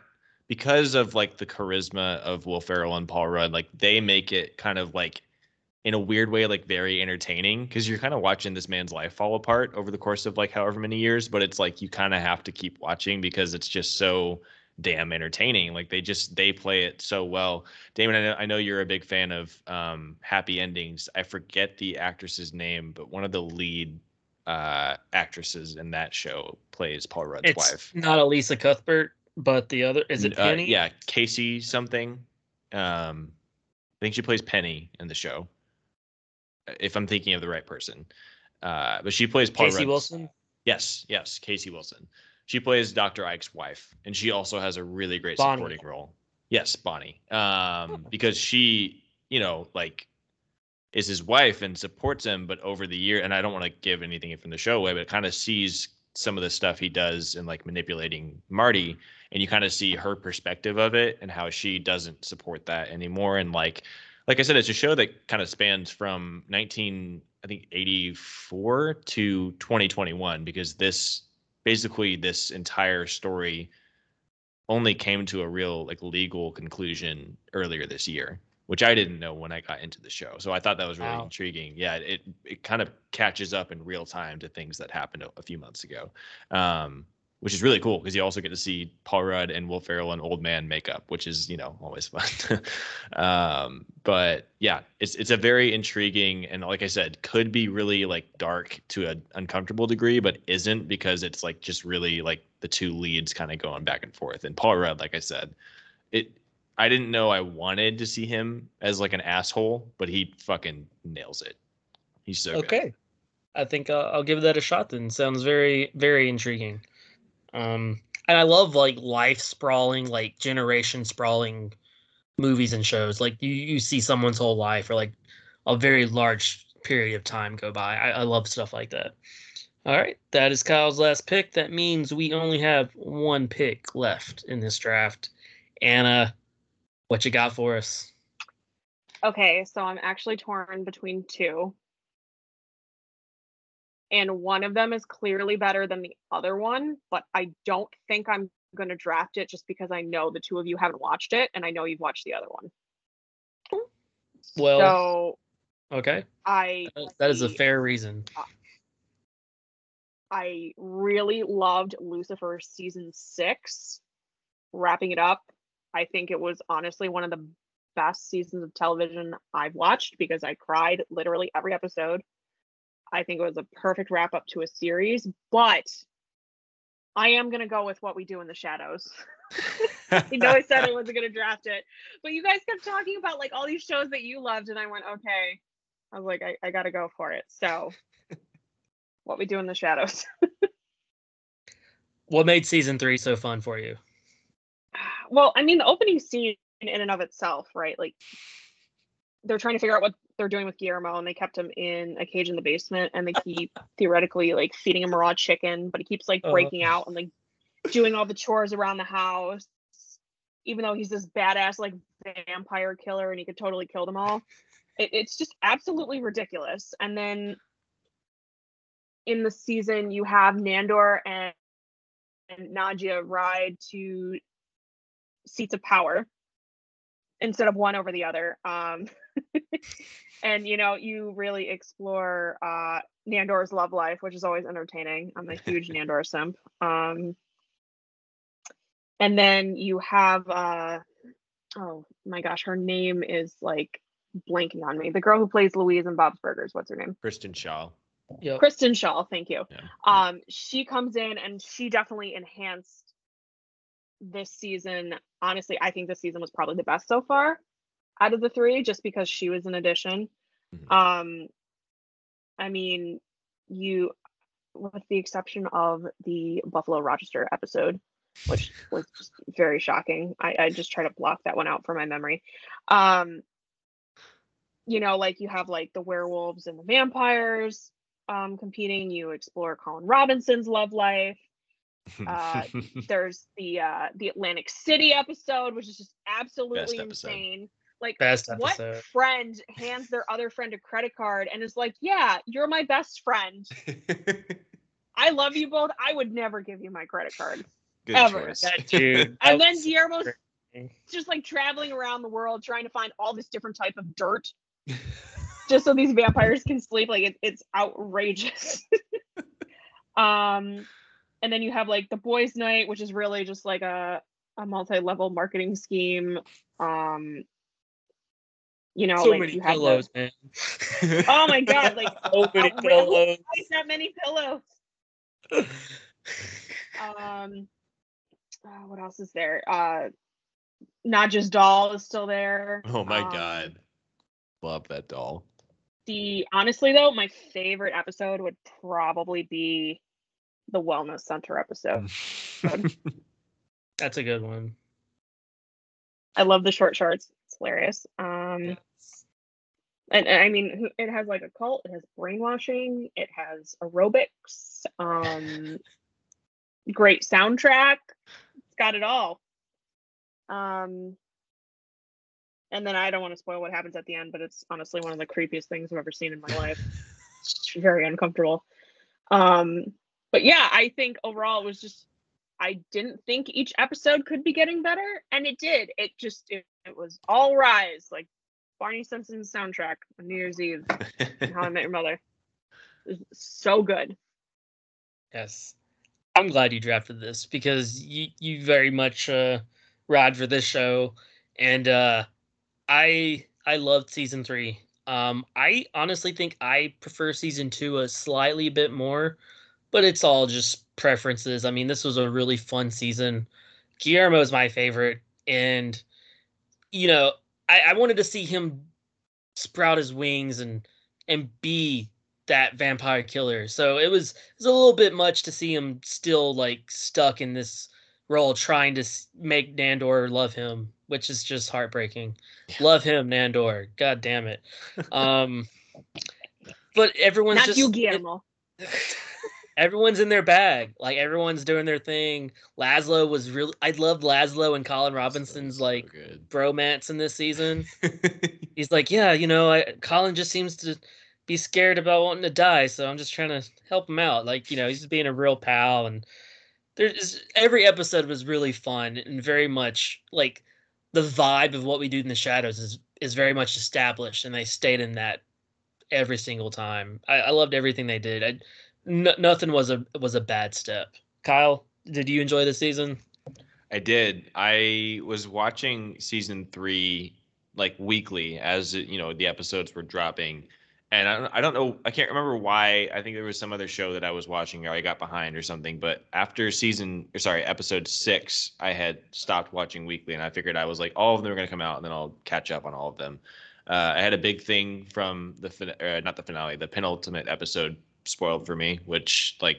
because of like the charisma of will ferrell and paul rudd like they make it kind of like in a weird way like very entertaining because you're kind of watching this man's life fall apart over the course of like however many years but it's like you kind of have to keep watching because it's just so damn entertaining. Like they just they play it so well. Damon, I know, I know you're a big fan of um, Happy Endings. I forget the actress's name, but one of the lead uh, actresses in that show plays Paul Rudd's it's wife. Not Elisha Cuthbert, but the other is it uh, Penny? Yeah, Casey something. Um, I think she plays Penny in the show. If I'm thinking of the right person, uh, but she plays Paul Casey Rudd's, Wilson. Yes, yes, Casey Wilson. She plays Dr. Ike's wife, and she also has a really great Bonnie. supporting role. Yes, Bonnie. Um, because she, you know, like is his wife and supports him, but over the year, and I don't want to give anything from the show away, but it kind of sees some of the stuff he does in like manipulating Marty, and you kind of see her perspective of it and how she doesn't support that anymore. And like, like I said, it's a show that kind of spans from 19 I think 84 to 2021 because this basically this entire story only came to a real like legal conclusion earlier this year, which I didn't know when I got into the show. So I thought that was really Wow. intriguing. Yeah, it it kind of catches up in real time to things that happened a, a few months ago. Um, which is really cool because you also get to see Paul Rudd and Will Ferrell and old man makeup, which is you know always fun. um, but yeah, it's it's a very intriguing and like I said, could be really like dark to an uncomfortable degree, but isn't because it's like just really like the two leads kind of going back and forth. And Paul Rudd, like I said, it I didn't know I wanted to see him as like an asshole, but he fucking nails it. He's so good. Okay. I think uh, I'll give that a shot then. Sounds very, very intriguing. Um, and I love like life sprawling, like generation sprawling movies and shows. Like you, you see someone's whole life or like a very large period of time go by. I, I love stuff like that. All right. That is Kyle's last pick. That means we only have one pick left in this draft. Anna, what you got for us? Okay, so I'm actually torn between two. And one of them is clearly better than the other one, but I don't think I'm going to draft it just because I know the two of you haven't watched it and I know you've watched the other one. Well, so okay. I That is a fair reason. Uh, I really loved Lucifer season six. Wrapping it up, I think it was honestly one of the best seasons of television I've watched because I cried literally every episode. I think it was a perfect wrap up to a series, but I am going to go with what we do in the shadows. you know I said I wasn't going to draft it, but you guys kept talking about like all these shows that you loved, and I went, okay. I was like, I, I got to go for it. So, what we do in the shadows. What made season three so fun for you? well, I mean, the opening scene in and of itself, right? Like, they're trying to figure out what they're doing with Guillermo, and they kept him in a cage in the basement, and they keep theoretically like feeding him raw chicken, but he keeps like Uh. breaking out and like doing all the chores around the house, even though he's this badass like vampire killer and he could totally kill them all. It, it's just absolutely ridiculous. And then in the season, you have Nandor and, and Nadja ride to seats of power instead of one over the other. Um, and you know, you really explore uh, Nandor's love life, which is always entertaining. I'm a huge Nandor simp. Um, and then you have uh, oh my gosh, her name is like blanking on me. The girl who plays Louise in Bob's Burgers. What's her name? Kristen Schaal. Yep. Kristen Schaal, thank you. Yeah. Um, she comes in and she definitely enhanced this season. Honestly, I think this season was probably the best so far out of the three, just because she was an addition. Mhm. Um, I mean, you, with the exception of the Buffalo Rochester episode, which was just very shocking. I, I just try to block that one out from my memory. Um, you know, like you have like the werewolves and the vampires um competing. You explore Colin Robinson's love life. Uh, There's the uh the Atlantic City episode, which is just absolutely insane. Like Best what friend hands their other friend a credit card and is like, "Yeah, you're my best friend. I love you both. I would never give you my credit card." Good Ever. choice. That dude. And then was Guillermo's just like traveling around the world trying to find all this different type of dirt just so these vampires can sleep like it, it's outrageous um and then you have like the boys night which is really just like a a multi-level marketing scheme um you know so like many you have pillows, the, man. oh my god like so many outrageous. pillows. that many pillows um uh, what else is there uh Nadja's doll is still there. oh my Um, god. Love that doll. The honestly though, my favorite episode would probably be the wellness center episode. That's a good one. I love the short shorts. It's hilarious. Um and, and I mean it has like a cult, it has brainwashing, it has aerobics, um great soundtrack. It's got it all. Um and then I don't want to spoil what happens at the end, but it's honestly one of the creepiest things I've ever seen in my life. It's very uncomfortable. Um, but yeah, I think overall it was just I didn't think each episode could be getting better, and it did. It just it, it was all rise like Barney Stinson's soundtrack on New Year's Eve. And How I Met Your Mother. It so good. Yes. I'm glad you drafted this because you you very much uh ride for this show and uh I I loved season 3. Um I honestly think I prefer season 2 a slightly bit more, but it's all just preferences. I mean, this was a really fun season. Guillermo is my favorite and you know, I, I wanted to see him sprout his wings and and be that vampire killer. So it was it was a little bit much to see him still like stuck in this role trying to make Nandor love him, which is just heartbreaking. Yeah. Love him, Nandor. God damn it. Um but everyone's Not just you, Guillermo. everyone's in their bag. Like everyone's doing their thing. Laszlo was really I loved Laszlo and Colin Robinson's so, like so bromance in this season. He's like, yeah, you know, I, Colin just seems to be scared about wanting to die, so I'm just trying to help him out. Like, you know, he's just being a real pal and there's every episode was really fun and very much like the vibe of what we do in the shadows is is very much established and they stayed in that every single time. I, I loved everything they did. I, n- nothing was a was a bad step. Kyle, did you enjoy the season? I did. I was watching season three like weekly as you know the episodes were dropping, and I don't, I don't know. I can't remember why. I think there was some other show that I was watching or I got behind or something. But after season, or sorry, episode six, I had stopped watching weekly, and I figured I was like, all of them are going to come out, and then I'll catch up on all of them. Uh, I had a big thing from the uh, not the finale, the penultimate episode spoiled for me, which like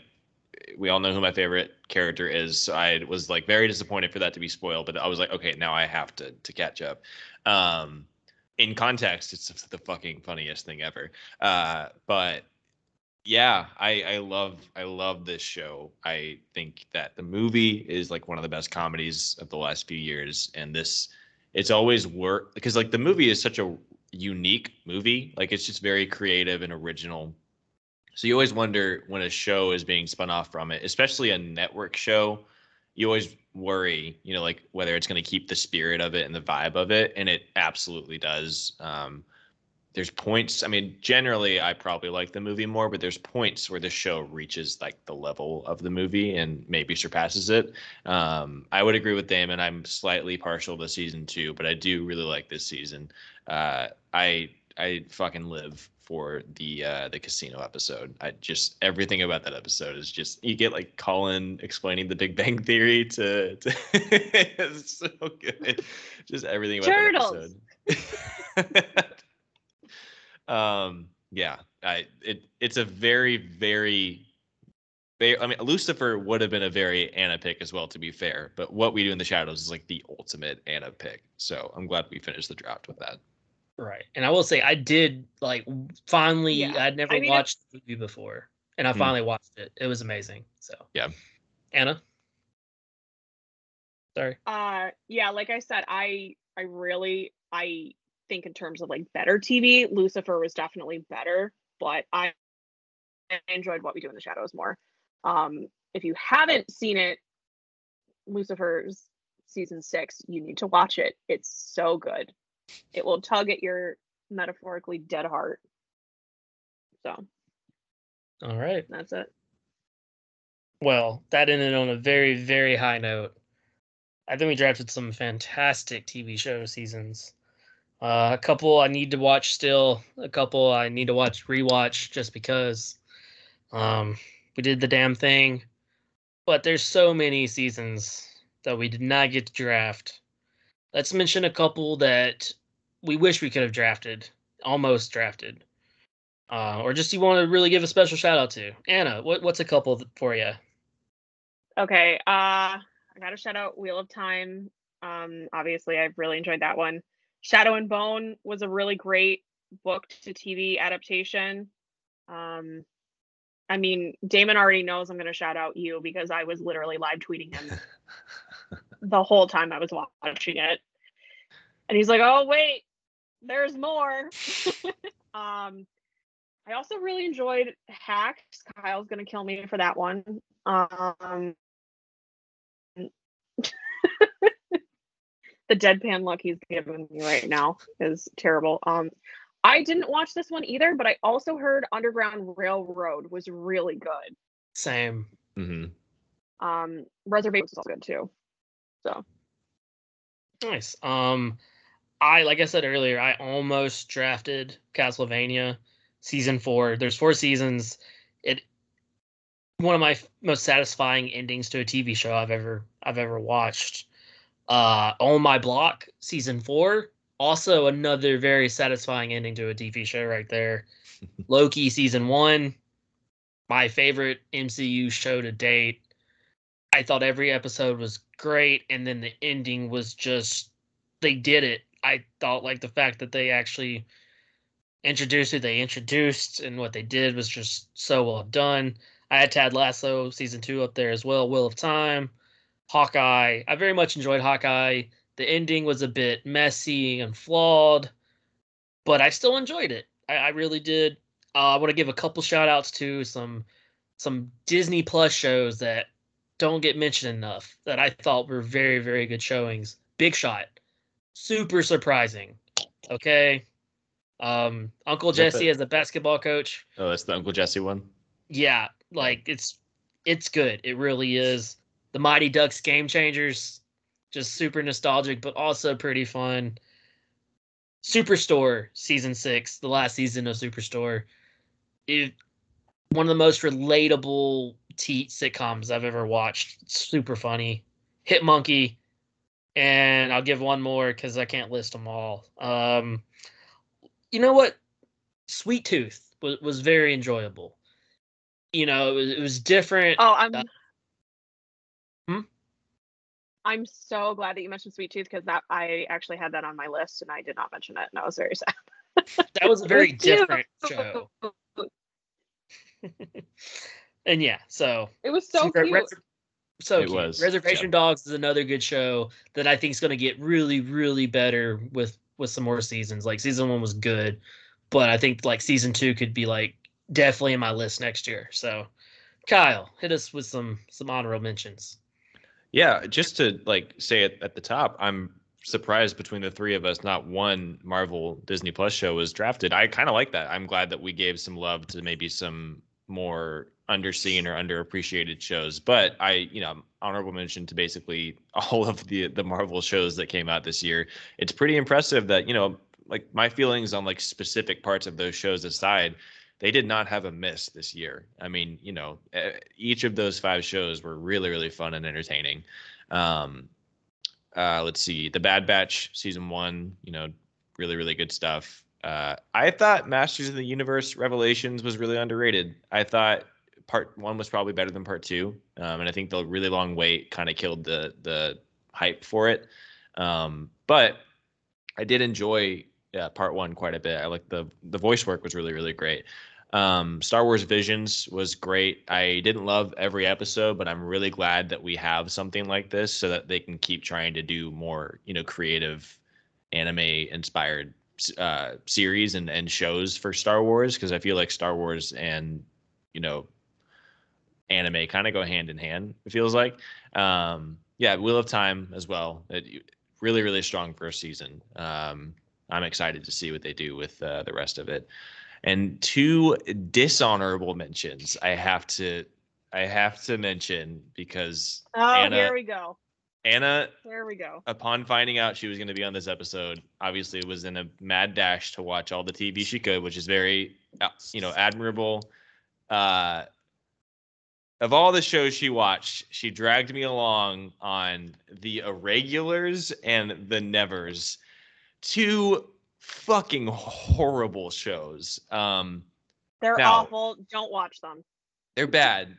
we all know who my favorite character is. So I was like very disappointed for that to be spoiled, but I was like, okay, now I have to to catch up. Um, in context, it's the fucking funniest thing ever. Uh, but yeah, I I love I love this show. I think that the movie is like one of the best comedies of the last few years, and this it's always work because like the movie is such a unique movie. Like it's just very creative and original so you always wonder when a show is being spun off from it, especially a network show. You always worry, you know, like whether it's going to keep the spirit of it and the vibe of it, and it absolutely does. Um, there's points. I mean, generally, I probably like the movie more, but there's points where the show reaches like the level of the movie and maybe surpasses it. Um, I would agree with Damon. I'm slightly partial to season two, but I do really like this season. Uh, I I fucking live for the uh, the casino episode. I just everything about that episode is just you get like Colin explaining the Big Bang Theory to, to it's so good. Just everything about Turtles. that episode. um yeah, I it it's a very very I mean, Lucifer would have been a very Anna pick as well, to be fair. But what we do in the shadows is like the ultimate Anna pick. So I'm glad we finished the draft with that. Right. And I will say I did like finally yeah. I'd never I mean, watched the movie before. And I hmm. finally watched it. It was amazing. So yeah. Anna. Sorry. Uh yeah, like I said, I I really I think in terms of like better TV, Lucifer was definitely better, but I enjoyed what we do in the shadows more. Um if you haven't seen it, Lucifer's season six, you need to watch it. It's so good it will tug at your metaphorically dead heart. So, all right, that's it. Well, that ended on a very, very high note. I think we drafted some fantastic TV show seasons. Uh, a couple I need to watch still. A couple I need to watch rewatch just because um, we did the damn thing. But there's so many seasons that we did not get to draft let's mention a couple that we wish we could have drafted, almost drafted, uh, or just you want to really give a special shout out to. Anna, what, what's a couple for you? Okay, uh, I got to shout out Wheel of Time. Um, obviously, I've really enjoyed that one. Shadow and Bone was a really great book to TV adaptation. Um, I mean, Damon already knows I'm going to shout out you because I was literally live tweeting him the whole time I was watching it. And he's like, "Oh wait, there's more." um, I also really enjoyed Hacks. Kyle's gonna kill me for that one. Um, the deadpan look he's giving me right now is terrible. Um, I didn't watch this one either, but I also heard Underground Railroad was really good. Same. Mm-hmm. Um, Reservation was also good too. So Nice. Um, I like I said earlier, I almost drafted Castlevania season four. There's four seasons. It one of my f- most satisfying endings to a TV show I've ever I've ever watched. Uh, on my block season four. Also another very satisfying ending to a TV show right there. Loki season one, my favorite MCU show to date. I thought every episode was great, and then the ending was just they did it. I thought like the fact that they actually introduced who they introduced and what they did was just so well done. I had Ted Lasso season two up there as well, Wheel of Time, Hawkeye. I very much enjoyed Hawkeye. The ending was a bit messy and flawed, but I still enjoyed it. I, I really did. Uh, I want to give a couple shout outs to some some Disney Plus shows that don't get mentioned enough that I thought were very, very good showings. Big Shot, super surprising. Okay. Um, Uncle Jesse the- as a basketball coach. Oh, that's the Uncle Jesse one. Yeah, like it's it's good. It really is. The Mighty Ducks Game Changers, just super nostalgic, but also pretty fun. Superstore season six, the last season of Superstore, it one of the most relatable t- sitcoms I've ever watched. It's super funny. Hit Monkey, and I'll give one more because I can't list them all. Um, you know what? Sweet Tooth was was very enjoyable. You know, it was it was different. Oh, I'm. Uh, hmm? I'm so glad that you mentioned Sweet Tooth because that I actually had that on my list and I did not mention it and I was very sad. that was a very It was cute. different show. and yeah, so It was so Res- cute. Res- so It cute. was, Reservation yeah. Dogs is another good show that I think is going to get really, really better with with some more seasons. Like season one was good, but I think like season two could be like definitely in my list next year. So, Kyle, hit us with some some honorable mentions. Yeah, just to like say it at the top, I'm surprised between the three of us, not one Marvel Disney Plus show was drafted. I kind of like that. I'm glad that we gave some love to maybe some more underseen or underappreciated shows. But I, you know, honorable mention to basically all of the the Marvel shows that came out this year. It's pretty impressive that you know, like my feelings on like specific parts of those shows aside, they did not have a miss this year. I mean, you know, each of those five shows were really, really fun and entertaining. Um, uh, let's see, The Bad Batch season one, you know, really, really good stuff. Uh, I thought Masters of the Universe Revelations was really underrated. I thought part one was probably better than part two, um, and I think the really long wait kind of killed the the hype for it. Um, but I did enjoy yeah, part one quite a bit. I like the the voice work was really really great. Um, Star Wars Visions was great. I didn't love every episode, but I'm really glad that we have something like this so that they can keep trying to do more, you know, creative anime inspired uh, series and and shows for Star Wars because I feel like Star Wars and you know anime kind of go hand in hand. It feels like. Um, yeah, Wheel of Time as well. It, really really strong first season. Um, I'm excited to see what they do with uh, the rest of it. And two dishonorable mentions I have to I have to mention because Oh, Anna- here we go. Anna there we go. upon finding out she was going to be on this episode, obviously was in a mad dash to watch all the TV she could, which is very, uh, you know, admirable. Uh, of all the shows she watched, she dragged me along on the Irregulars and the Nevers, two fucking horrible shows. Um, They're Now- awful. Don't watch them. they're bad.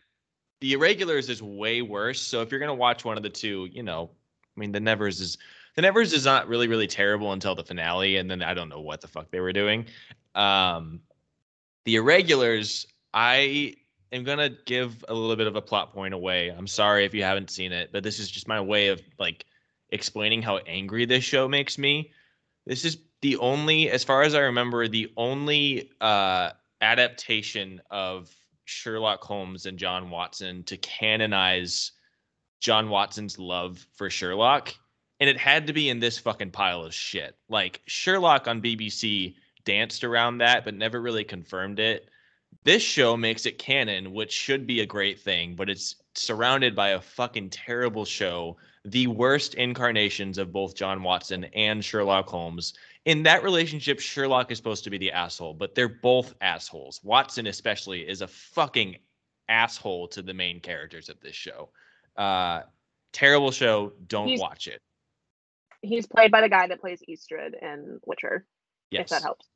The Irregulars is way worse. So if you're gonna watch one of the two, you know, I mean, the Nevers is the Nevers is not really really terrible until the finale, and then I don't know what the fuck they were doing. Um, the Irregulars, I am gonna give a little bit of a plot point away. I'm sorry if you haven't seen it, but this is just my way of like explaining how angry this show makes me. This is the only, as far as I remember, the only uh adaptation of Sherlock Holmes and John Watson to canonize John Watson's love for Sherlock. And it had to be in this fucking pile of shit. Like Sherlock on BBC danced around that, but never really confirmed it. This show makes it canon, which should be a great thing, but it's surrounded by a fucking terrible show. The worst incarnations of both John Watson and Sherlock Holmes. In that relationship, Sherlock is supposed to be the asshole, but they're both assholes. Watson, especially, is a fucking asshole to the main characters of this show. Uh, terrible show. Don't He's- watch it. He's played by the guy that plays Istredd in Witcher. If Yes. that helps.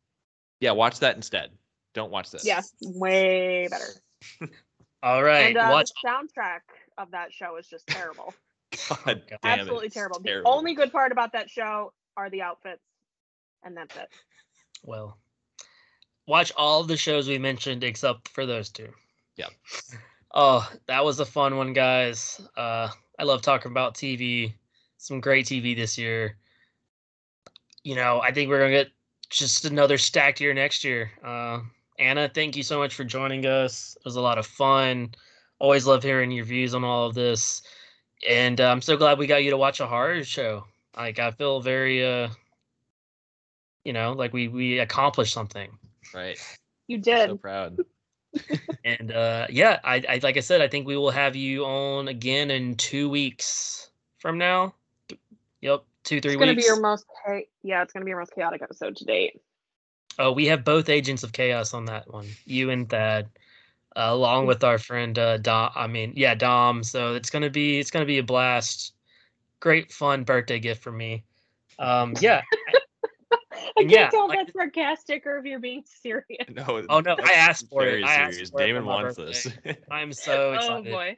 Yeah, watch that instead. Don't watch this. Yeah, way better. All right, and uh, watch. the soundtrack of that show is just terrible. God damn Absolutely it's terrible. The only good part about that show are the outfits, and that's it. Well, watch all the shows we mentioned except for those two. Yeah. Oh, that was a fun one, guys. Uh, I love talking about TV. Some great TV this year. You know, I think we're gonna get just another stacked year next year. Uh, Anna, thank you so much for joining us. It was a lot of fun. Always love hearing your views on all of this, and uh, I'm so glad we got you to watch a horror show. Like I feel very, uh, you know, like we we accomplished something. Right. You did. So proud. And uh, yeah, I, I like I said, I think we will have you on again in two weeks from now. Yep, two three it's gonna weeks. be your most cha- yeah, it's gonna be your most chaotic episode to date. Oh, we have both agents of chaos on that one. You and Thad, uh, along with our friend uh, Dom. I mean, yeah, Dom. So it's gonna be it's gonna be a blast. Great fun birthday gift for me. Um, yeah. I can't yeah, tell if like- that's sarcastic or if you're being serious. No. Oh, no, I asked for it. very I asked serious. for Damon my wants this. I'm so excited. Oh boy.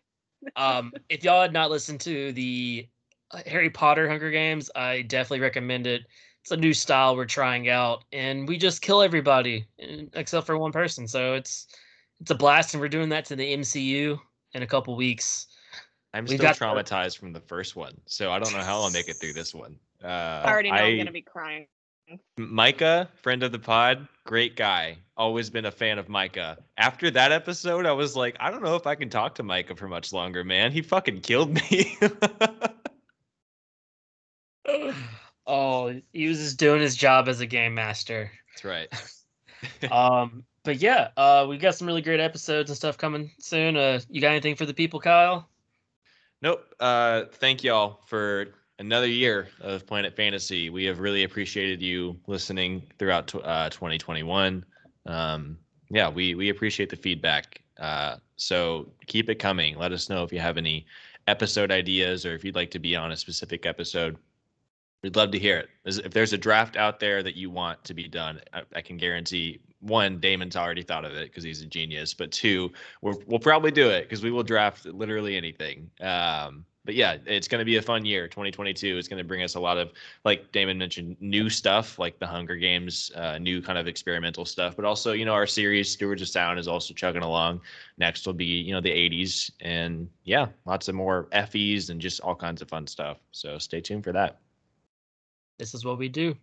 um, if y'all had not listened to the uh, Harry Potter Hunger Games, I definitely recommend it. It's a new style we're trying out, and we just kill everybody except for one person. So it's it's a blast, and we're doing that to the MCU in a couple weeks. I'm We've still got the- traumatized from the first one, so I don't know how I'll make it through this one. Uh, I already know I, am gonna be crying. Micah, friend of the pod, great guy. Always been a fan of Micah. After that episode, I was like, I don't know if I can talk to Micah for much longer, man. He fucking killed me. oh, he was just doing his job as a game master. That's right. Um, but yeah, uh, we got some really great episodes and stuff coming soon. Uh, you got anything for the people, Kyle? Nope. Uh, thank y'all for another year of Planet Fantasy. We have really appreciated you listening throughout tw- uh, 2021. Um, yeah, we we appreciate the feedback. Uh, so keep it coming. Let us know if you have any episode ideas or if you'd like to be on a specific episode. We'd love to hear it. If there's a draft out there that you want to be done, I, I can guarantee one, Damon's already thought of it because he's a genius. But two, we'll probably do it because we will draft literally anything. Um, but yeah, it's going to be a fun year. 2022 is going to bring us a lot of, like Damon mentioned, new stuff like the Hunger Games, uh, new kind of experimental stuff. But also, you know, our series Stewards of Sound is also chugging along. Next will be, you know, the 80s, and yeah, lots of more FEs and just all kinds of fun stuff. So stay tuned for that. This is what we do.